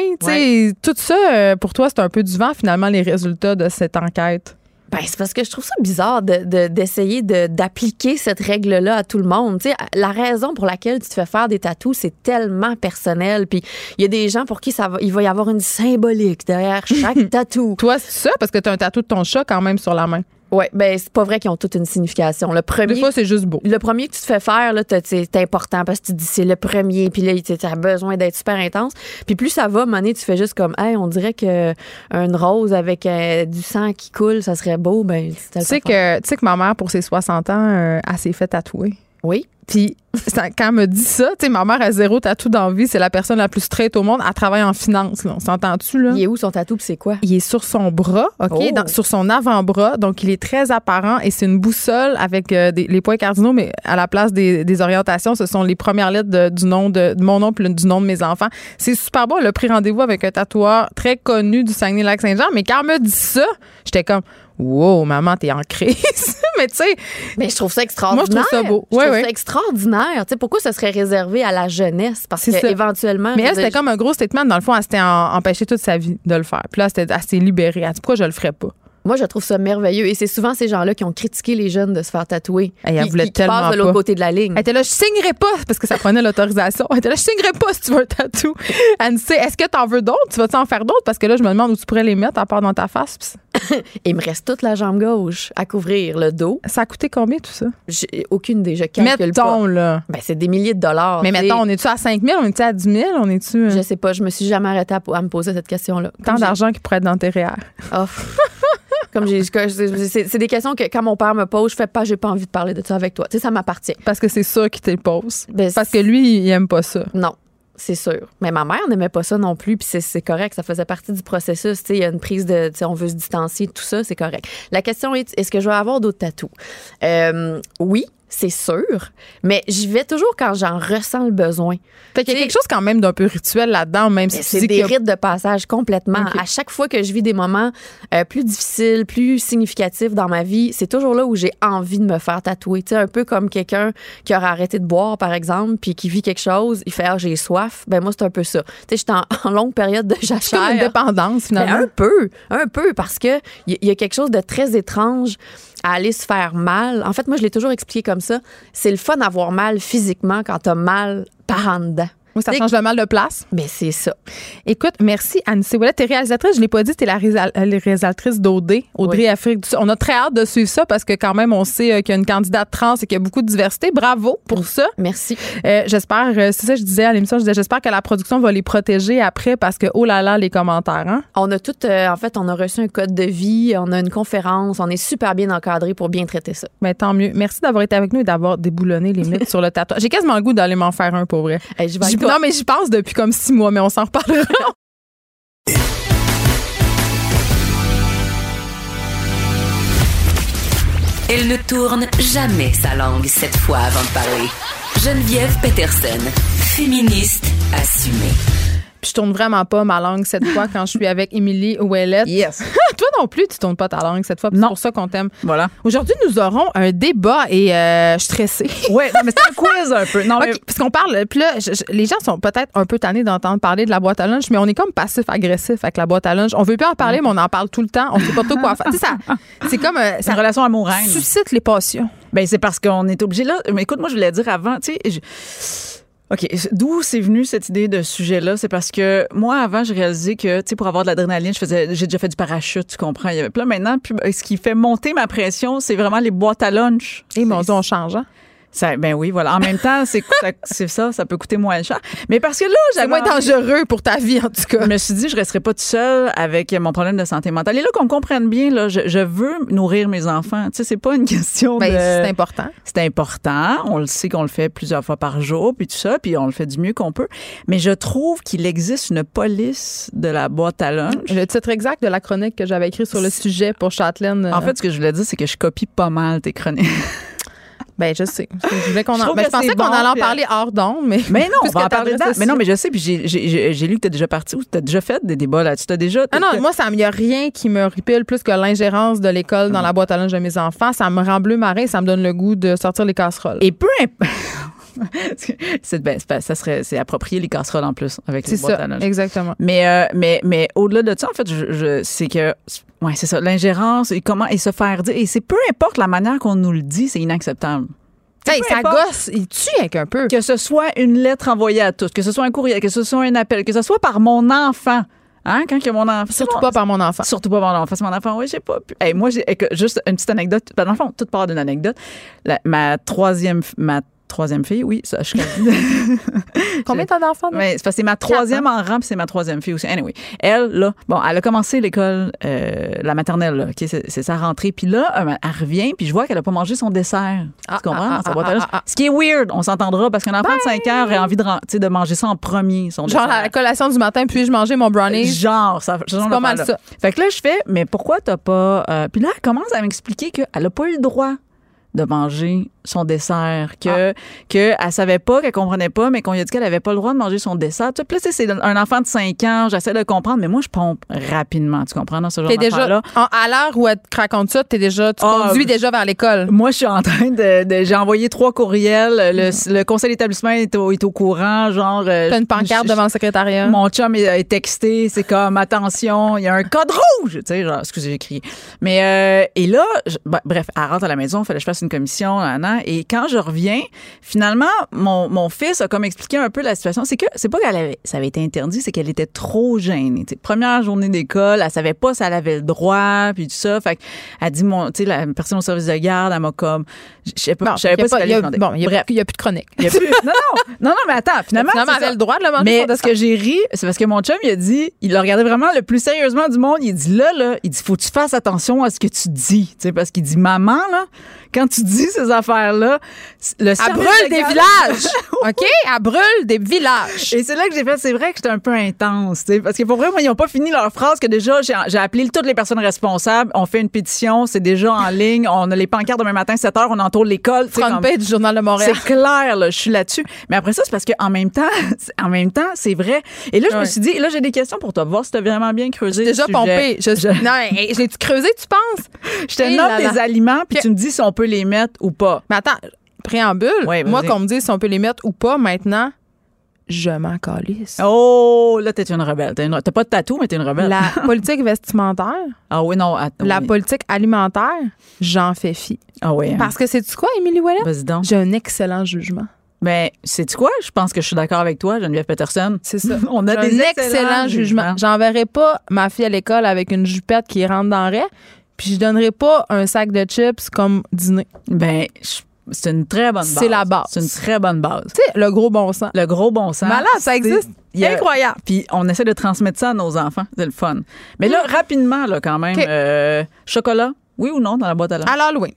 Tout ça, euh, pour toi, c'est un peu du vent, finalement, les résultats de cette enquête. Ben, c'est parce que je trouve ça bizarre de- de- d'essayer de, d'appliquer cette règle-là à tout le monde. Tu sais, la raison pour laquelle tu te fais faire des tatous, c'est tellement personnel. Puis il y a des gens pour qui ça va, il va y avoir une symbolique derrière chaque tatou. Toi, c'est ça, parce que t'as un tatou de ton chat quand même sur la main. Ouais, ben c'est pas vrai qu'ils ont toute une signification. Le premier, Des fois, c'est juste beau. le premier que tu te fais faire, là, c'est important parce que tu te dis c'est le premier, puis là, tu as besoin d'être super intense. Puis plus ça va, mané, tu fais juste comme, hey, on dirait que une rose avec euh, du sang qui coule, ça serait beau. Ben, tu Tu sais que, tu sais que ma mère, pour ses 60 ans, euh, elle s'est fait tatouer. Oui. Puis quand elle me dit ça, tu sais, ma mère a zéro tatou dans la vie. C'est la personne la plus straight au monde. Elle travaille en finance. Là. On s'entend-tu, là? Il est où son tatou, c'est quoi? Il est sur son bras, OK? Oh. dans- sur son avant-bras. Donc, il est très apparent et c'est une boussole avec euh, des- les points cardinaux, mais à la place des, des orientations, ce sont les premières lettres de- du nom de, de mon nom puis du nom de mes enfants. C'est super beau. Elle a pris rendez-vous avec un tatoueur très connu du Saguenay-Lac-Saint-Jean. Mais quand elle me dit ça, j'étais comme, wow, maman, t'es en crise. mais tu sais, Mais je trouve ça extraordinaire. Moi, je trouve ça beau. Je Ouais, trouve ouais. ça extraordinaire. Tu sais, pourquoi ça serait réservé à la jeunesse? Parce que ça. éventuellement. Mais elle, c'était comme un gros statement. Dans le fond, elle s'était empêchée toute sa vie de le faire. Puis là, c'était- elle s'est libérée. Elle dit, pourquoi je le ferais pas? Moi, je trouve ça merveilleux. Et c'est souvent ces gens-là qui ont critiqué les jeunes de se faire tatouer. Hey, elle voulait qui, qui tellement passent de l'autre côté de la ligne. Elle était là, je signerai pas parce que ça prenait l'autorisation. Elle était là, je signerai pas si tu veux un tatou. Elle me dit, est-ce que t'en veux d'autres? Tu vas-tu en faire d'autres? Parce que là, je me demande où tu pourrais les mettre à part dans ta face. Il me reste toute la jambe gauche à couvrir, le dos. Ça a coûté combien tout ça? J'ai aucune idée. Je calcule Mettons, pas. là. Ben, c'est des milliers de dollars. Mais mettons, on est-tu à 5 000? On est-tu à 10 000? On est-tu. euh, Je sais pas. Je me suis jamais arrêtée à, à me poser cette question-là. tant d'argent qui pourrait être dans tes REER. Oh. Comme j'ai, c'est des questions que quand mon père me pose, je fais pas, j'ai pas envie de parler de ça avec toi. Tu sais, ça m'appartient. Parce que c'est ça qui te pose. Ben, Parce que lui, il aime pas ça. Non, c'est sûr. Mais ma mère n'aimait pas ça non plus, puis c'est- correct, ça faisait partie du processus. Il y a une prise de, on veut se distancier, tout ça, c'est correct. La question est, est-ce que je vais avoir d'autres tatous? Euh, oui, c'est sûr, mais j'y vais toujours quand j'en ressens le besoin. Fait qu'il y a quelque chose quand même d'un peu rituel là-dedans, même si c'est des a- rites de passage complètement. À chaque fois que je vis des moments euh, plus difficiles, plus significatifs dans ma vie, c'est toujours là où j'ai envie de me faire tatouer. Tu sais, un peu comme quelqu'un qui aurait arrêté de boire, par exemple, puis qui vit quelque chose, il fait ah, j'ai soif. Ben moi c'est un peu ça. Tu sais, j'étais en, en longue période de jachère. une dépendance, Ben, finalement. un peu, un peu, parce que il y, y a quelque chose de très étrange à aller se faire mal. En fait, moi, je l'ai toujours expliqué comme C'est le fun d'avoir mal physiquement quand t'as mal par en dedans. Oui, ça change le mal de place. Mais c'est ça. Écoute, merci Anne-Cé Ouellet. T'es réalisatrice, je l'ai pas dit, t'es la euh, réalisatrice d'OD, Audrey Oui. Afrique du Sud. On a très hâte de suivre ça parce que quand même, on sait euh, qu'il y a une candidate trans et qu'il y a beaucoup de diversité. Bravo pour ça. Merci. Euh, j'espère, c'est ça que je disais à l'émission, je disais, j'espère que la production va les protéger après parce que, oh là là, les commentaires, hein? On a tout, euh, en fait, on a reçu un code de vie, on a une conférence, on est super bien encadré pour bien traiter ça. Mais tant mieux. Merci d'avoir été avec nous et d'avoir déboulonné les mythes sur le tatouage. J'ai quasiment le goût d'aller m'en faire un pour vrai. Hey, je vais Non, mais j'y pense depuis comme six mois, mais on s'en reparlera. Elle ne tourne jamais sa langue cette fois avant de parler. Geneviève Peterson, féministe assumée. Puis je tourne vraiment pas ma langue cette fois quand je suis avec Émilie Ouellette. Yes. Toi non plus, tu tournes pas ta langue cette fois. C'est Non. pour ça qu'on t'aime. Voilà. Aujourd'hui, nous aurons un débat et euh, je suis stressée. Ouais, non, mais c'est un quiz un peu. Non, mais parce qu'on parle, puis là, je- je- les gens sont peut-être un peu tannés d'entendre parler de la boîte à lunch, mais on est comme passif-agressif avec la boîte à lunch. On veut plus en parler, mais on en parle tout le temps. On sait pas tout quoi faire. Ça, c'est comme, euh, c'est ça une relation amoureuse. suscite les passions. Ben, c'est parce qu'on est obligé là. Mais écoute, moi, je voulais dire avant, tu sais. je- OK, d'où c'est venu cette idée de sujet-là? C'est parce que moi, avant, j'ai réalisé que, tu sais, pour avoir de l'adrénaline, je faisais, j'ai déjà fait du parachute, tu comprends? Il y avait plein maintenant. Puis, ce qui fait monter ma pression, c'est vraiment les boîtes à lunch. Et mon Dieu, on change, hein? Ça, ben oui, voilà. En même temps, c'est ça, ça, ça peut coûter moins cher. Mais parce que là, j'avais moins dangereux pour ta vie, en tout cas. je me suis dit, je resterai pas toute seule avec mon problème de santé mentale. Et là, qu'on me comprenne bien, là, je, je veux nourrir mes enfants. Tu sais, c'est pas une question Ben, de. c'est important. C'est important. On le sait qu'on le fait plusieurs fois par jour, puis tout ça, puis on le fait du mieux qu'on peut. Mais je trouve qu'il existe une police de la boîte à lunch. Le titre exact de la chronique que j'avais écrit sur le sujet pour Châtelaine. En euh, fait, ce que je voulais dire, c'est que je copie pas mal tes chroniques. Ben, je sais. Je, voulais qu'on Je en- ben, que je pensais qu'on bon, allait en parler hors d'onde, mais. Mais non, on va en parler dedans. Mais non, mais je sais, puis j'ai- lu que tu as déjà parti ou tu as déjà fait des débats là-dessus. Tu as déjà. Ah non, moi, ça n'y a rien qui me ripile plus que l'ingérence de l'école dans la boîte à lunch de mes enfants. Ça me rend bleu marin, ça me donne le goût de sortir les casseroles. Et peu importe. C'est ben, ça serait c'est approprié les casseroles en plus avec les boîtes ça, à lunch. exactement. Mais euh, mais mais au-delà de ça en fait je, je- c'est que ouais c'est ça l'ingérence et comment et se faire dire et c'est peu importe la manière qu'on nous le dit c'est inacceptable. Hey, ça gosse, il tue avec un peu. Que ce soit une lettre envoyée à tous, que ce soit un courriel, que ce soit un appel, que ce soit par mon enfant. Hein, quand que mon enfant. Surtout pas par mon enfant. Surtout pas mon enfant. C'est mon enfant. Oui, j'ai pas pu. Hey, moi, j'ai, juste une petite anecdote. Dans le fond, toute part d'une anecdote. La- ma troisième, ma troisième fille, oui, ça, je Combien t'as d'enfants? Mais c'est ma troisième en rang, puis c'est ma troisième fille aussi. Anyway, elle, là, bon, elle a commencé l'école, euh, la maternelle, là, c'est, sa rentrée. Puis là, elle, elle revient, puis je vois qu'elle a pas mangé son dessert. Ah, tu comprends? ah, dans sa ah. Ce qui est weird, on s'entendra, parce qu'un enfant de 5 ans aurait envie de, de manger ça en premier, son Genre, dessert. la collation du matin, puis je mangeais mon brownie. Genre, ça, C'est pas mal ça. Fait que là, je fais, mais pourquoi t'as pas. euh, Puis là, elle commence à m'expliquer qu'elle a pas eu le droit de manger son dessert, que, que elle savait pas, qu'elle comprenait pas, mais qu'on lui a dit qu'elle avait pas le droit de manger son dessert. Tu sais, Puis là, c'est un enfant de 5 ans, j'essaie de comprendre, mais moi, je pompe rapidement, tu comprends, dans ce genre d'affaires-là. en- à l'heure où elle te raconte ça, t'es déjà, tu Ah, conduis déjà vers l'école. Moi, je suis en train de. de- j'ai envoyé trois courriels. Le, le conseil d'établissement est au, est au courant. Genre. euh, T'as une pancarte je- devant le secrétariat. Mon chum est, est texté. C'est comme, attention, il y a un code rouge. Tu sais, genre, excusez, j'ai crié. Mais, euh, et là, je- bah, bref, elle rentre à la maison. Il fallait que je fasse une commission. Nan. et quand je reviens, finalement, mon, mon fils a comme expliqué un peu la situation. C'est que, c'est pas qu'elle avait, ça avait été interdit, c'est qu'elle était trop gênée. Première journée d'école, elle savait pas si elle avait le droit, puis tout ça. Fait elle dit, mon, tu sais, la personne au service de garde, elle m'a comme, je sais pas, je savais pas, pas- ce qu'elle allait bon, il y a- y plus de chronique. Il y a plus- non, non, non, non, mais attends, finalement. Elle avait le droit de le manger, Mais son ce que j'ai ri, c'est parce que mon chum, il a dit, il l'a regardé vraiment le plus sérieusement du monde. Il dit là, là, il dit, faut que tu fasses attention à ce que tu dis. Tu sais, parce qu'il dit, maman, là, quand tu dis ces affaires-là, le Elle brûle des villages. OK? Elle brûle des villages. Et c'est là que j'ai fait, c'est vrai que j'étais un peu intense, tu sais, parce que pour vrai, moi, ils n'ont pas fini leur phrase que déjà, j'ai appelé toutes les personnes responsables, on fait une pétition, c'est déjà en ligne, on a les pancartes demain matin, 7 heures, on entoure l'école. Front comme- page du Journal de Montréal. c'est clair, là, je suis là-dessus. Mais après ça, c'est parce qu'en même temps, en même temps, c'est vrai. Et là, je me suis dit, là, j'ai des questions pour toi, voir si tu as vraiment bien creusé. Déjà sujet. pompé. Je, Je, Non, je l'ai-tu creusé, tu penses? je te Eh nomme là là. des aliments, puis Que- tu me dis si on peut les mettre ou pas. Mais attends, préambule. Ouais, moi, qu'on me dise si on peut les mettre ou pas maintenant, je m'en calisse. Oh, là, t'es une rebelle. T'as une- pas de tatou, mais t'es une rebelle. La politique vestimentaire, Ah oui, non. attends, la oui. politique alimentaire, j'en fais fi. Ah oui. hein. Parce que c'est-tu quoi, Émilie Ouellet? Vas-y donc. J'ai un excellent jugement. Mais sais-tu quoi? Je pense que je suis d'accord avec toi, Geneviève Peterson. C'est ça. On a des un excellent jugement. J'enverrai pas ma fille à l'école avec une jupette qui rentre dans le raie, puis je donnerai pas un sac de chips comme dîner. Ben, c'est une très bonne base. C'est la base. C'est une très bonne base. Tu sais, le gros bon sens. Le gros bon sens. Malade, ça existe. a- Incroyable. Puis on essaie de transmettre ça à nos enfants. C'est le fun. Mais là, rapidement, là, quand même, Mm. Euh, chocolat, oui ou non, dans la boîte à lunch? À l'Halloween.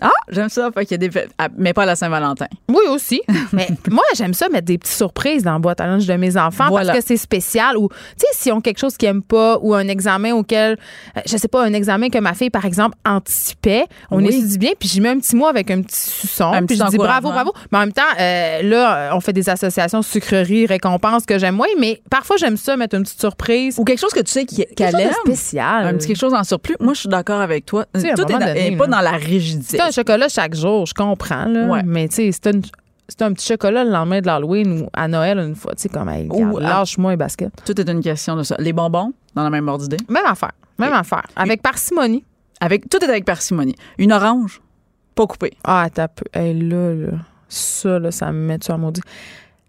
Ah, j'aime ça. Fait qu'il y a des fêtes- ah, mais pas à la Saint-Valentin. Oui, aussi. Mais moi, j'aime ça mettre des petites surprises dans la boîte à lunch de mes enfants Voilà. parce que c'est spécial. Ou, tu sais, s'ils ont quelque chose qu'ils n'aiment pas ou un examen auquel, euh, je sais pas, un examen que ma fille, par exemple, anticipait, on Oui. étudie bien, puis j'y mets un petit mot avec un petit suçon. Un puis petit je dis bravo, bravo. Mais en même temps, euh, là, on fait des associations sucreries, récompenses que j'aime moins, mais parfois, j'aime ça, mettre une petite surprise. Ou quelque chose que tu sais qu'elle chose de aime. spécial. Un petit quelque chose en surplus. Moi, je suis d'accord avec toi. Tu sais, à un Tout est, moment dans- donné, est pas là. dans la rigidité. Un chocolat chaque jour, je comprends, là. Ouais. Mais tu sais, c'est une- c'est un petit chocolat le lendemain de l'Halloween ou à Noël une fois. Tu sais, comme, hey, regarde, lâche-moi les baskets. Tout est une question de ça. Les bonbons, dans la même ordre d'idée? Même affaire. Même affaire. Avec parcimonie. Avec, tout est avec parcimonie. Une orange, pas coupée. Ah, t'as peu. Hey, là, là. Ça, là, ça me met sur un maudit.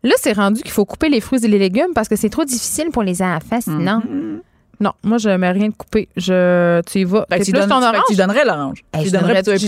Là, c'est rendu qu'il faut couper les fruits et les légumes parce que c'est trop difficile pour les enfants, sinon. Mhm. Non, moi, je mets rien de coupé. Je, tu y vas. Fait tu plus donnes- ton orange. tu donnerais l'orange. Hey, Tu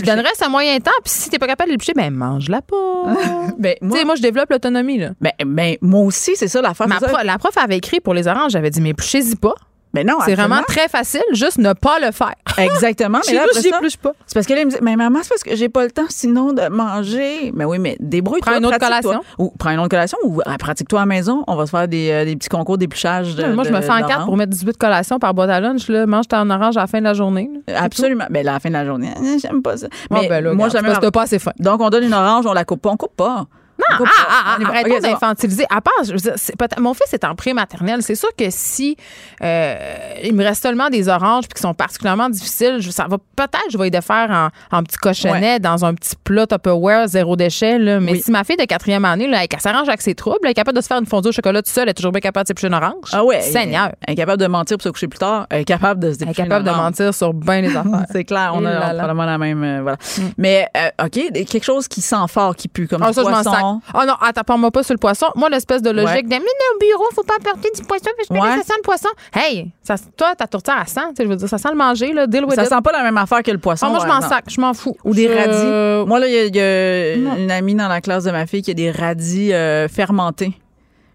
je donnerais ça moyen temps, puis si t'es pas capable de l'éplucher, ben mange-la pas. Ben, tu moi, sais, moi, je développe l'autonomie, là. ben, ben, moi aussi, c'est ça l'affaire. Ma c'est ça. pro- la prof avait écrit pour les oranges, j'avais dit, mais épluchez-y pas. Ben non, C'est vraiment très facile, juste ne pas le faire. Exactement. Mais là, épluche pas. c'est parce que là, il me dit, mais maman, c'est parce que j'ai pas le temps sinon de manger. Mais oui, mais débrouille-toi. Prends une autre collation. Ou prends une autre collation ou ah, pratique-toi à la maison. On va se faire des, euh, des petits concours d'épluchage. de- moi, je me fais en quatre pour mettre 18 collations par boîte à lunch. Là. Mange ta en orange à la fin de la journée. là. Absolument. Ben, là, à la fin de la journée, euh, j'aime pas ça. Ah, Mais ben là, moi, que t'as pas assez faim. Donc, on donne une orange, on la coupe pas. On coupe pas. Non, coupe ah, pas. ah, On ah, va. arrêtons Ok, c'est bon. d'infantiliser. À part, je veux dire, mon fils est en pré-maternelle. C'est sûr que si euh, il me reste seulement des oranges puis qui sont particulièrement difficiles, je- ça va peut-être, je vais les faire en, en petit cochonnet dans un petit plat Tupperware zéro déchet. Là. Mais Oui. si ma fille de quatrième année, là, elle s'arrange avec ses troubles, elle est capable de se faire une fondue au chocolat toute seule, elle est toujours bien capable de s'éplucher une orange. Ah ouais. Seigneur. Elle est capable de mentir pour se coucher plus tard. Elle est capable de se Elle est capable de mentir sur bien les affaires. C'est clair, on a on probablement la même. euh, voilà. Mais, euh, OK, quelque chose qui sent fort, qui pue, comme Ah, ça, je poisson. Oh non, attends, parle-moi pas sur le poisson. Moi, l'espèce de logique Ouais. de mais au bureau, faut pas apporter du poisson parce que Ouais. ça sent le poisson. Hey, ça, toi, ta tourtière, elle sent. Je veux dire, ça sent le manger, là. Deal with Ça it. sent pas la même affaire que le poisson. Ah, moi, je m'en sac, je m'en fous. Ou des Je- radis. Moi, là, il y a, il y a Non. une amie dans la classe de ma fille qui a des radis euh, fermentés.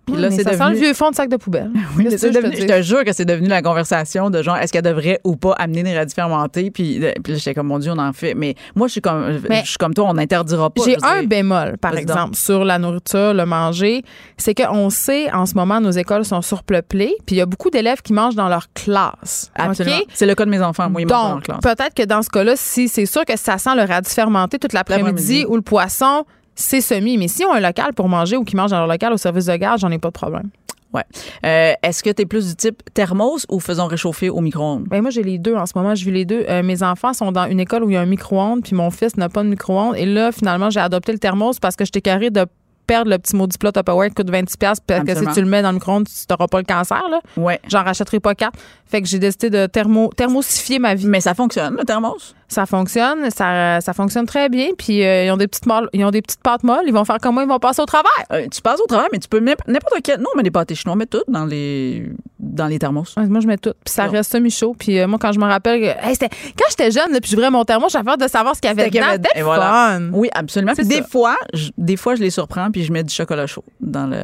Puis là, c'est ça sent devenu... le vieux fond de sac de poubelle. Oui, devenu- je je te jure que c'est devenu la conversation de genre, est-ce qu'elle devrait ou pas amener des radis fermentés? Puis, euh, puis là, j'étais comme, mon Dieu, on en fait. Mais moi, je suis comme, Mais je suis comme toi, on n'interdira pas. J'ai un bémol, par donc. exemple, sur la nourriture, le manger. C'est qu'on sait, en ce moment, nos écoles sont surpeuplées, puis il y a beaucoup d'élèves qui mangent dans leur classe. Absolument. OK? C'est le cas de mes enfants. Moi, ils mangent dans leur Donc, classe. peut-être que dans ce cas-là, si c'est sûr que ça sent le radis fermenté toute L'après-midi. ou le poisson, c'est semi. Mais si on a un local pour manger ou qui mangent dans leur local au service de garde, j'en ai pas de problème. Ouais. Euh, Est-ce que tu es plus du type thermos ou faisons réchauffer au micro-ondes? Ben moi, j'ai les deux en ce moment. Je vis les deux. Euh, mes enfants sont dans une école où il y a un micro-ondes, puis mon fils n'a pas de micro-ondes. Et là, finalement, j'ai adopté le thermos parce que j'étais carré de perdre le petit maudit plat Tupperware qui coûte 26$ parce que si tu le mets dans le micro-ondes, tu n'auras pas le cancer. Là. Ouais. J'en rachèterai pas quatre. Fait que j'ai décidé de thermo, thermosifier ma vie. Mais ça fonctionne, le thermos? Ça fonctionne, ça, ça fonctionne très bien. Puis euh, ils ont des petites molles- ils ont des petites pâtes molles. Ils vont faire comme moi, ils vont passer au travers. Euh, tu passes au travail, mais tu peux mettre n'importe quel. Non, mais des pâtés chinois, on met tout dans les, dans les thermos. Ouais, moi, je mets tout. Puis ça Non. reste semi-chaud. Puis euh, moi, quand je me rappelle, hey, quand j'étais jeune, là, puis j'ouvrais mon thermos, j'avais hâte de savoir ce qu'il y avait dedans. avait- et voilà. Oui, absolument. Puis des fois, je, des fois, je les surprends puis je mets du chocolat chaud dans le.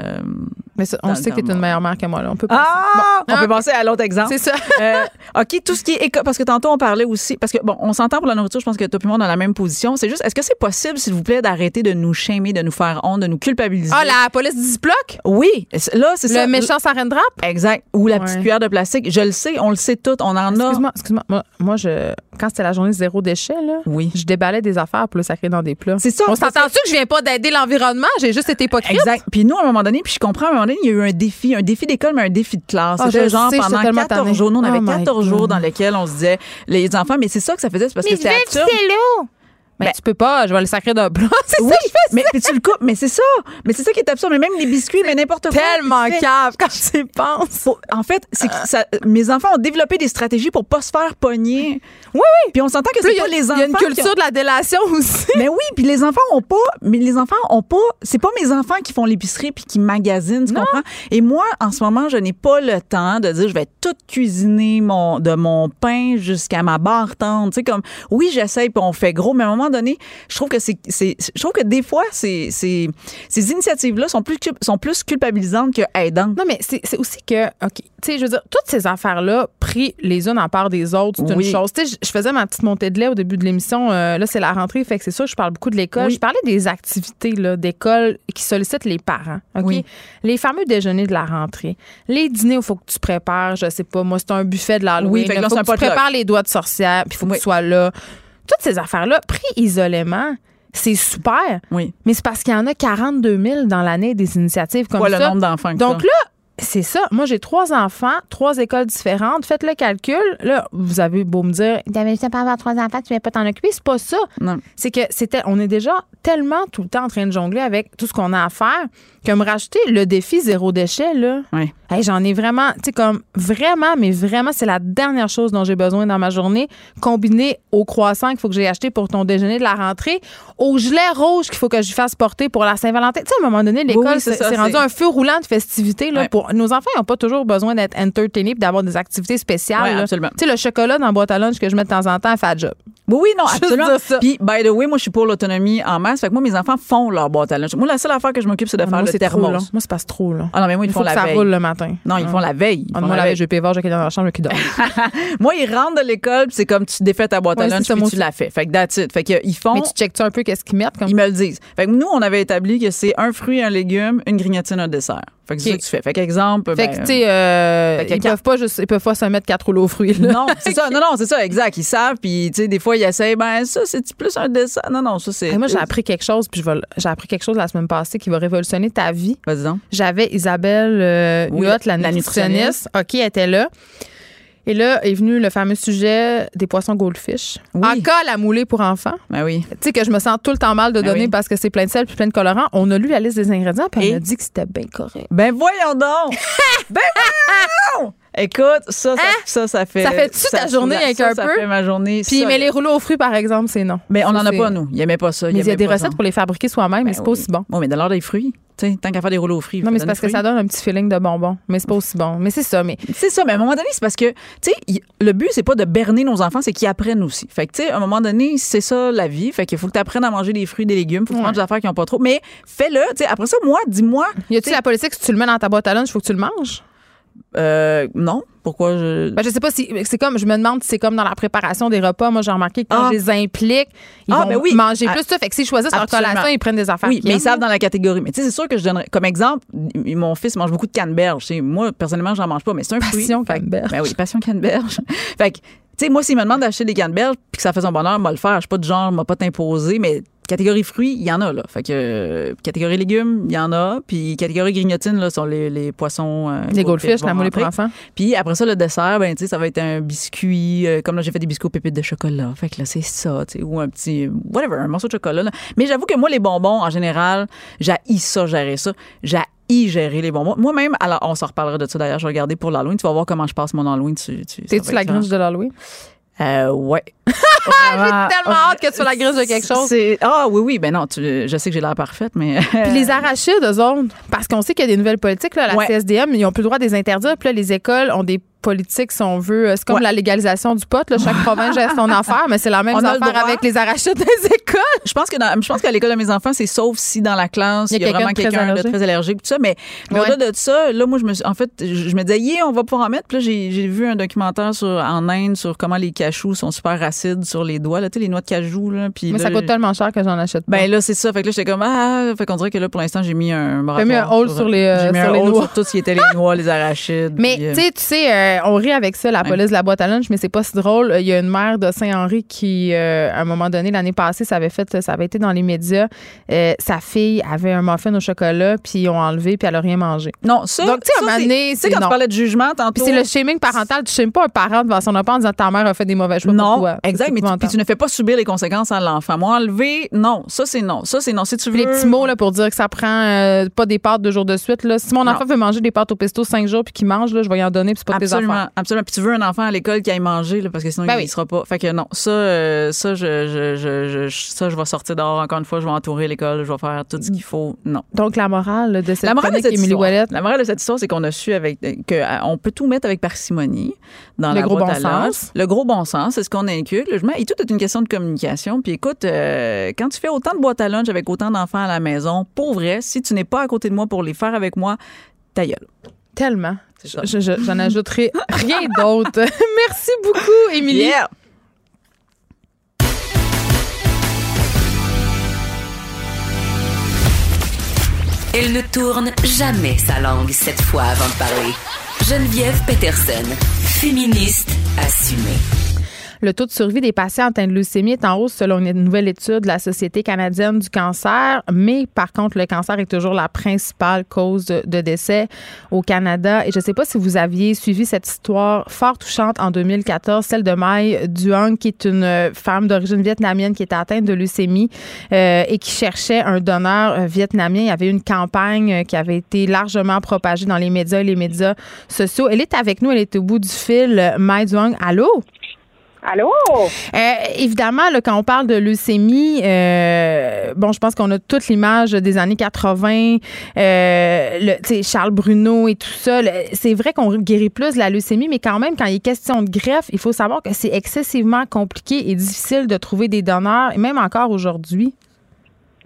Mais ça, on sait que t'es une meilleure mère que moi. Là. On peut pas. Ah! Bon. on Ah. peut passer à l'autre exemple. C'est ça. Euh, OK, tout ce qui est éco- parce que tantôt on parlait aussi parce que bon, on s'entend pour la nourriture, je pense que toi et moi dans la même position, c'est juste est-ce que c'est possible s'il vous plaît d'arrêter de nous shamer, de nous faire honte, de nous culpabiliser? Ah, la police Ziploc? Oui, là c'est ça. Le méchant wrap? Exact. Ou la petite Ouais. cuillère de plastique, je le sais, on le sait tout, on en a. Excuse-moi, excuse-moi. Moi, moi, je, quand c'était la journée zéro déchet, là, Oui. je déballais des affaires pour le sacrer dans des plats. C'est ça, On s'entend-tu que je viens pas d'aider l'environnement? J'ai juste été hypocrite. Exact. Puis nous, à un moment donné, puis je comprends, moment donné, il y a eu un défi, un défi d'école, mais un défi de classe. Ah, C'était genre sais, pendant tellement 14 tannée. jours. Nous, on avait Oh my 14 jours dans lesquels on se disait, les enfants, mais c'est ça que ça faisait, c'est parce que c'était absurde. Mais Ben- tu peux pas, je vais le sacrer d'un plat. C'est Oui, ça que je fais. mais puis tu le coupes, mais c'est ça. Mais c'est ça qui est absurde. Mais même les biscuits, mais n'importe quoi. Tellement cave quand tu y penses. En fait, c'est que ça- mes enfants ont développé des stratégies pour pas se faire pogner. Oui, oui. Puis on s'entend que c'est pas les enfants. Il y a une ont- culture de la délation aussi. Mais oui, puis les enfants ont pas, mais les enfants ont pas, c'est pas mes enfants qui font l'épicerie puis qui magasinent, tu comprends? Et moi, en ce moment, je n'ai pas le temps de dire je vais tout cuisiner mon, de mon pain jusqu'à ma barre tendre. Tu sais, comme, oui, j'essaye puis on fait gros, mais à un moment donné, je trouve que c'est, je trouve que des fois, ces initiatives-là sont plus, cul- sont plus culpabilisantes que aidantes. Non, mais c'est aussi que, OK, tu sais, je veux dire, toutes ces affaires-là, pris les unes en part des autres, c'est Oui. une chose. Tu sais, je- faisais ma petite montée de lait au début de l'émission. euh, là, c'est la rentrée, fait que c'est sûr, je parle beaucoup de l'école. Oui. Je parlais des activités là, d'école qui sollicitent les parents. OK? Oui. Les fameux déjeuners de la rentrée, les dîners où il faut que tu prépares, je sais pas, moi, c'est un buffet de l'Halloween. Oui, fait que Il là, faut que tu prépares les doigts de sorcière, puis il faut que tu sois là. Toutes ces affaires-là, pris isolément, c'est super, Oui. mais c'est parce qu'il y en a 42 000 dans l'année des initiatives comme Quoi, le ça. nombre d'enfants Donc là, c'est ça. Moi, j'ai trois enfants, trois écoles différentes. Faites le calcul. Là, vous avez beau me dire, t'avais juste pas avoir trois enfants, tu viens pas t'en occuper. C'est pas ça. Non. C'est que c'était, on est déjà tellement tout le temps en train de jongler avec tout ce qu'on a à faire que me rajouter le défi zéro déchet, là. Hey, j'en ai vraiment, tu sais, comme vraiment, mais vraiment, c'est la dernière chose dont j'ai besoin dans ma journée, combiné au croissant qu'il faut que j'ai acheté pour ton déjeuner de la rentrée, au gilet rouge qu'il faut que je fasse porter pour la Saint-Valentin. Tu sais, à un moment donné, l'école, oui, c'est rendu un feu roulant de festivités. Là, Ouais. pour, nos enfants, ils n'ont pas toujours besoin d'être entertainés et d'avoir des activités spéciales. Ouais, absolument. Tu sais, le chocolat dans la boîte à lunch que je mets de temps en temps, fait job. Oui, oui, non, Juste absolument. Puis, by the way, moi, je suis pour l'autonomie en masse. Fait que moi, mes enfants font leur boîte à lunch. Moi, la seule affaire que je m'occupe, c'est de faire moi, le c'est trop thermos. long. Moi, c'est pas trop long. Ah non, mais moi, ils Il font faut que la ça veille. roule le matin. Non, ils Ah. font la veille. Ils Ah, font moi, la la veille, veille. je vais j'ai quelqu'un dans la chambre qui dort. Moi, ils rentrent de l'école, puis c'est comme tu défais ta boîte à Ouais, c'est lunch, puis tu la fais. Fait que that's it. Fait que ils font. Mais tu checkes-tu un peu qu'est-ce qu'ils mettent? Comme... Ils me le disent. Fait que nous, on avait établi que c'est un fruit, un légume, une grignotine, un dessert. Fait que c'est ça que tu fais. Fait qu'exemple. Fait ben, que, tu sais, euh, ils quand- peuvent pas juste, ils peuvent pas se mettre quatre rouleaux aux fruits, là. non, c'est ça. Non, non, c'est ça, exact. Ils savent, puis tu sais, des fois, ils essayent, ben ça, c'est plus un dessert. Non, non, ça, c'est. Moi, j'ai appris quelque chose, puis j'ai appris quelque chose la semaine passée qui va révolutionner ta vie. Vas-y donc. J'avais Isabelle euh, Oui, Huot, la, la nutritionniste. OK, elle était là. Et là est venu le fameux sujet des poissons goldfish. Oui. Encore la moulée pour enfants. Ben oui. Tu sais que je me sens tout le temps mal de Ben donner oui. parce que c'est plein de sel puis plein de colorants. On a lu la liste des ingrédients puis Et? elle a dit que c'était bien correct. Ben voyons donc! ben voyons! Écoute, ça, ça, ça, ça fait. Hein? Ça fait-tu ta journée ça, avec ça, un ça peu? fait ma journée. Puis, ça, mais les rouleaux aux fruits, par exemple, c'est non. Mais on Ça, n'en a pas, nous. Il aimait pas ça. Mais il y a des recettes ça. pour les fabriquer soi-même, mais c'est pas aussi bon. Oui, mais dans l'heure des fruits. Tu sais, tant qu'à faire des rouleaux aux fruits. Non, mais c'est parce que ça donne un petit feeling de bonbon. Mais c'est pas aussi bon. Mais c'est ça. Mais C'est ça, mais à un moment donné, c'est parce que, tu sais, le but, c'est pas de berner nos enfants, c'est qu'ils apprennent aussi. Fait que, tu sais, à un moment donné, c'est ça la vie. Fait qu'il faut que tu apprennes à manger des fruits, des légumes. Faut que tu Ouais. manges des affaires qui ont pas trop. Mais fais-le, tu sais, après ça, moi, dis-moi. y a-tu la politique, si tu le mets dans ta boîte à lunch, il faut que tu le manges? Euh, non. Pourquoi je. Ben, je sais pas si c'est comme je me demande si c'est comme dans la préparation des repas. Moi, j'ai remarqué que quand Ah. je les implique, ils Ah, vont ben oui. manger Ah, plus ça. Fait que s'ils choisissent leur collation, ils prennent des affaires. Oui, mais ils savent dans la catégorie. Mais tu sais, c'est sûr que je donnerais. Comme exemple, mon fils mange beaucoup de canneberge. Moi, personnellement, j'en mange pas, mais c'est un fruit. Passion que- canneberge. Ben oui, passion canneberge. fait que, tu sais, moi, s'il me demande d'acheter des canneberges puis que ça fait son bonheur, moi le faire. Je suis pas du genre, m'a pas t'imposer, mais catégorie fruits, il y en a, là. Fait que, euh, catégorie légumes, il y en a. Puis catégorie grignotine, là, sont les, les poissons. euh, Les goldfish, la moule pour enfants. Puis après ça, le dessert, ben, tu sais, ça va être un biscuit. euh, comme là, j'ai fait des biscuits aux pépites de chocolat. Fait que là, c'est ça, tu sais, ou un petit, whatever, un morceau de chocolat. là. Mais j'avoue que moi, les bonbons, en général, j'haïs ça, gérer ça. J'haïs gérer les bonbons. Moi-même, alors, on s'en reparlera de ça d'ailleurs, je vais regarder pour l'Halloween. Tu vas voir comment je passe mon Halloween. Tu, T'es-tu la gringe de l'Halloween? Euh, ouais. J'ai tellement hâte que tu sois la gringe de quelque chose. Ah oui, oui, ben non, tu- je sais que j'ai l'air parfaite, mais. Puis les arachides, eux autres, parce qu'on sait qu'il y a des nouvelles politiques, là, la Ouais. CSDM, ils ont plus le droit de les interdire. Puis là, les écoles ont des politiques, si on veut. C'est comme Ouais. la légalisation du pot. Là. Chaque province gère son affaire, mais c'est la même On le avec les arachides des écoles. Je pense que dans- je pense qu'à l'école de mes enfants, c'est sauf si dans la classe, Il y a y a, quelqu'un vraiment quelqu'un de allergique. très allergique, tout ça. Mais, mais Ouais. au-delà de ça, là, moi, je me suis- en fait, je, me disais, yeah, on va pouvoir en mettre. Puis là, j'ai, j'ai vu un documentaire sur, en Inde sur comment les cachous sont super acides sur les doigts, là, tu sais, les noix de cajou, là. Puis Mais là, ça coûte tellement cher que j'en achète pas. Ben là, c'est ça. Fait que là, j'étais comme, ah, fait qu'on dirait que là, pour l'instant, j'ai mis un T'as mis un hold sur les, euh, j'ai mis sur un les noix. sur tout ce qui était les noix, les arachides. Mais euh, tu sais, tu sais, euh, on rit avec ça, la police de la boîte à lunch, mais c'est pas si drôle. Il y a une mère de Saint-Henri qui, euh, à un moment donné, l'année passée, ça avait fait, ça avait été dans les médias. euh, sa fille avait un muffin au chocolat, puis ils ont enlevé, puis elle a rien mangé. non, ça. Donc, tu sais, quand non. tu parlais de jugement tantôt. Puis c'est le shaming parental. Tu shames pas un parent devant son enfant en disant ta mère a fait des mauvais choix pour Non, toi. exact, mais tu, tu ne fais pas subir les conséquences à l'enfant. Moi, enlever, non, ça c'est non. Ça c'est non. Si tu veux. Les petits mots là, pour dire que ça prend euh, pas des pâtes deux jours de suite. Là. Si mon Non. enfant veut manger des pâtes au pesto cinq jours puis qu'il mange, là, je vais y en donner puis c'est pas Absolument, absolument. Puis tu veux un enfant à l'école qui aille manger, là, parce que sinon Ben il oui. ne sera pas. Fait que non, ça, euh, ça, je, je, je, je- ça, je vais sortir dehors encore une fois. Je vais entourer l'école, je vais faire tout ce qu'il faut. Non. Donc la morale de cette La morale, de cette histoire, la morale de cette histoire, c'est qu'on a su avec que euh, on peut tout mettre avec parcimonie dans Le la gros boîte bon à sens. Le gros bon sens, c'est ce qu'on inculque. Et tout est une question de communication. Puis écoute, euh, quand tu fais autant de boîtes à lunch avec autant d'enfants à la maison, pour vrai, si tu n'es pas à côté de moi pour les faire avec moi, ta gueule. tellement. Je- je- J'en ajouterai rien d'autre. Merci beaucoup, Émilie. Yeah! Elle ne tourne jamais sa langue cette fois avant de parler. Geneviève Peterson, féministe assumée. Le taux de survie des patients atteints de leucémie est en hausse selon une nouvelle étude de la Société canadienne du cancer, mais par contre, le cancer est toujours la principale cause de, décès au Canada. Et je ne sais pas si vous aviez suivi cette histoire fort touchante en 2014, celle de Mai Duong, qui est une femme d'origine vietnamienne qui était atteinte de leucémie euh, et qui cherchait un donneur euh, vietnamien. Il y avait une campagne euh, qui avait été largement propagée dans les médias et les médias sociaux. Elle est avec nous, elle est au bout du fil. Mai Duong, allô? Allô? Euh, évidemment, là, quand on parle de leucémie, euh, bon, je pense qu'on a toute l'image des années 80, euh, le, Charles Bruno et tout ça. C'est vrai qu'on guérit plus de la leucémie, mais quand même, quand il est question de greffe, il faut savoir que c'est excessivement compliqué et difficile de trouver des donneurs, et même encore aujourd'hui.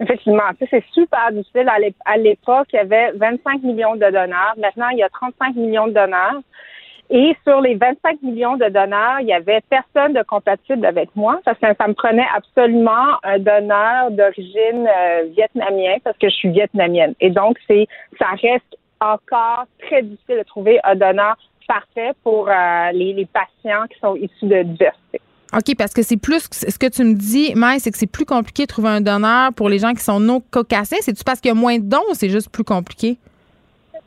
Effectivement, c'est super difficile. À l'époque, il y avait 25 millions de donneurs. Maintenant, il y a 35 millions de donneurs. Et sur les 25 millions de donneurs, il y avait personne de compatible avec moi parce que ça me prenait absolument un donneur d'origine euh, vietnamienne parce que je suis vietnamienne. Et donc, c'est ça reste encore très difficile de trouver un donneur parfait pour euh, les, patients qui sont issus de diversité. OK, parce que c'est plus, ce que tu me dis, Maï, c'est que c'est plus compliqué de trouver un donneur pour les gens qui sont non caucasiens. C'est-tu parce qu'il y a moins de dons ou c'est juste plus compliqué?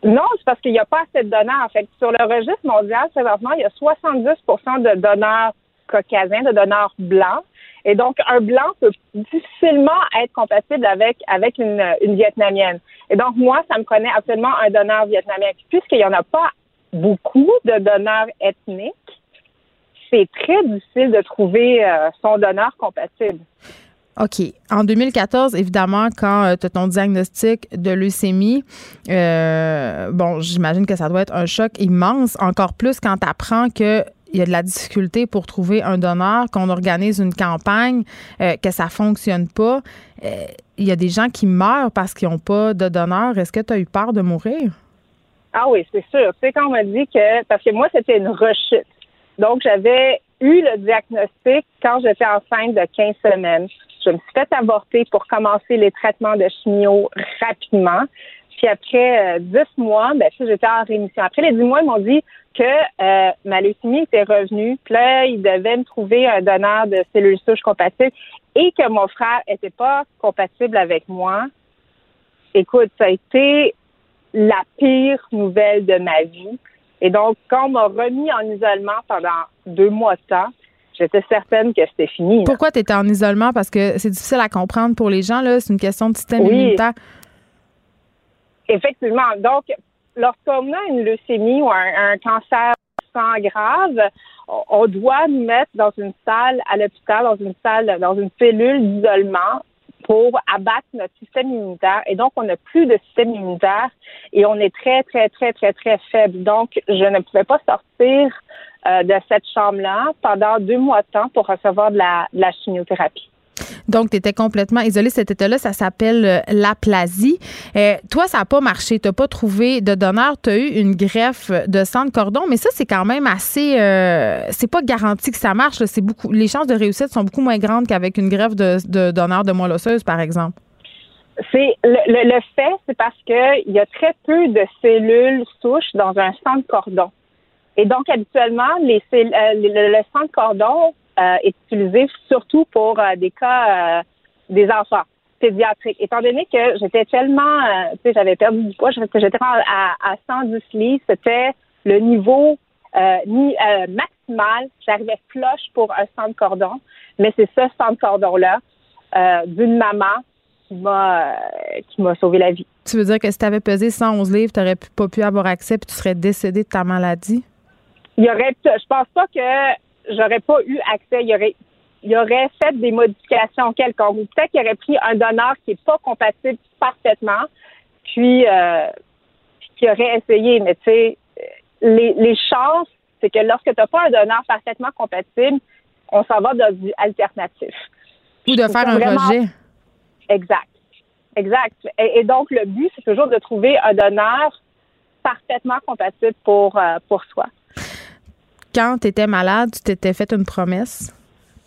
Non, c'est parce qu'il n'y a pas assez de donneurs. En fait, sur le registre mondial, présentement, il y a 70% de donneurs caucasiens, de donneurs blancs. Et donc, un blanc peut difficilement être compatible avec, avec une, une vietnamienne. Et donc, moi, ça me prenait absolument un donneur vietnamien. Puis, Puisqu'il n'y en a pas beaucoup de donneurs ethniques, c'est très difficile de trouver euh, son donneur compatible. OK. En 2014, évidemment, quand tu as ton diagnostic de leucémie, euh, bon, j'imagine que ça doit être un choc immense, encore plus quand tu apprends que il y a de la difficulté pour trouver un donneur, qu'on organise une campagne, euh, que ça fonctionne pas. Euh, il y a des gens qui meurent parce qu'ils n'ont pas de donneur. Est-ce que tu as eu peur de mourir? Ah oui, c'est sûr. Tu sais, quand on m'a dit que, parce que moi, c'était une rechute. Donc, j'avais eu le diagnostic quand j'étais enceinte de 15 semaines. Je me suis fait avorter pour commencer les traitements de chimio rapidement. Puis après euh, dix mois, ben, j'étais en rémission. Après les dix mois, ils m'ont dit que euh, ma leucémie était revenue. Puis là, ils devaient me trouver un donneur de cellules souches compatibles et que mon frère était pas compatible avec moi. Écoute, ça a été la pire nouvelle de ma vie. Et donc, quand on m'a remis en isolement pendant deux mois de temps, j'étais certaine que c'était fini. Pourquoi tu étais en isolement? Parce que c'est difficile à comprendre pour les gens. Là. C'est une question de système immunitaire. Effectivement. Donc, lorsqu'on a une leucémie ou un, cancer sang grave, on doit nous mettre dans une salle à l'hôpital, dans une salle, dans une cellule d'isolement pour abattre notre système immunitaire. Et donc, on n'a plus de système immunitaire et on est très, très, très, très, très faible. Donc, je ne pouvais pas sortir euh, de cette chambre-là pendant deux mois de temps pour recevoir de la, chimiothérapie. Donc, tu étais complètement isolée. Cet état-là, ça s'appelle euh, l'aplasie. Euh, toi, ça n'a pas marché. Tu n'as pas trouvé de donneur. Tu as eu une greffe de sang de cordon, mais ça, c'est quand même assez. c'est pas garanti que ça marche. C'est beaucoup, les chances de réussite sont beaucoup moins grandes qu'avec une greffe de, de donneur de moelle osseuse, par exemple. C'est le, le, fait, c'est parce qu'il y a très peu de cellules souches dans un sang de cordon. Et donc, habituellement, les, euh, le, sang de cordon euh, est utilisé surtout pour euh, des cas des enfants pédiatriques. Étant donné que j'étais tellement, tu sais, j'avais perdu du poids, j'étais à, à 110 livres, c'était le niveau ni, maximal. J'arrivais cloche pour un sang de cordon, mais c'est ce sang de cordon-là d'une maman qui m'a qui m'a sauvé la vie. Tu veux dire que si tu avais pesé 111 livres, tu n'aurais pas pu avoir accès et tu serais décédé de ta maladie? Il y aurait, je pense pas que j'aurais pas eu accès. Il y aurait, il aurait fait des modifications quelconques. Ou peut-être qu'il aurait pris un donneur qui est pas compatible parfaitement, puis euh, qui aurait essayé. Mais tu sais, les, les chances, c'est que lorsque tu n'as pas un donneur parfaitement compatible, on s'en va dans du alternatif. Ou de faire un rejet. Exact. Exact. Et, donc, le but, c'est toujours de trouver un donneur parfaitement compatible pour, euh, pour soi quand tu étais malade, tu t'étais fait une promesse.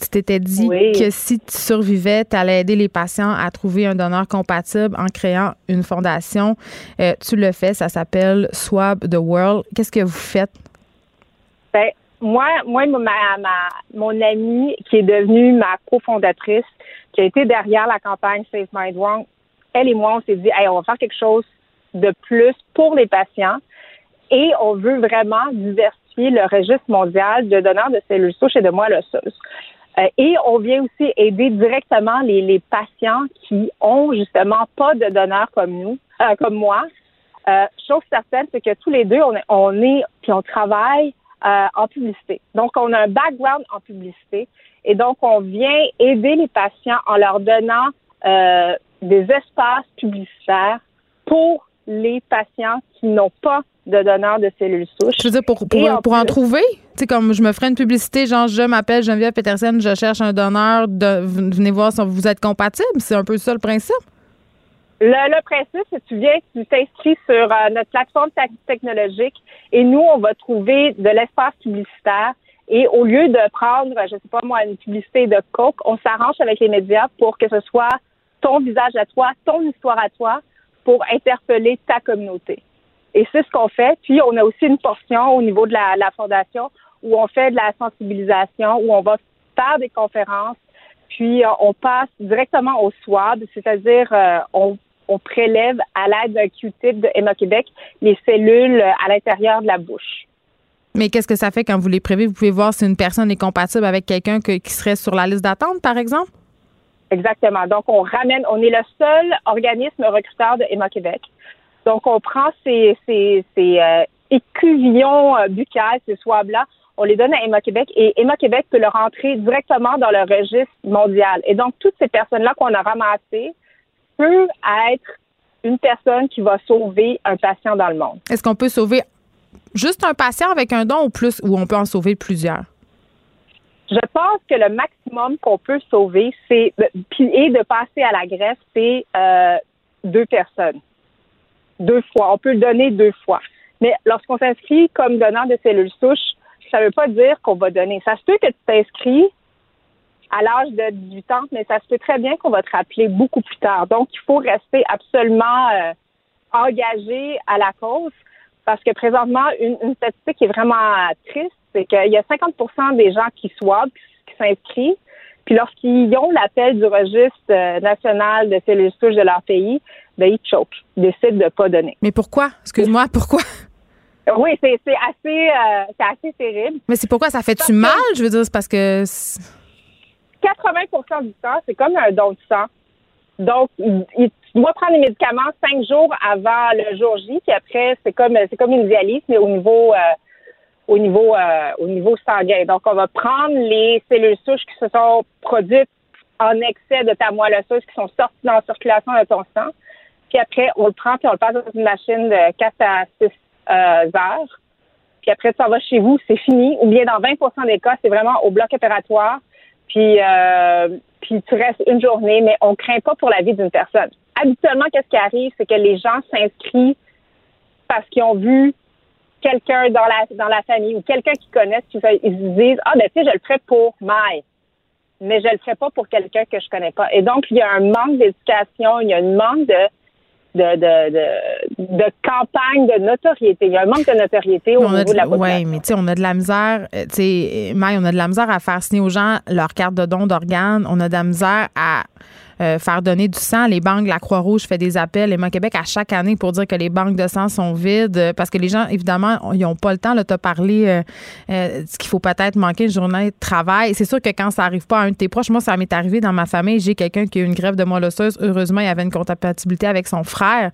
Tu t'étais dit que si tu survivais, tu allais aider les patients à trouver un donneur compatible en créant une fondation. Euh, tu le fais, ça s'appelle Swab the World. Qu'est-ce que vous faites? Ben, moi, moi ma, mon amie qui est devenue ma cofondatrice, qui a été derrière la campagne Save My Wrong, elle et moi, on s'est dit, hey, on va faire quelque chose de plus pour les patients et on veut vraiment diversifier le registre mondial de donneurs de cellules souches et de moelle osseuse. Euh, et on vient aussi aider directement les, patients qui ont justement pas de donneurs comme nous, euh, comme moi. Euh, chose certaine, c'est que tous les deux, on est, on est puis on travaille en publicité. Donc, on a un background en publicité et donc on vient aider les patients en leur donnant des espaces publicitaires pour les patients qui n'ont pas de donneurs de cellules souches. Je veux dire, pour, pour, en, trouver, tu sais, comme je me ferais une publicité, genre, je m'appelle Geneviève Petersen, je cherche un donneur, de, venez voir si vous êtes compatible. C'est un peu ça le principe. Le, principe, c'est que tu viens, tu t'inscris sur euh, notre plateforme technologique et nous, on va trouver de l'espace publicitaire. Et au lieu de prendre, je sais pas moi, une publicité de Coke, on s'arrange avec les médias pour que ce soit ton visage à toi, ton histoire à toi, pour interpeller ta communauté. Et c'est ce qu'on fait. Puis, on a aussi une portion au niveau de la, fondation où on fait de la sensibilisation, où on va faire des conférences, puis euh, on passe directement au swab, c'est-à-dire euh, on, prélève à l'aide d'un Q-tip de Emma Québec les cellules euh, à l'intérieur de la bouche. Mais qu'est-ce que ça fait quand vous les prévez? Vous pouvez voir si une personne est compatible avec quelqu'un qui serait sur la liste d'attente, par exemple? Exactement. Donc, on ramène, on est le seul organisme recruteur de Emma Québec. Donc, on prend ces, ces, ces, euh, écuvillons euh, buccales, ces swabs-là, on les donne à Emma Québec et Emma Québec peut le rentrer directement dans le registre mondial. Et donc, toutes ces personnes-là qu'on a ramassées peuvent être une personne qui va sauver un patient dans le monde. Est-ce qu'on peut sauver juste un patient avec un don ou plus, ou on peut en sauver plusieurs? Je pense que le maximum qu'on peut sauver, c'est et de passer à la greffe, c'est euh, deux personnes, deux fois. On peut le donner deux fois. Mais lorsqu'on s'inscrit comme donneur de cellules souches, ça ne veut pas dire qu'on va donner. Ça se peut que tu t'inscris à l'âge de 18 ans, mais ça se peut très bien qu'on va te rappeler beaucoup plus tard. Donc, il faut rester absolument euh, engagé à la cause parce que présentement, une, statistique qui est vraiment triste, c'est qu'il y a 50% des gens qui soient, qui s'inscrivent, puis lorsqu'ils ont l'appel du registre euh, national de cellules souches de leur pays, ben, ils choquent, ils décident de ne pas donner. Mais pourquoi? Excuse-moi, pourquoi? Oui, c'est assez, euh, assez terrible. Mais c'est pourquoi ça fait-tu mal? Je veux dire, c'est parce que. 80% du temps, c'est comme un don de sang. Donc, il, doit prendre les médicaments cinq jours avant le jour J, puis après, c'est comme c'est comme une dialyse, mais au niveau euh, au niveau euh, au niveau sanguin. Donc, on va prendre les cellules souches qui se sont produites en excès de ta moelle osseuse, qui sont sorties dans la circulation de ton sang. Puis après, on le prend puis on le passe dans une machine de 4 à 6 euh, heures. Puis après, ça va chez vous, c'est fini. Ou bien dans 20% des cas, c'est vraiment au bloc opératoire. Puis, euh, puis tu restes une journée, mais on craint pas pour la vie d'une personne. Habituellement, qu'est-ce qui arrive, c'est que les gens s'inscrivent parce qu'ils ont vu quelqu'un dans la dans la famille ou quelqu'un qu'ils connaissent, qui ils se disent ah ben tu sais je le ferai pour Mai, mais je le ferai pas pour quelqu'un que je connais pas. Et donc il y a un manque d'éducation, il y a un manque de de, de, de, de, campagne de notoriété. Il y a un manque de notoriété au niveau de, la population. Oui, mais tu sais, on a de la misère, euh, tu sais, Maï, on a de la misère à faire signer aux gens leur carte de don d'organes. On a de la misère à euh, faire donner du sang. Les banques, la Croix-Rouge fait des appels. Et Québec à chaque année pour dire que les banques de sang sont vides euh, parce que les gens, évidemment, ils n'ont pas le temps. de te parler euh, ce qu'il faut peut-être manquer une journée de travail. C'est sûr que quand ça n'arrive pas à un de tes proches, moi, ça m'est arrivé dans ma famille. J'ai quelqu'un qui a eu une grève de moelle osseuse. Heureusement, il avait une compatibilité avec son frère.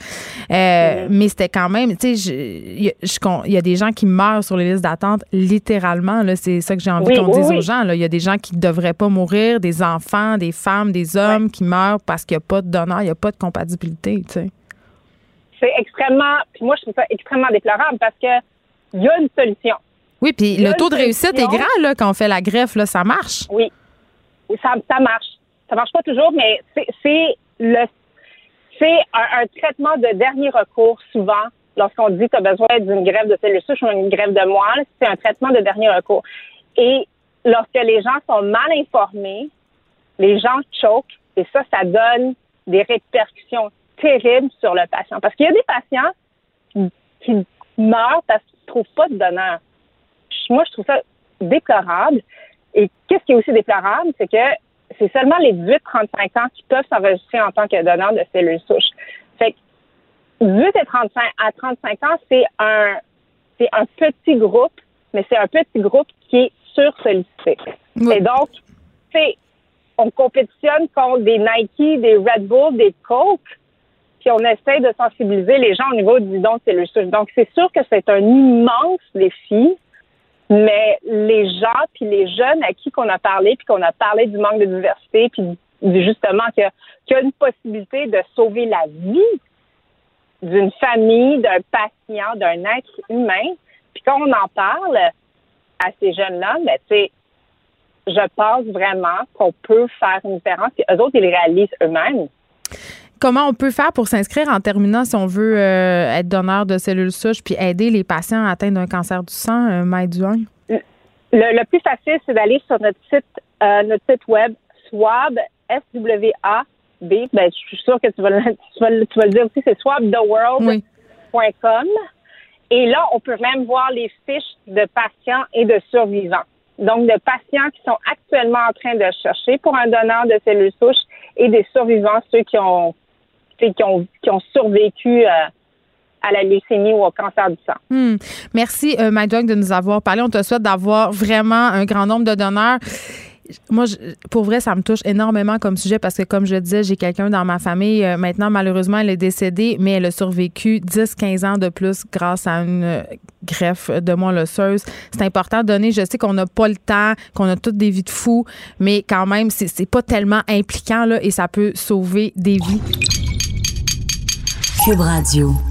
Mais c'était quand même, tu sais, il y, a des gens qui meurent sur les listes d'attente, littéralement. C'est ça que j'ai envie qu'on dise aux gens. Il y a des gens qui ne devraient pas mourir, des enfants, des femmes, des hommes qui meurt parce qu'il n'y a pas de donneur, il n'y a pas de compatibilité, tu sais. C'est extrêmement, puis moi, je trouve ça extrêmement déplorable parce que il y a une solution. Oui, puis le taux de réussite est grand, là, quand on fait la greffe, là, ça marche. Oui. Ça, ça marche. Ça marche pas toujours, mais c'est le c'est un, traitement de dernier recours souvent lorsqu'on dit que tu as besoin d'une greffe de cellules souches ou une greffe de moelle, c'est un traitement de dernier recours. Et lorsque les gens sont mal informés, les gens choquent et ça, ça donne des répercussions terribles sur le patient. Parce qu'il y a des patients qui, meurent parce qu'ils ne trouvent pas de donneur. Moi, je trouve ça déplorable. Et qu'est-ce qui est aussi déplorable, c'est que c'est seulement les 18-35 ans qui peuvent s'enregistrer en tant que donneur de cellules souches. Fait que 18 et 35 à 35 ans, c'est un c'est un petit groupe, mais c'est un petit groupe qui est sur-sollicité. Et donc, c'est on compétitionne contre des Nike, des Red Bull, des Coke, puis on essaie de sensibiliser les gens au niveau du don de. Donc, c'est sûr que c'est un immense défi, mais les gens, puis les jeunes à qui qu'on a parlé, puis qu'on a parlé du manque de diversité, puis justement qu'il y, a une possibilité de sauver la vie d'une famille, d'un patient, d'un être humain, puis quand on en parle à ces jeunes-là, ben, tu sais, je pense vraiment qu'on peut faire une différence. Et eux autres, ils les réalisent eux-mêmes. Comment on peut faire pour s'inscrire en terminant si on veut euh, être donneur de cellules souches puis aider les patients atteints d'un cancer du sang, euh, Le, le, plus facile, c'est d'aller sur notre site, euh, notre site web swab, S-W-A-B. Ben, je suis sûre que tu vas, le, tu vas, tu vas le dire aussi, c'est swabtheworld.com. Et là, on peut même voir les fiches de patients et de survivants donc de patients qui sont actuellement en train de chercher pour un donneur de cellules souches et des survivants, ceux qui ont, qui ont, qui ont survécu euh, à la leucémie ou au cancer du sang. Hmm. Merci, euh, de nous avoir parlé. On te souhaite d'avoir vraiment un grand nombre de donneurs moi, pour vrai, ça me touche énormément comme sujet parce que, comme je disais, j'ai quelqu'un dans ma famille. euh, maintenant, malheureusement, elle est décédée, mais elle a survécu 10-15 ans de plus grâce à une euh, greffe de moelle osseuse. C'est important de donner. Je sais qu'on n'a pas le temps, qu'on a toutes des vies de fous, mais quand même, c'est pas tellement impliquant là, et ça peut sauver des vies. Cube Radio.